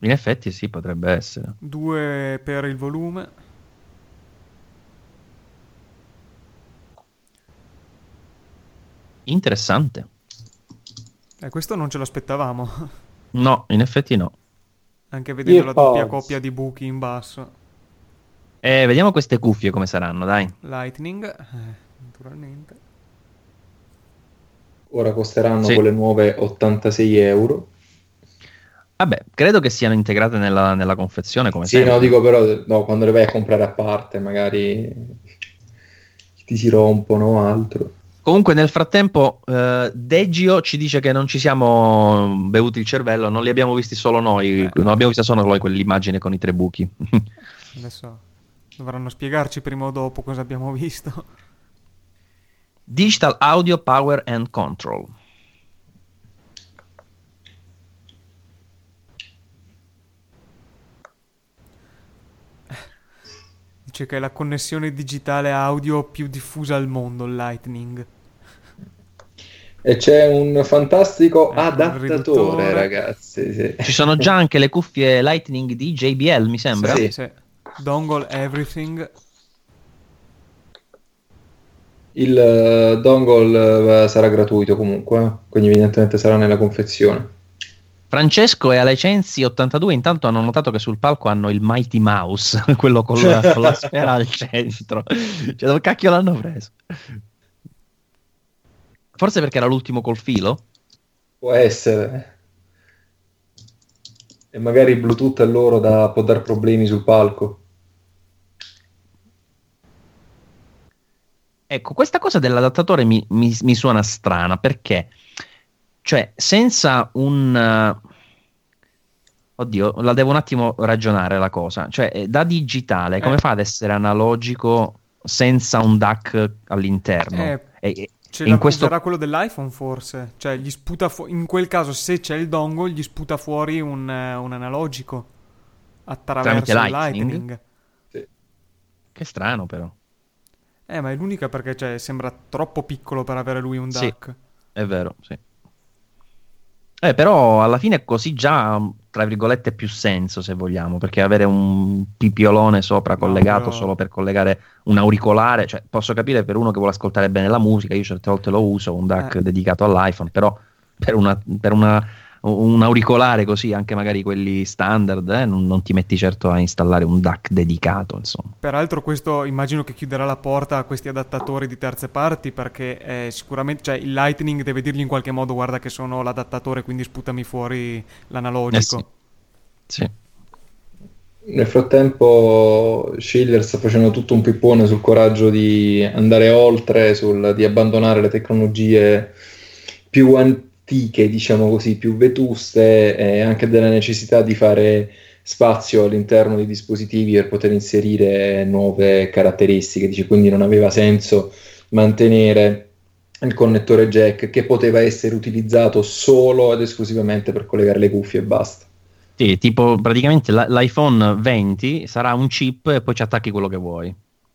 S1: In effetti sì, potrebbe essere.
S4: Due per il volume.
S1: Interessante.
S4: Eh, questo non ce l'aspettavamo.
S1: No, in effetti no.
S4: Anche vedendo la doppia coppia di buchi in basso.
S1: Eh, vediamo queste cuffie come saranno, dai.
S4: Lightning, eh, naturalmente.
S2: Ora costeranno sì. quelle nuove 86 euro.
S1: Vabbè, credo che siano integrate nella, nella confezione come
S2: Sì,
S1: sempre.
S2: no, dico però, no, quando le vai a comprare a parte, magari ti si rompono o altro.
S1: Comunque nel frattempo eh, Deggio ci dice che non ci siamo bevuti il cervello, non li abbiamo visti solo noi, eh. non abbiamo visto solo noi quell'immagine con i tre buchi. (laughs)
S4: Adesso dovranno spiegarci prima o dopo cosa abbiamo visto.
S1: Digital Audio Power and Control.
S4: dice che è la connessione digitale audio più diffusa al mondo, il Lightning.
S2: E c'è un fantastico eh, adattatore, ragazzi. Sì.
S1: Ci sono già anche le cuffie Lightning di JBL, mi sembra.
S4: Sì, sì. Dongle Everything.
S2: Il uh, dongle uh, sarà gratuito comunque, eh? quindi evidentemente sarà nella confezione.
S1: Francesco e Alecensi 82 intanto hanno notato che sul palco hanno il Mighty Mouse, (laughs) quello con la, con la sfera al centro. Cioè, dove cacchio l'hanno preso? Forse perché era l'ultimo col filo?
S2: Può essere. E magari il Bluetooth a loro da, può dar problemi sul palco.
S1: Ecco, questa cosa dell'adattatore mi, mi, mi suona strana perché cioè, senza un... Uh, oddio, la devo un attimo ragionare la cosa. Cioè, eh, da digitale, come eh. fa ad essere analogico senza un DAC all'interno?
S4: Eh, e, ce in questo... quello dell'iPhone forse. Cioè, gli sputa fu- in quel caso, se c'è il dongle, gli sputa fuori un, uh, un analogico attraverso il Lightning. lightning.
S1: Sì. Che strano però.
S4: Eh, ma è l'unica perché cioè, sembra troppo piccolo per avere lui un DAC.
S1: Sì, è vero, sì. Eh, però alla fine così già, tra virgolette, più senso se vogliamo, perché avere un pipiolone sopra collegato no, no. solo per collegare un auricolare, cioè posso capire per uno che vuole ascoltare bene la musica, io certe volte lo uso, un DAC eh. dedicato all'iPhone, però per una, per una un auricolare così, anche magari quelli standard, eh, non, non, ti metti certo a installare un DAC dedicato. Insomma.
S4: Peraltro, questo immagino che chiuderà la porta a questi adattatori di terze parti perché sicuramente cioè, il Lightning deve dirgli in qualche modo: guarda che sono l'adattatore, quindi sputami fuori l'analogico.
S1: Eh sì. sì.
S2: Nel frattempo, Schiller sta facendo tutto un pippone sul coraggio di andare oltre, sul, di abbandonare le tecnologie più antiche antiche, diciamo così, più vetuste e anche della necessità di fare spazio all'interno dei dispositivi per poter inserire nuove caratteristiche, dice, quindi non aveva senso mantenere il connettore jack che poteva essere utilizzato solo ed esclusivamente per collegare le cuffie e basta.
S1: Sì, tipo praticamente l'iPhone 20 sarà un chip e poi ci attacchi quello che vuoi.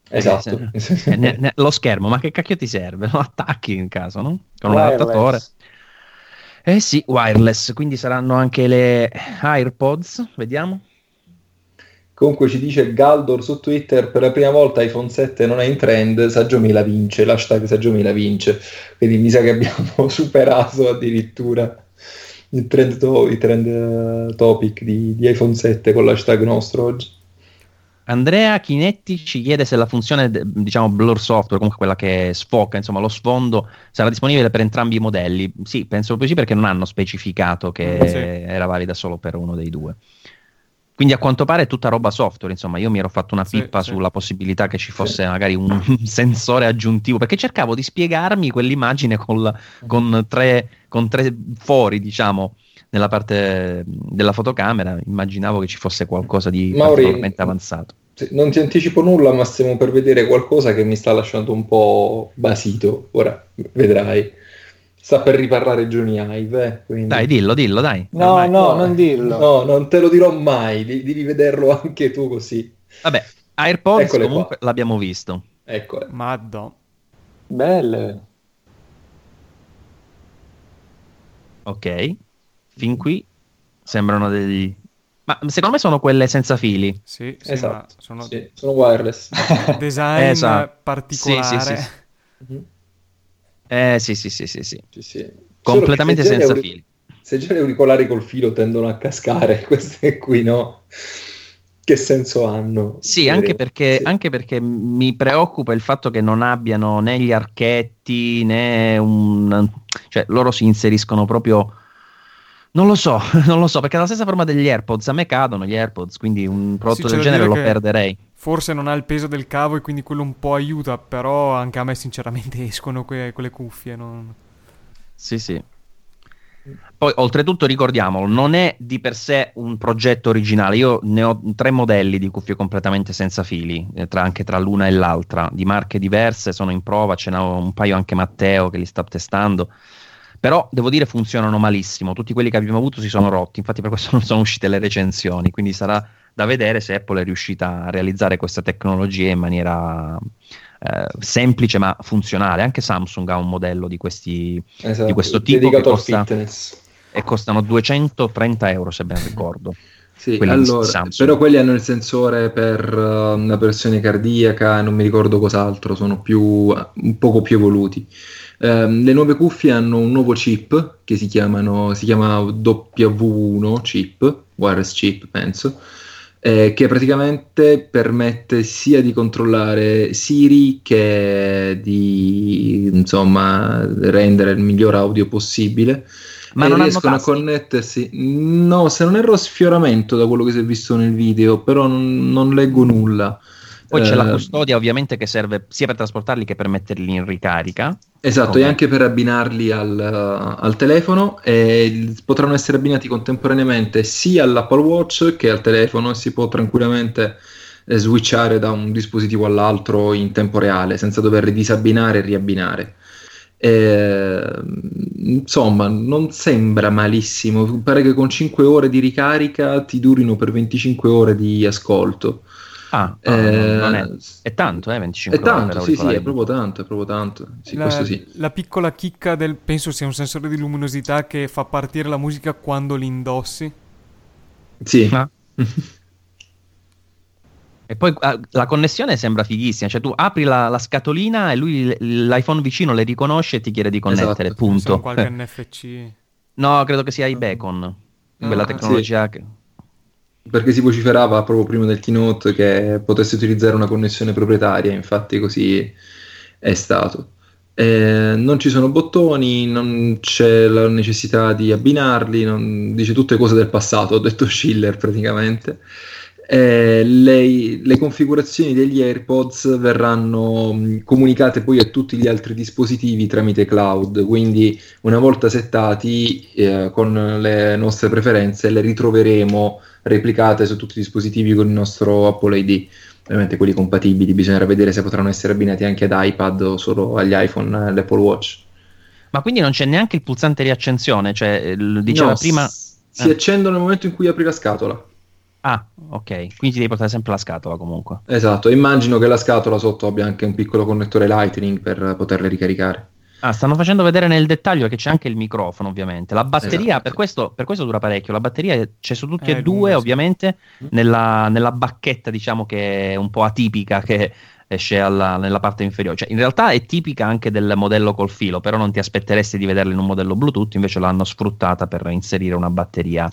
S2: Esatto.
S1: Eh, ne, ne, lo schermo, ma che cacchio ti serve? (laughs) Lo attacchi in caso, no? Con un adattatore. Eh sì, wireless, quindi saranno anche le AirPods, vediamo.
S2: Comunque ci dice Galdor su Twitter, per la prima volta iPhone 7 non è in trend, Saggio la vince, l'hashtag Saggio la vince, quindi mi sa che abbiamo (laughs) superato addirittura il trend, to- il trend uh, topic di, di iPhone 7 con l'hashtag nostro oggi.
S1: Andrea Chinetti ci chiede se la funzione, diciamo, blur software, comunque quella che sfoca, insomma, lo sfondo, sarà disponibile per entrambi i modelli. Sì, penso proprio sì, perché non hanno specificato che sì. era valida solo per uno dei due. Quindi a quanto pare è tutta roba software, insomma, io mi ero fatto una pippa sì, sulla sì. possibilità che ci fosse magari un (laughs) sensore aggiuntivo, perché cercavo di spiegarmi quell'immagine col, con, tre, con tre fori, diciamo, nella parte della fotocamera, immaginavo che ci fosse qualcosa di Mauri, avanzato.
S2: Non ti anticipo nulla, ma stiamo per vedere qualcosa che mi sta lasciando un po' basito. Ora vedrai. Sta per riparlare Johnny Hive. Eh, quindi...
S1: Dai, dillo, dillo, dai.
S3: No, no, no, non dirlo.
S2: No, non te lo dirò mai. Devi vederlo anche tu così.
S1: Vabbè, AirPods Eccole comunque qua. l'abbiamo visto.
S2: Ecco.
S4: Maddo.
S3: Belle.
S1: Ok. Fin qui sembrano degli... Ma secondo me sono quelle senza fili.
S4: Sì, sì
S2: esatto.
S4: sono...
S2: Sì, sono wireless. (laughs)
S4: Design esatto. particolare.
S1: Sì, sì, sì. Mm-hmm. Eh sì, sì, sì, sì, sì. sì, sì. Completamente senza auri- fili.
S2: Se già le auricolari col filo tendono a cascare, (laughs) queste qui no. Che senso hanno?
S1: Sì, anche perché, sì. anche perché, mi preoccupa il fatto che non abbiano né gli archetti né un... cioè loro si inseriscono proprio non lo so, (laughs) non lo so, perché è la stessa forma degli AirPods, a me cadono gli AirPods, quindi un prodotto sì, del genere lo perderei.
S4: Forse non ha il peso del cavo e quindi quello un po' aiuta, però anche a me sinceramente (laughs) escono que- quelle cuffie. Non...
S1: Sì, sì. Poi, oltretutto, ricordiamolo, non è di per sé un progetto originale. Io ne ho tre modelli di cuffie completamente senza fili, eh, tra, anche tra l'una e l'altra, di marche diverse, sono in prova, ce n'è un paio anche Matteo che li sta testando. Però devo dire funzionano malissimo, tutti quelli che abbiamo avuto si sono rotti, infatti per questo non sono uscite le recensioni, quindi sarà da vedere se Apple è riuscita a realizzare questa tecnologia in maniera eh, semplice ma funzionale. Anche Samsung ha un modello di, questi, esatto, di questo tipo che costa, e costano 230 euro se ben ricordo.
S2: Sì, allora, però quelli hanno il sensore per uh, una pressione cardiaca, non mi ricordo cos'altro, sono più, un poco più evoluti. Um, le nuove cuffie hanno un nuovo chip che si, chiamano, si chiama W1 chip, wireless chip penso, eh, che praticamente permette sia di controllare Siri che di insomma rendere il miglior audio possibile. Ma non riescono a connettersi. No, se non erro sfioramento da quello che si è visto nel video, però non, non leggo nulla.
S1: Poi c'è la eh, custodia ovviamente che serve sia per trasportarli che per metterli in ricarica.
S2: Esatto, okay. e anche per abbinarli al, uh, al telefono e potranno essere abbinati contemporaneamente sia all'Apple Watch che al telefono e si può tranquillamente eh, switchare da un dispositivo all'altro in tempo reale senza dover disabbinare e riabbinare. Eh, insomma, non sembra malissimo. Pare che con 5 ore di ricarica ti durino per 25 ore di ascolto.
S1: Ah, ah eh, è, è, tanto, eh, 25
S2: È tanto, sì, sì, è proprio tanto, è proprio tanto. Sì,
S4: la,
S2: sì.
S4: la, piccola chicca del, penso sia un sensore di luminosità che fa partire la musica quando li indossi.
S2: Sì. Ah. (laughs)
S1: e poi ah, la connessione sembra fighissima, cioè tu apri la, la, scatolina e lui l'iPhone vicino le riconosce e ti chiede di connettere, esatto. punto.
S4: qualche NFC.
S1: No, credo che sia i Beacon, quella tecnologia che
S2: perché si vociferava proprio prima del keynote che potesse utilizzare una connessione proprietaria, infatti così è stato. Eh, non ci sono bottoni, non c'è la necessità di abbinarli, non... dice tutte cose del passato, ho detto Schiller praticamente. Eh, le, le, configurazioni degli AirPods verranno mh, mm, comunicate poi a tutti gli altri dispositivi tramite cloud, quindi una volta settati eh, con le nostre preferenze le ritroveremo replicate su tutti i dispositivi con il nostro Apple ID. Ovviamente quelli compatibili, bisognerà vedere se potranno essere abbinati anche ad iPad o solo agli iPhone e all'Apple Watch.
S1: Ma quindi non c'è neanche il pulsante riaccensione, cioè diceva
S2: no,
S1: prima...
S2: Si eh. accendono nel momento in cui apri la scatola.
S1: Ah, ok, quindi ti devi portare sempre la scatola comunque.
S2: Esatto, immagino che la scatola sotto abbia anche un piccolo connettore Lightning per poterle ricaricare.
S1: Ah, stanno facendo vedere nel dettaglio che c'è anche il microfono, ovviamente. La batteria, esatto. per, questo, per, questo, dura parecchio. La batteria c'è su tutti eh, e due, ovviamente, sì. nella, nella, bacchetta, diciamo che è un po' atipica, che esce alla, nella parte inferiore. Cioè, in realtà è tipica anche del modello col filo, però non ti aspetteresti di vederla in un modello Bluetooth, invece l'hanno sfruttata per inserire una batteria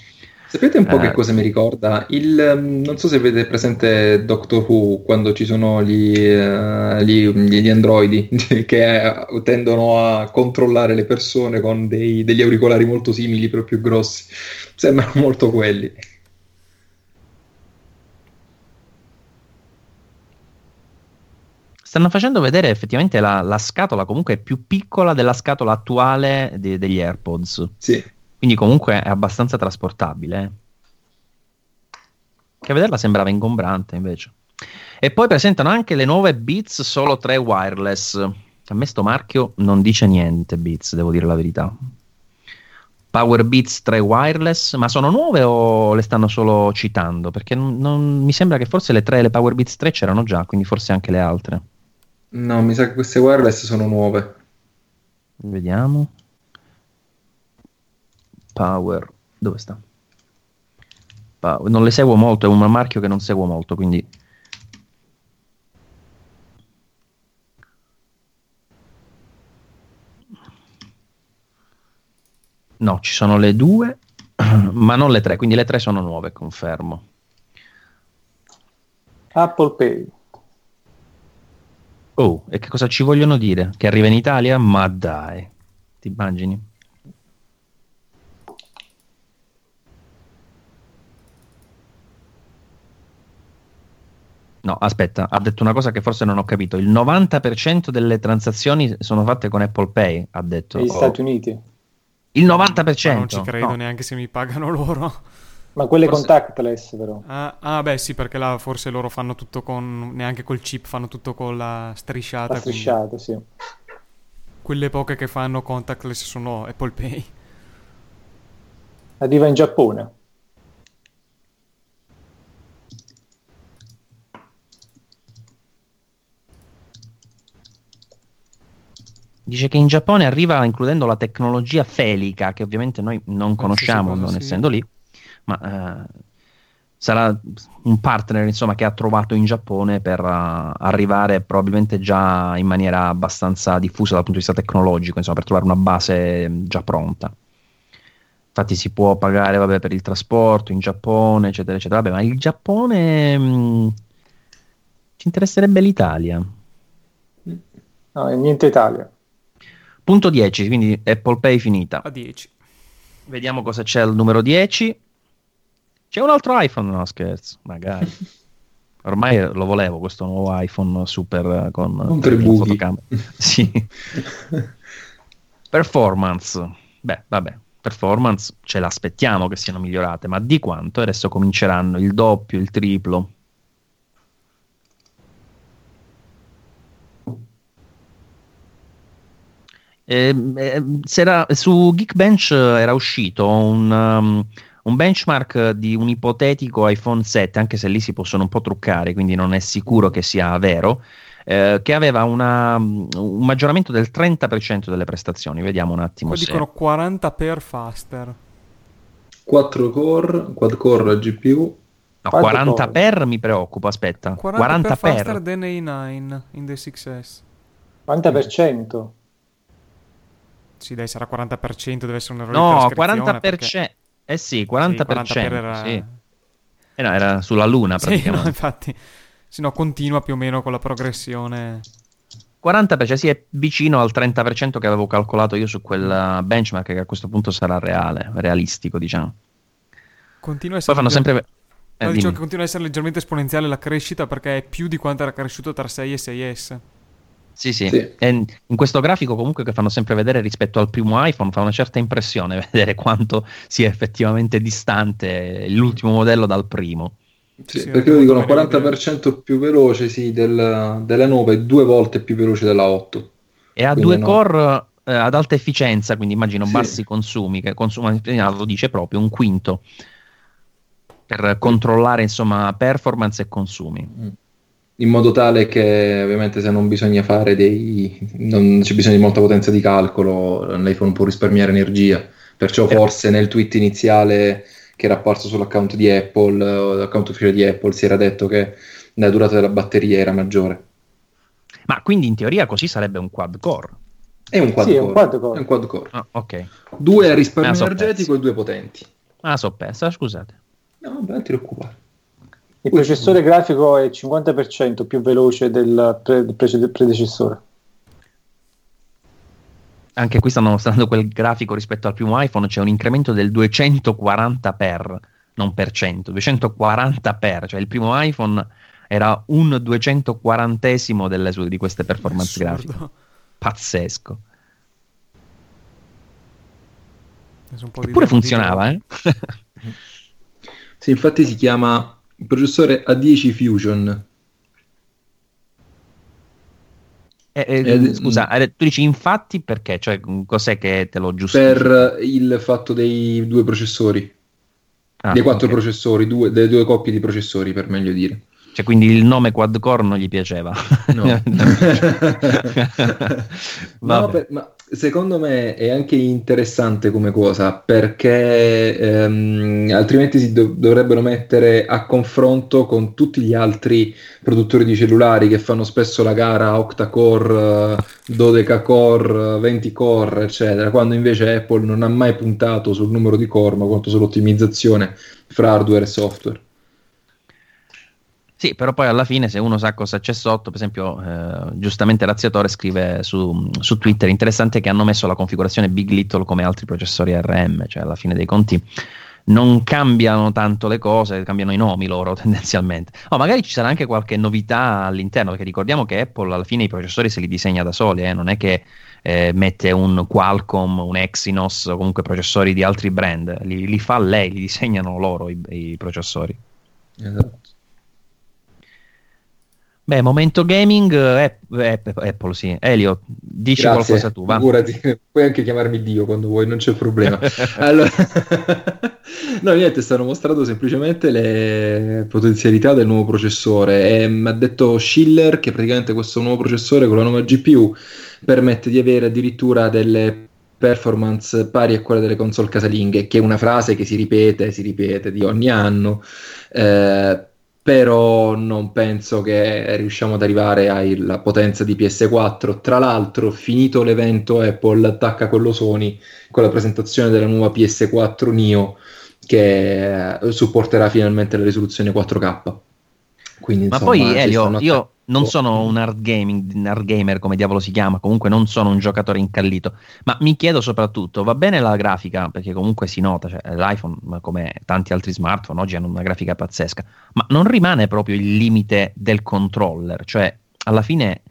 S2: Sapete un po' eh, che cosa mi ricorda? Il, ehm, non so se avete presente Doctor Who quando ci sono gli, uh, gli, gli androidi (laughs) che tendono a controllare le persone con dei, degli auricolari molto simili, però più grossi. Sembrano (laughs) molto quelli.
S1: Stanno facendo vedere effettivamente la, la scatola comunque più piccola della scatola attuale de, degli AirPods.
S2: Sì.
S1: Quindi comunque è abbastanza trasportabile. Eh. Che a vederla sembrava ingombrante invece. E poi presentano anche le nuove Beats Solo 3 Wireless. A me sto marchio non dice niente Beats, devo dire la verità. Power Beats 3 Wireless, ma sono nuove o le stanno solo citando? Perché non, non, mi sembra che forse le 3 le Power Beats 3 c'erano già, quindi forse anche le altre.
S2: No, mi sa che queste wireless sono nuove.
S1: Vediamo. Power, dove sta? Power. Non le seguo molto, è un marchio che non seguo molto, quindi... No, ci sono le due, (clears throat) ma non le tre, quindi le tre sono nuove, confermo.
S3: Apple Pay.
S1: Oh, e che cosa ci vogliono dire? Che arriva in Italia? Ma dai, ti immagini? No, aspetta, ha detto una cosa che forse non ho capito. Il 90% delle transazioni sono fatte con Apple Pay, ha detto.
S3: Negli oh. Stati Uniti.
S1: Il 90%? Ma
S4: non ci credo no. neanche se mi pagano loro.
S3: Ma quelle forse... contactless però.
S4: Ah, ah, beh sì, perché là forse loro fanno tutto con... neanche col chip, fanno tutto con la strisciata.
S3: La strisciata, quindi... sì.
S4: Quelle poche che fanno contactless sono Apple Pay.
S3: Arriva in Giappone.
S1: Dice che in Giappone arriva includendo la tecnologia felica, che ovviamente noi non conosciamo, non sì. essendo lì, ma eh, sarà un partner insomma, che ha trovato in Giappone per uh, arrivare probabilmente già in maniera abbastanza diffusa dal punto di vista tecnologico, insomma, per trovare una base già pronta. Infatti si può pagare vabbè, per il trasporto in Giappone, eccetera, eccetera. Vabbè, ma il Giappone mh, mm, ci interesserebbe l'Italia.
S3: No, niente Italia.
S1: Punto 10, quindi Apple Pay finita.
S4: A 10.
S1: Vediamo cosa c'è al numero 10. C'è un altro iPhone? No, scherzo, magari. (laughs) Ormai lo volevo questo nuovo iPhone super con
S2: un per fotocamera. (laughs)
S1: sì. (laughs) Performance. Beh, vabbè, performance ce l'aspettiamo che siano migliorate, ma di quanto? Adesso cominceranno il doppio, il triplo. Eh, eh, su Geekbench era uscito un, um, un, benchmark di un ipotetico iPhone 7, anche se lì si possono un po' truccare, quindi non è sicuro che sia vero, eh, che aveva una, un maggioramento del 30% delle prestazioni. Vediamo un attimo. Poi
S4: se... dicono 40 per faster.
S2: 4 core, quad core GPU.
S1: No, 40 core. per mi preoccupa, aspetta.
S4: 40, 40 per, per faster than A9 in the 6S.
S3: 40%?
S4: Sì, dai, sarà 40%, deve essere un errore
S1: no,
S4: di 40%.
S1: Perché... Eh sì, 40%. Sì, 40 per era... Sì. Eh no, era sulla luna praticamente.
S4: Sì, no, infatti. Se no, continua più o meno con la progressione.
S1: 40% sì, è vicino al 30% che avevo calcolato io su quel benchmark che a questo punto sarà reale, realistico, diciamo.
S4: Continua a
S1: essere... Poi fanno sempre...
S4: Eh, no, dicevo che continua ad essere leggermente esponenziale la crescita perché è più di quanto era cresciuto tra 6 e 6S.
S1: Sì, sì. sì. in questo grafico comunque che fanno sempre vedere rispetto al primo iPhone fa una certa impressione (laughs) vedere quanto sia effettivamente distante l'ultimo modello dal primo.
S2: Sì, sì, perché lo dicono 40% più veloce sì, del, della 9 due volte più veloce della 8.
S1: E ha due no. core eh, ad alta efficienza, quindi immagino sì. bassi consumi, che consuma, lo dice proprio, un quinto per controllare insomma performance e consumi. Mm.
S2: In modo tale che ovviamente se non bisogna fare dei... non c'è bisogno di molta potenza di calcolo, l'iPhone può risparmiare energia. Perciò eh. forse nel tweet iniziale che era apparso sull'account di Apple, l'account ufficiale di Apple, si era detto che la durata della batteria era maggiore.
S1: Ma quindi in teoria così sarebbe un quad core?
S2: È un quad
S3: sì,
S2: core.
S3: È un quad core.
S2: È un quad core.
S1: Ah, ok.
S2: Due a risparmio ah, energetico e due potenti.
S1: Ah, so persa, scusate.
S2: No, non ti preoccupare.
S3: Il processore grafico è 50% più veloce del pre- predecessore
S1: anche qui stanno mostrando quel grafico rispetto al primo iPhone, c'è un incremento del 240 per, non per cento, 240 per, cioè il primo iPhone era un 240esimo delle sue, di queste performance Assurdo. grafiche. Pazzesco. Eppure funzionava, eh? (laughs)
S2: sì, infatti si chiama il processore A10 Fusion
S1: Eh, eh, scusa, mm. tu dici infatti perché? Cioè, cos'è che te lo giustifica?
S2: Per il fatto dei due processori, ah, dei quattro okay. processori, due, delle due coppie di processori per meglio dire.
S1: Cioè, quindi il nome quad core non gli piaceva.
S2: No, (laughs) (laughs) no per, ma secondo me è anche interessante come cosa perché ehm, altrimenti si do- dovrebbero mettere a confronto con tutti gli altri produttori di cellulari che fanno spesso la gara octa-core, dodeca-core, 20-core, eccetera, quando invece Apple non ha mai puntato sul numero di core ma quanto sull'ottimizzazione fra hardware e software.
S1: Sì, però poi alla fine se uno sa cosa c'è sotto, per esempio, eh, giustamente Razziatore scrive su, su, Twitter, interessante che hanno messo la configurazione Big Little come altri processori ARM, cioè alla fine dei conti non cambiano tanto le cose, cambiano i nomi loro (laughs) tendenzialmente. Oh, magari ci sarà anche qualche novità all'interno, perché ricordiamo che Apple alla fine i processori se li disegna da soli, eh? non è che eh, mette un Qualcomm, un Exynos o comunque processori di altri brand, li, li fa lei, li disegnano loro i, i processori.
S2: Esatto.
S1: Beh, momento gaming, eh, eh, Apple sì. Elio, dici Grazie, qualcosa tu, va?
S2: Figurati, (laughs) puoi anche chiamarmi Dio quando vuoi, non c'è problema. (laughs) allora, (laughs) no, niente, stanno mostrando semplicemente le potenzialità del nuovo processore e mi ha detto Schiller che praticamente questo nuovo processore con la nuova GPU permette di avere addirittura delle performance pari a quelle delle console casalinghe, che è una frase che si ripete, si ripete di ogni anno. Eh, però non penso che riusciamo ad arrivare alla potenza di PS4. Tra l'altro, finito l'evento Apple attacca quello Sony con la presentazione della nuova PS4 Neo che eh, supporterà finalmente la risoluzione 4K.
S1: Quindi, Ma poi Elio, io non sono un hard, gaming, un hard gamer come diavolo si chiama, comunque non sono un giocatore incallito, ma mi chiedo soprattutto, va bene la grafica? Perché comunque si nota, cioè, l'iPhone come tanti altri smartphone oggi hanno una grafica pazzesca, ma non rimane proprio il limite del controller, cioè alla fine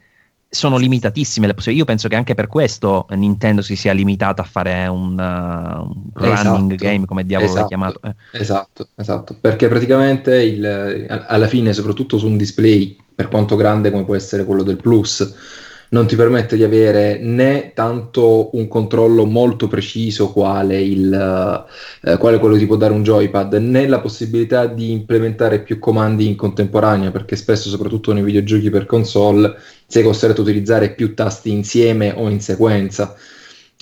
S1: sono limitatissime le possibilità. Io penso che anche per questo Nintendo si sia limitata a fare un, uh, un running esatto, game, come diavolo esatto, l'hai chiamato. Eh.
S2: Esatto, esatto, perché praticamente il, alla fine, soprattutto su un display, per quanto grande come può essere quello del Plus, non ti permette di avere né tanto un controllo molto preciso quale, il, eh, quale quello che ti può dare un joypad, né la possibilità di implementare più comandi in contemporanea, perché spesso, soprattutto nei videogiochi per console, sei costretto a utilizzare più tasti insieme o in sequenza.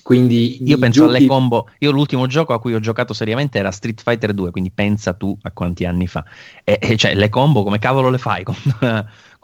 S2: Quindi
S1: io penso giochi... alle combo. Io l'ultimo gioco a cui ho giocato seriamente era Street Fighter 2, quindi pensa tu a quanti anni fa. E, e cioè, le combo come cavolo le fai con,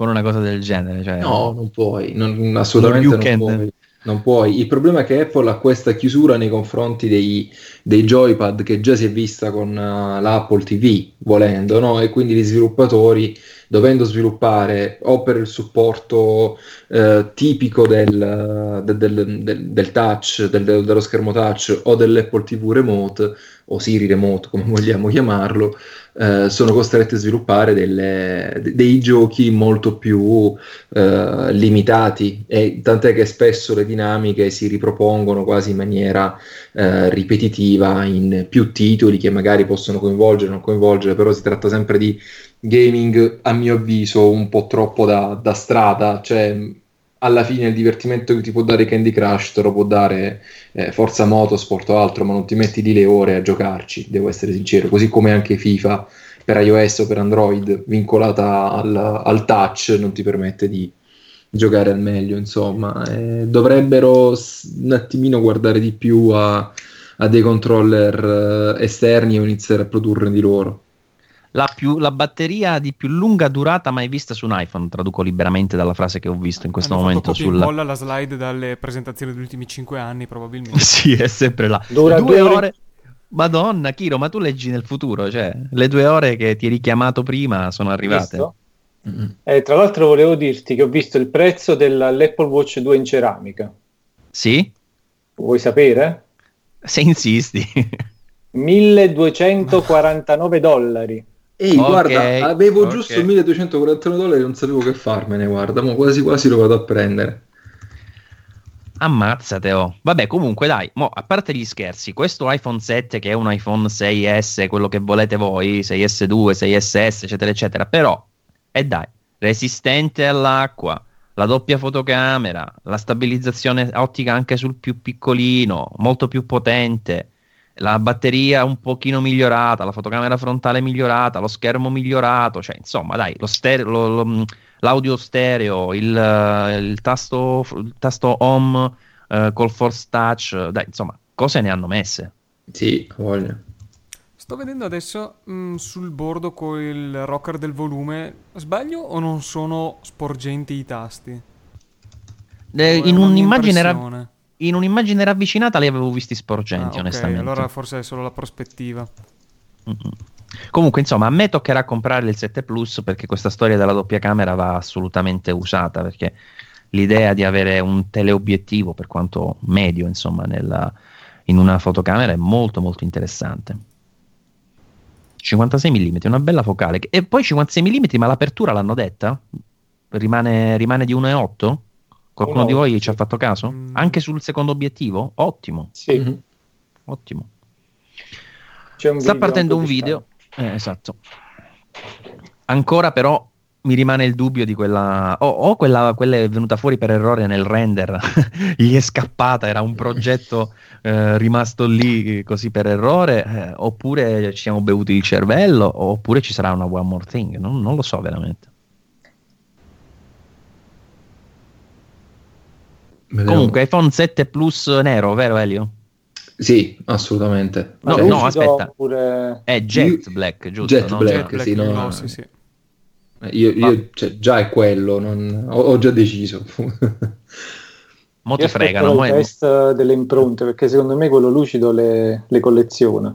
S1: con una cosa del genere? Cioè,
S2: no, non puoi, non, assolutamente non puoi. Non puoi. Il problema è che Apple ha questa chiusura nei confronti dei, dei joypad che già si è vista con uh, l'Apple TV, volendo, no? E quindi gli sviluppatori dovendo sviluppare o per il supporto eh, tipico del, del, del, del touch, dello schermo touch o dell'Apple TV Remote o Siri Remote come (laughs) vogliamo chiamarlo, eh, sono costretti a sviluppare delle, dei giochi molto più eh, limitati e tant'è che spesso le dinamiche si ripropongono quasi in maniera eh, ripetitiva in più titoli che magari possono coinvolgere o non coinvolgere, però si tratta sempre di gaming a mio avviso un po' troppo da, da strada, cioè alla fine il divertimento che ti può dare Candy Crush te lo può dare eh, Forza Motorsport o altro, ma non ti metti lì le ore a giocarci, devo essere sincero, così come anche FIFA per iOS o per Android vincolata al, al touch non ti permette di giocare al meglio, insomma, eh, dovrebbero un attimino guardare di più a, a dei controller eh, esterni o iniziare a produrre di loro
S1: la, più, la, batteria di più lunga durata mai vista su un iPhone. Traduco liberamente dalla frase che ho visto in questo
S4: Hanno
S1: momento.
S4: Sul... molla la slide dalle presentazioni degli ultimi 5 anni, probabilmente. (laughs)
S1: sì, è sempre là. Dura due, due ore... ore. Madonna, Kiro, ma tu leggi nel futuro, cioè le due ore che ti hai richiamato prima sono arrivate.
S3: Mm-hmm. Eh, tra l'altro volevo dirti che ho visto il prezzo dell'Apple Watch 2 in ceramica.
S1: Sì?
S3: Vuoi sapere?
S1: Se insisti. (laughs)
S3: 1249 dollari.
S2: Ehi, okay, guarda, avevo okay. giusto 1241 dollari, non sapevo che farmene, guarda, ma quasi quasi lo vado a prendere.
S1: Ammazzate, oh. Vabbè, comunque dai, mo, a parte gli scherzi, questo iPhone 7 che è un iPhone 6S, quello che volete voi, 6S2, 6SS, eccetera, eccetera, però, e eh dai, resistente all'acqua, la doppia fotocamera, la stabilizzazione ottica anche sul più piccolino, molto più potente, la batteria un pochino migliorata, la fotocamera frontale migliorata, lo schermo migliorato, cioè insomma dai, lo stereo, lo, lo, l'audio stereo, il, il, tasto, il tasto home uh, col force touch, dai insomma cose ne hanno messe.
S2: Sì, voglio.
S4: Sto vedendo adesso mh, mm, sul bordo con il rocker del volume, sbaglio o non sono sporgenti i tasti?
S1: Eh, in un'immagine era in un'immagine ravvicinata li avevo visti sporgenti, ah, okay, onestamente.
S4: Allora forse è solo la prospettiva.
S1: Mm-hmm. Comunque, insomma, a me toccherà comprare il 7 Plus perché questa storia della doppia camera va assolutamente usata. Perché l'idea di avere un teleobiettivo, per quanto medio, insomma, nella, in una fotocamera è molto, molto interessante. 56 mm, una bella focale. E poi 56 mm, ma l'apertura l'hanno detta? Rimane, rimane di 1,8? Qualcuno di voi ci ha fatto caso? Mm. Anche sul secondo obiettivo? Ottimo.
S3: Sì. Mm-hmm.
S1: Ottimo. Sta partendo un video. Eh, esatto. Ancora però mi rimane il dubbio di quella... O oh, oh, quella, quella è venuta fuori per errore nel render, (laughs) gli è scappata, era un progetto (laughs) eh, rimasto lì così per errore, eh, oppure ci siamo bevuti il cervello, oppure ci sarà una one more thing, non, non lo so veramente. Vediamo. Comunque iPhone 7 Plus nero, vero Elio?
S2: Sì, assolutamente.
S1: No, cioè, no aspetta. Pure... È Jet Black, giusto?
S2: Jet no? Black, Jet sì, no, sì, sì. Io, io cioè, già è quello, non... ho, ho, già deciso. (laughs)
S1: Mo ti fregano.
S3: Il test delle impronte, perché secondo me quello lucido le, le colleziona.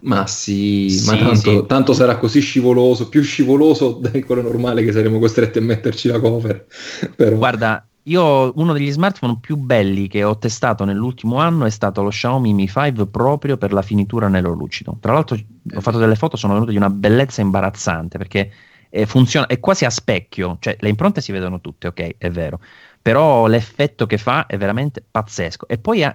S2: Ma sì, sì ma tanto, sì. tanto, sarà così scivoloso, più scivoloso di quello normale che saremo costretti a metterci la cover. (laughs) Però...
S1: Guarda, io uno degli smartphone più belli che ho testato nell'ultimo anno è stato lo Xiaomi Mi 5 proprio per la finitura nero lucido. Tra l'altro ho fatto delle foto, sono venute di una bellezza imbarazzante perché eh, funziona, è quasi a specchio, cioè le impronte si vedono tutte, ok, è vero, però l'effetto che fa è veramente pazzesco. E poi ha,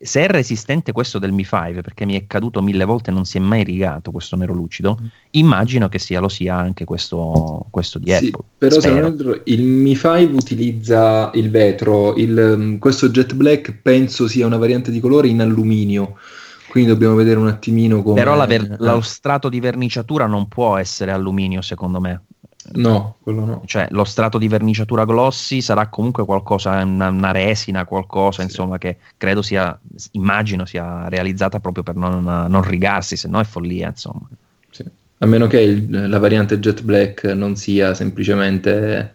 S1: se è resistente questo del Mi 5, perché mi è caduto mille volte e non si è mai rigato questo nero lucido, mm. immagino che sia, lo sia anche questo, questo di sì, Apple.
S2: Però se il Mi 5 utilizza il vetro, il, questo Jet Black penso sia una variante di colore in alluminio quindi dobbiamo vedere un attimino come...
S1: Però ver- lo strato di verniciatura non può essere alluminio, secondo me.
S2: No, quello no.
S1: Cioè, lo strato di verniciatura glossy sarà comunque qualcosa, una, una resina, qualcosa, sì. insomma, che credo sia, immagino sia realizzata proprio per non, non rigarsi, se no è follia, insomma.
S2: Sì. A meno che il, la variante Jet Black non sia semplicemente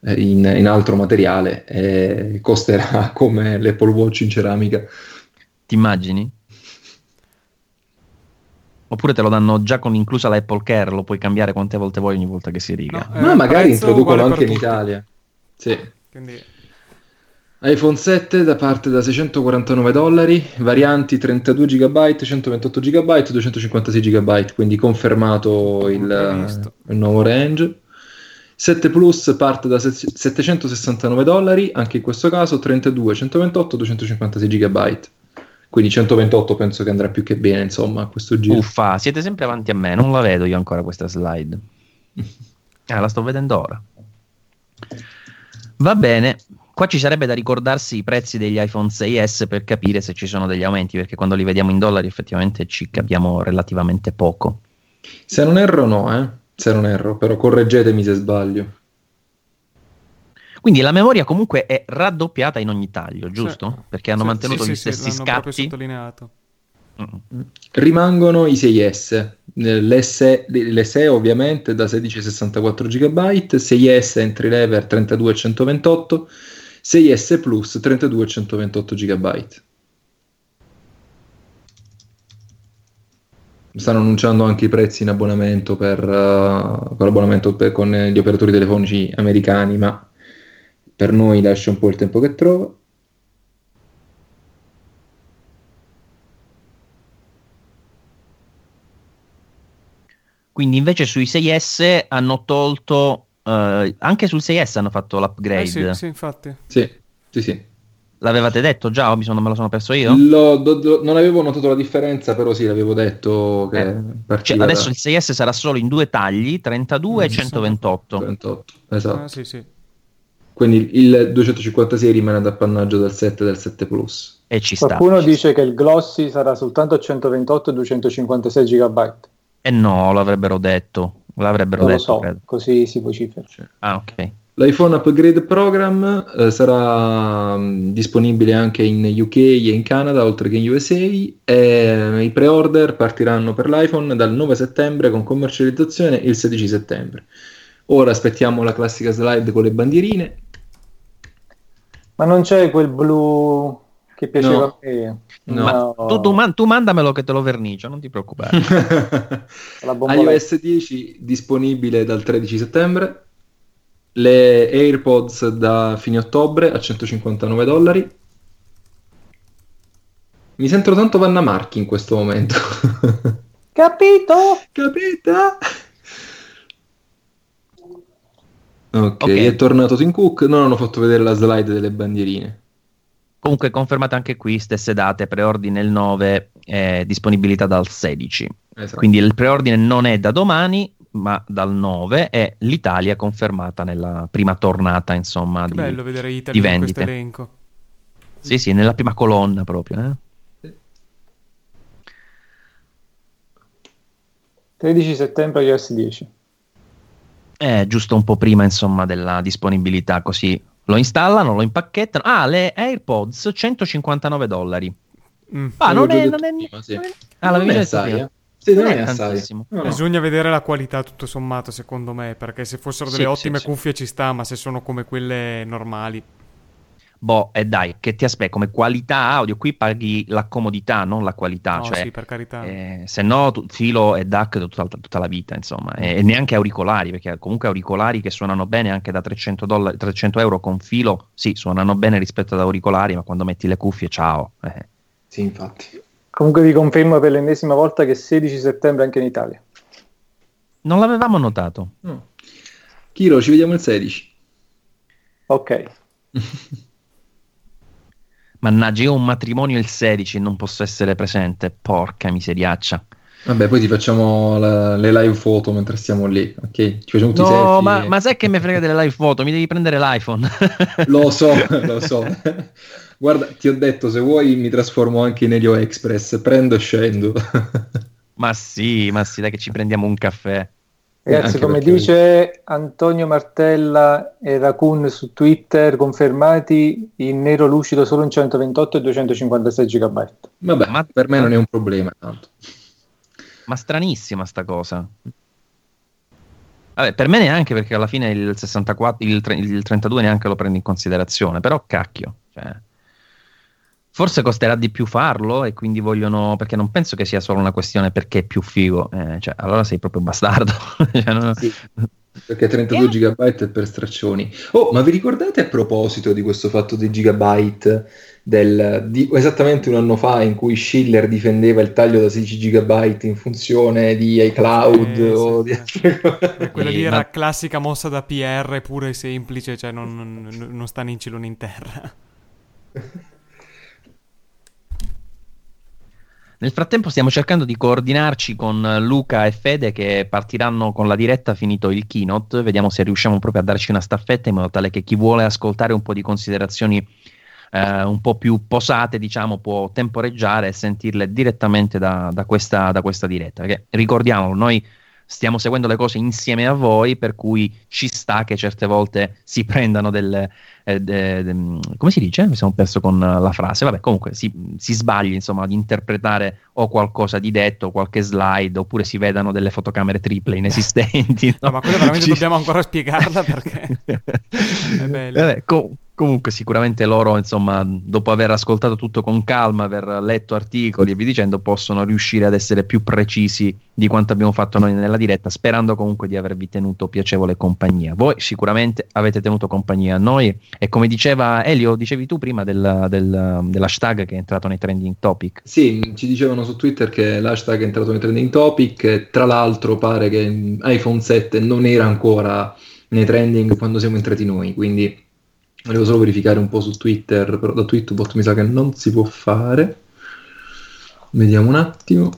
S2: eh, in, in altro materiale e costerà (laughs) come l'Apple Watch in ceramica.
S1: Ti immagini? Oppure te lo danno già con inclusa la Apple Care, lo puoi cambiare quante volte vuoi ogni volta che si riga.
S2: No, eh, Ma magari introducono anche in Italia. Sì. Quindi... iPhone 7 da parte da 649 dollari, varianti 32 GB, 128 GB, 256 GB, quindi confermato il, il nuovo range. 7 Plus parte da 769 dollari, anche in questo caso 32, 128, 256 GB. Quindi 128 penso che andrà più che bene, insomma, a questo giro.
S1: Uffa, siete sempre avanti a me, non la vedo io ancora questa slide. (laughs) Ah, la sto vedendo ora. Va bene, qua ci sarebbe da ricordarsi i prezzi degli iPhone 6S per capire se ci sono degli aumenti, perché quando li vediamo in dollari effettivamente ci capiamo relativamente poco.
S2: Se non erro no, eh? Se non erro, però correggetemi se sbaglio.
S1: Quindi la memoria comunque è raddoppiata in ogni taglio, giusto? Sì. Perché hanno sì, mantenuto
S4: sì,
S1: gli stessi scatti.
S4: sottolineato.
S2: Mm. Rimangono i 6S, l'SE, l'SE ovviamente da 16 a 64 GB, 6S entry level 32 e 128, 6S Plus 32 e 128 GB. stanno annunciando anche i prezzi in abbonamento per, uh, con l'abbonamento per, con gli operatori telefonici americani, ma per noi lascia un po' il tempo che trova.
S1: Quindi invece sui 6S hanno tolto, uh, anche sul 6S hanno fatto l'upgrade. Eh
S4: sì, sì, infatti.
S2: Sì, sì, sì.
S1: L'avevate detto già o sono, me lo sono perso io?
S2: Lo, do, do, non avevo notato la differenza, però sì, l'avevo detto che
S1: eh. cioè, adesso il 6S sarà solo in due tagli, 32 mm, e 128.
S2: 128. Esatto.
S4: Ah, sì, sì.
S2: Quindi il 256 rimane ad appannaggio del 7 e del 7 Plus.
S1: E ci
S3: Qualcuno
S1: sta.
S3: dice che il Glossy sarà soltanto 128 e 256 GB.
S1: E no, l'avrebbero detto. L'avrebbero
S3: non
S1: detto,
S3: lo so, credo. così si vocifera.
S1: Ah, ok.
S2: L'iPhone Upgrade Program eh, sarà mh, mm, disponibile anche in UK e in Canada, oltre che in USA, e eh, i pre-order partiranno per l'iPhone dal 9 settembre con commercializzazione il 16 settembre. Ora aspettiamo la classica slide con le bandierine.
S3: Ma non c'è quel blu che piaceva no. a me?
S1: No. Tu, tu, man- tu, mandamelo che te lo vernicio, non ti preoccupare. (laughs)
S2: iOS 10 disponibile dal 13 settembre le AirPods da fine ottobre a 159 dollari. Mi sento tanto Vanna Marchi in questo momento.
S3: Capito? (laughs)
S2: Capita? Ok, okay. è tornato Tim Cook. Non hanno fatto vedere la slide delle bandierine.
S1: Comunque confermate anche qui, stesse date, preordine il 9, eh, disponibilità dal 16. Esatto. Quindi il preordine non è da domani, ma dal 9 e l'Italia confermata nella prima tornata, insomma,
S4: che
S1: di,
S4: bello vedere Italia in questo elenco.
S1: Sì, sì, nella prima colonna proprio. Eh?
S3: 13 settembre iOS 10.
S1: Eh, giusto un po' prima, insomma, della disponibilità, così lo installano, lo impacchettano. Ah, le AirPods 159 dollari. Mm. Ah, non è, non è, prima, sì. non è, Ah, l'avevi detto prima. Eh.
S2: Sì, non, è assai. No,
S4: no. Bisogna vedere la qualità tutto sommato, secondo me, perché se fossero delle sì, ottime sì, cuffie ci sta, ma se sono come quelle normali.
S1: Boh, e eh dai, che ti aspetta come qualità audio, qui paghi la comodità, non la qualità.
S4: No,
S1: cioè,
S4: sì, per carità.
S1: Eh, se no, tu, filo e DAC tutta, tutta, la vita, insomma, e, e, neanche auricolari, perché comunque auricolari che suonano bene anche da 300, dollari, 300 euro con filo, sì, suonano bene rispetto ad auricolari, ma quando metti le cuffie, ciao. Eh.
S2: Sì, infatti.
S3: Comunque vi confermo per l'ennesima volta che 16 settembre anche in Italia.
S1: Non l'avevamo notato.
S2: No. Chiro, ci vediamo il 16.
S3: Ok. (laughs)
S1: Mannaggia, io ho un matrimonio il 16 e non posso essere presente. Porca miseriaccia.
S2: Vabbè, poi ti facciamo la, le live foto mentre stiamo lì, ok? Ci facciamo tutti
S1: no, ma, ma sai che mi frega delle live foto? Mi devi prendere l'iPhone. (laughs)
S2: lo so, lo so. Guarda, ti ho detto, se vuoi mi trasformo anche in Elio Express, prendo e scendo.
S1: ma sì, ma sì, dai che ci prendiamo un caffè.
S3: Ragazzi, come dice Antonio Martella e Raccoon su Twitter, confermati in nero lucido solo in 128 e 256 GB.
S2: Vabbè, ma per me non è un problema tanto.
S1: Ma stranissima sta cosa. Vabbè, per me neanche perché alla fine il 64, il, il 32 neanche lo prendo in considerazione, però cacchio. Cioè Forse costerà di più farlo e quindi vogliono, perché non penso che sia solo una questione perché è più figo, eh, cioè, allora sei proprio bastardo. (laughs) cioè,
S2: non... sì, perché 32 yeah. GB è per straccioni. Oh, ma vi ricordate a proposito di questo fatto dei gigabyte, del, di, esattamente un anno fa in cui Schiller difendeva il taglio da 16 GB in funzione di iCloud eh, o
S4: sì, di sì. Quella lì era ma... classica mossa da PR pure semplice, cioè non, non, non sta né in cielo né in terra. (laughs)
S1: Nel frattempo stiamo cercando di coordinarci con Luca e Fede che partiranno con la diretta finito il keynote, vediamo se riusciamo proprio a darci una staffetta in modo tale che chi vuole ascoltare un po' di considerazioni eh, un po' più posate, diciamo, può temporeggiare e sentirle direttamente da, da, questa, da questa diretta. Perché ricordiamolo, noi stiamo seguendo le cose insieme a voi, per cui ci sta che certe volte si (laughs) prendano delle... Eh, de, de, come si dice? Mi sono perso con la frase. Vabbè, comunque si, si sbagli insomma di interpretare o qualcosa di detto, qualche slide, oppure si vedano delle fotocamere triple inesistenti. (laughs)
S4: No, no ma quella veramente ci... dobbiamo ancora spiegarla (laughs) perché è bello.
S1: Vabbè, co- Comunque sicuramente loro, insomma, dopo aver ascoltato tutto con calma, aver letto articoli e via dicendo, possono riuscire ad essere più precisi di quanto abbiamo fatto noi nella diretta, sperando comunque di avervi tenuto piacevole compagnia. Voi sicuramente avete tenuto compagnia a noi e come diceva Elio, dicevi tu prima del, del, dell'hashtag che è entrato nei trending topic.
S2: Sì, ci dicevano su Twitter che l'hashtag è entrato nei trending topic, tra l'altro pare che iPhone 7 non era ancora nei trending quando siamo entrati noi, quindi Volevo solo verificare un po' su Twitter, però da Tweetbot mi sa che non si può fare. Vediamo un attimo.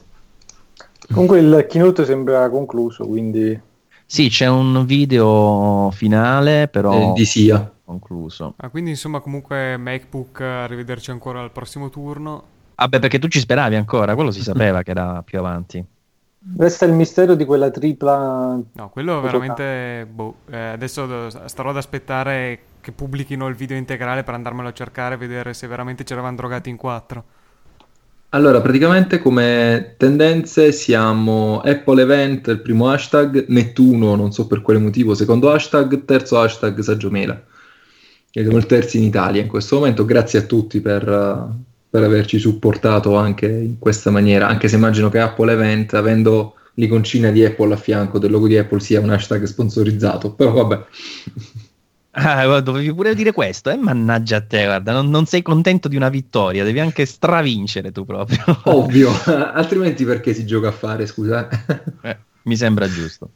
S3: Comunque il keynote sembra concluso, quindi...
S1: Sì, c'è un video finale, però...
S2: Eh, di SIA.
S1: Concluso.
S4: Ah, quindi insomma comunque MacBook, arrivederci ancora al prossimo turno.
S1: Ah beh, perché tu ci speravi ancora, quello si sapeva che era più avanti.
S3: Resta il mistero di quella tripla...
S4: No, quello veramente... Boh, eh, adesso starò ad aspettare che pubblichino il video integrale per andarmelo a cercare e vedere se veramente ci eravamo drogati in quattro.
S2: Allora, praticamente come tendenze siamo Apple Event, il primo hashtag, Nettuno, non so per quale motivo, secondo hashtag, terzo hashtag Saggiomela. Che siamo il terzo in Italia in questo momento. Grazie a tutti per, per averci supportato anche in questa maniera, anche se immagino che Apple Event, avendo l'iconcina di Apple a fianco del logo di Apple, sia un hashtag sponsorizzato, però vabbè.
S1: Ah, dovevi pure dire questo, eh? Mannaggia a te, guarda, non, non, sei contento di una vittoria, devi anche stravincere tu proprio. (laughs)
S2: Ovvio, altrimenti perché si gioca a fare, scusa?
S1: Eh, mi sembra giusto.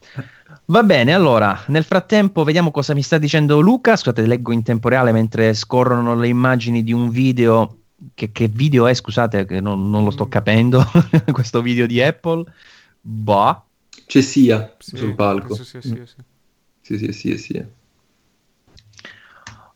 S1: Va bene, allora, nel frattempo vediamo cosa mi sta dicendo Luca. Scusate, leggo in tempo reale mentre scorrono le immagini di un video. Che, che video è, scusate, che non, non lo sto capendo, (laughs) questo video di Apple. Boh.
S2: C'è sia sì, sul palco.
S4: Sì, sì, sì.
S2: Sì, sì, sì, sì.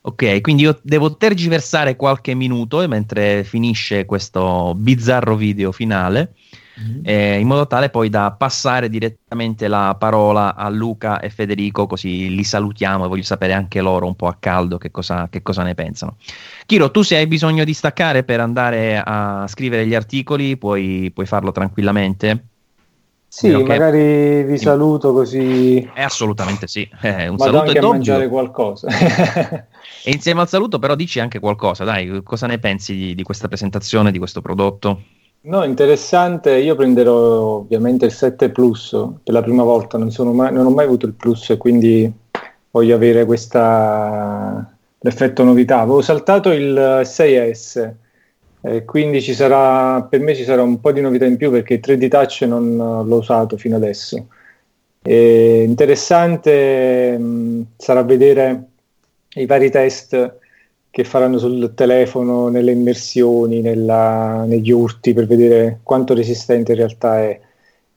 S1: Ok, quindi io devo tergiversare qualche minuto mentre finisce questo bizzarro video finale, mm-hmm. eh, in modo tale poi da passare direttamente la parola a Luca e Federico, così li salutiamo e voglio sapere anche loro un po' a caldo che cosa, che cosa ne pensano. Chiro, tu se hai bisogno di staccare per andare a scrivere gli articoli, puoi, puoi farlo tranquillamente.
S3: Sì, okay. magari vi saluto così.
S1: Eh, assolutamente sì. Eh, un
S3: Vado
S1: saluto
S3: anche a mangiare qualcosa. (laughs)
S1: e insieme al saluto, però, dici anche qualcosa, dai, cosa ne pensi di, di questa presentazione, di questo prodotto?
S3: No, interessante. Io prenderò ovviamente il 7 Plus per la prima volta. Non, mai, non ho mai avuto il Plus, quindi voglio avere questa l'effetto novità. Avevo saltato il 6S eh, quindi ci sarà, per me ci sarà un po' di novità in più perché il 3D Touch non l'ho usato fino adesso. E interessante mh, sarà vedere i vari test che faranno sul telefono, nelle immersioni, nella, negli urti per vedere quanto resistente in realtà è.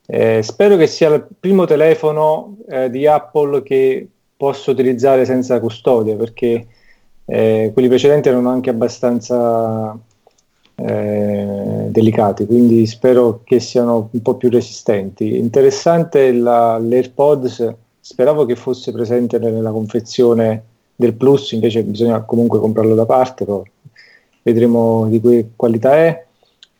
S3: Eh, spero che sia il primo telefono eh, di Apple che posso utilizzare senza custodia perché eh, quelli precedenti erano anche abbastanza eh, delicati, quindi spero che siano un po' più resistenti. Interessante la, l'AirPods, speravo che fosse presente nella confezione del Plus, invece bisogna comunque comprarlo da parte, però vedremo di che qualità è.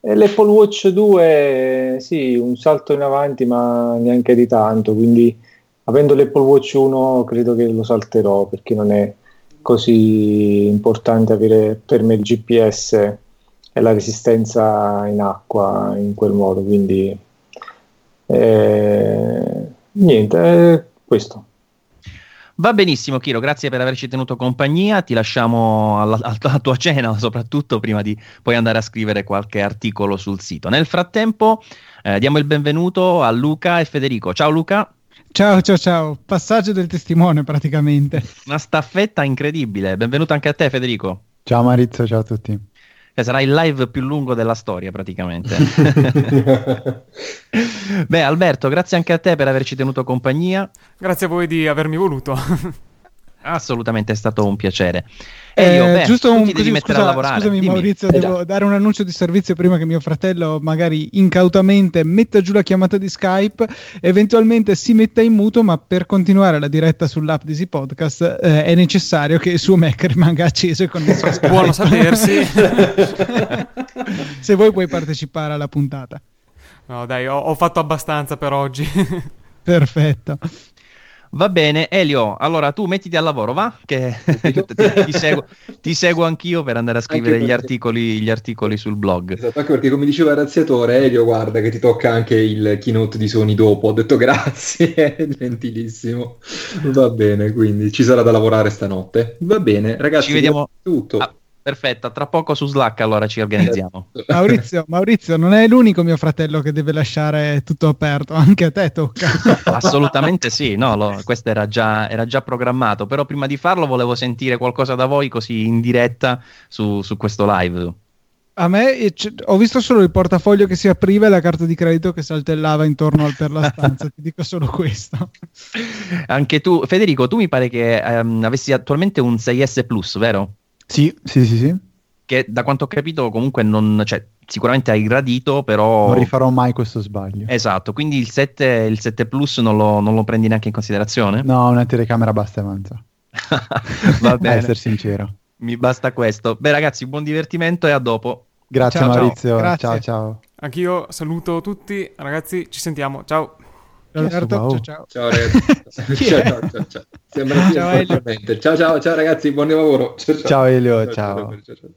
S3: E l'Apple Watch 2, sì, un salto in avanti, ma neanche di tanto, quindi avendo l'Apple Watch 1 credo che lo salterò perché non è così importante avere per me il GPS e la resistenza in acqua in quel modo. Quindi eh, niente, è questo.
S1: Va benissimo, Chiro, grazie per averci tenuto compagnia. Ti lasciamo alla, (laughs) alla, tua cena, soprattutto prima di poi andare a scrivere qualche articolo sul sito. Nel frattempo, eh, diamo il benvenuto a Luca e Federico. Ciao Luca.
S5: Ciao, ciao, ciao. Passaggio del testimone praticamente.
S1: Una staffetta incredibile. Benvenuto anche a te, Federico.
S6: Ciao Marizio, ciao a tutti.
S1: Cioè, sarà il live più lungo della storia, praticamente. (laughs) Beh, Alberto, grazie anche a te per averci tenuto compagnia.
S4: Grazie a voi di avermi voluto.
S1: Assolutamente è stato un piacere.
S5: Elio, eh, beh, giusto un, così, scusa, Scusami Dimmi. Maurizio, eh, devo dare un annuncio di servizio prima che mio fratello magari incautamente metta giù la chiamata di Skype, eventualmente si metta in muto, ma per continuare la diretta sull'app di Z Podcast eh, è necessario che il suo Mac rimanga acceso e connesso
S4: a Buono sapersi.
S5: Se vuoi puoi partecipare alla puntata.
S4: No dai, ho, ho fatto abbastanza per oggi.
S5: Perfetto.
S1: Va bene, Elio, allora tu mettiti al lavoro, va? Che ti, seguo, ti, seguo, anch'io per andare a scrivere gli articoli, gli articoli, sul blog.
S2: Esatto, anche perché come diceva il razziatore, Elio, guarda che ti tocca anche il keynote di Sony dopo. Ho detto grazie, (laughs) gentilissimo. Va bene, quindi ci sarà da lavorare stanotte. Va bene, ragazzi,
S1: ci vediamo. Tutto. Ah Perfetto, tra poco su Slack allora ci organizziamo.
S5: Maurizio, Maurizio, non è l'unico mio fratello che deve lasciare tutto aperto, (laughs) anche a te tocca.
S1: Assolutamente sì, no, lo, questo era già, era già, programmato, però prima di farlo volevo sentire qualcosa da voi così in diretta su, su questo live.
S5: A me ho visto solo il portafoglio che si apriva e la carta di credito che saltellava intorno al, per la stanza, (laughs) ti dico solo questo.
S1: Anche tu, Federico, tu mi pare che um, avessi attualmente un 6S Plus, vero?
S6: Sì, sì, sì, sì.
S1: Che da quanto ho capito comunque non... Cioè, sicuramente hai gradito, però...
S6: Non rifarò mai questo sbaglio.
S1: Esatto, quindi il 7, il 7 Plus non lo, non lo prendi neanche in considerazione?
S6: No, una telecamera basta e avanza. (laughs)
S1: Va (laughs) bene.
S6: essere sincero.
S1: Mi basta questo. Beh ragazzi, buon divertimento e a dopo.
S6: Grazie ciao, Maurizio, ciao. ciao ciao.
S4: Anch'io saluto tutti, ragazzi, ci sentiamo, ciao.
S5: Roberto, ciao, ciao.
S2: Ciao ragazzi. (laughs) ciao, ciao, ciao. Sembra ciao, ciao, ciao, ciao, ciao ragazzi, buon lavoro.
S6: Ciao, ciao Elio, ciao. ciao. ciao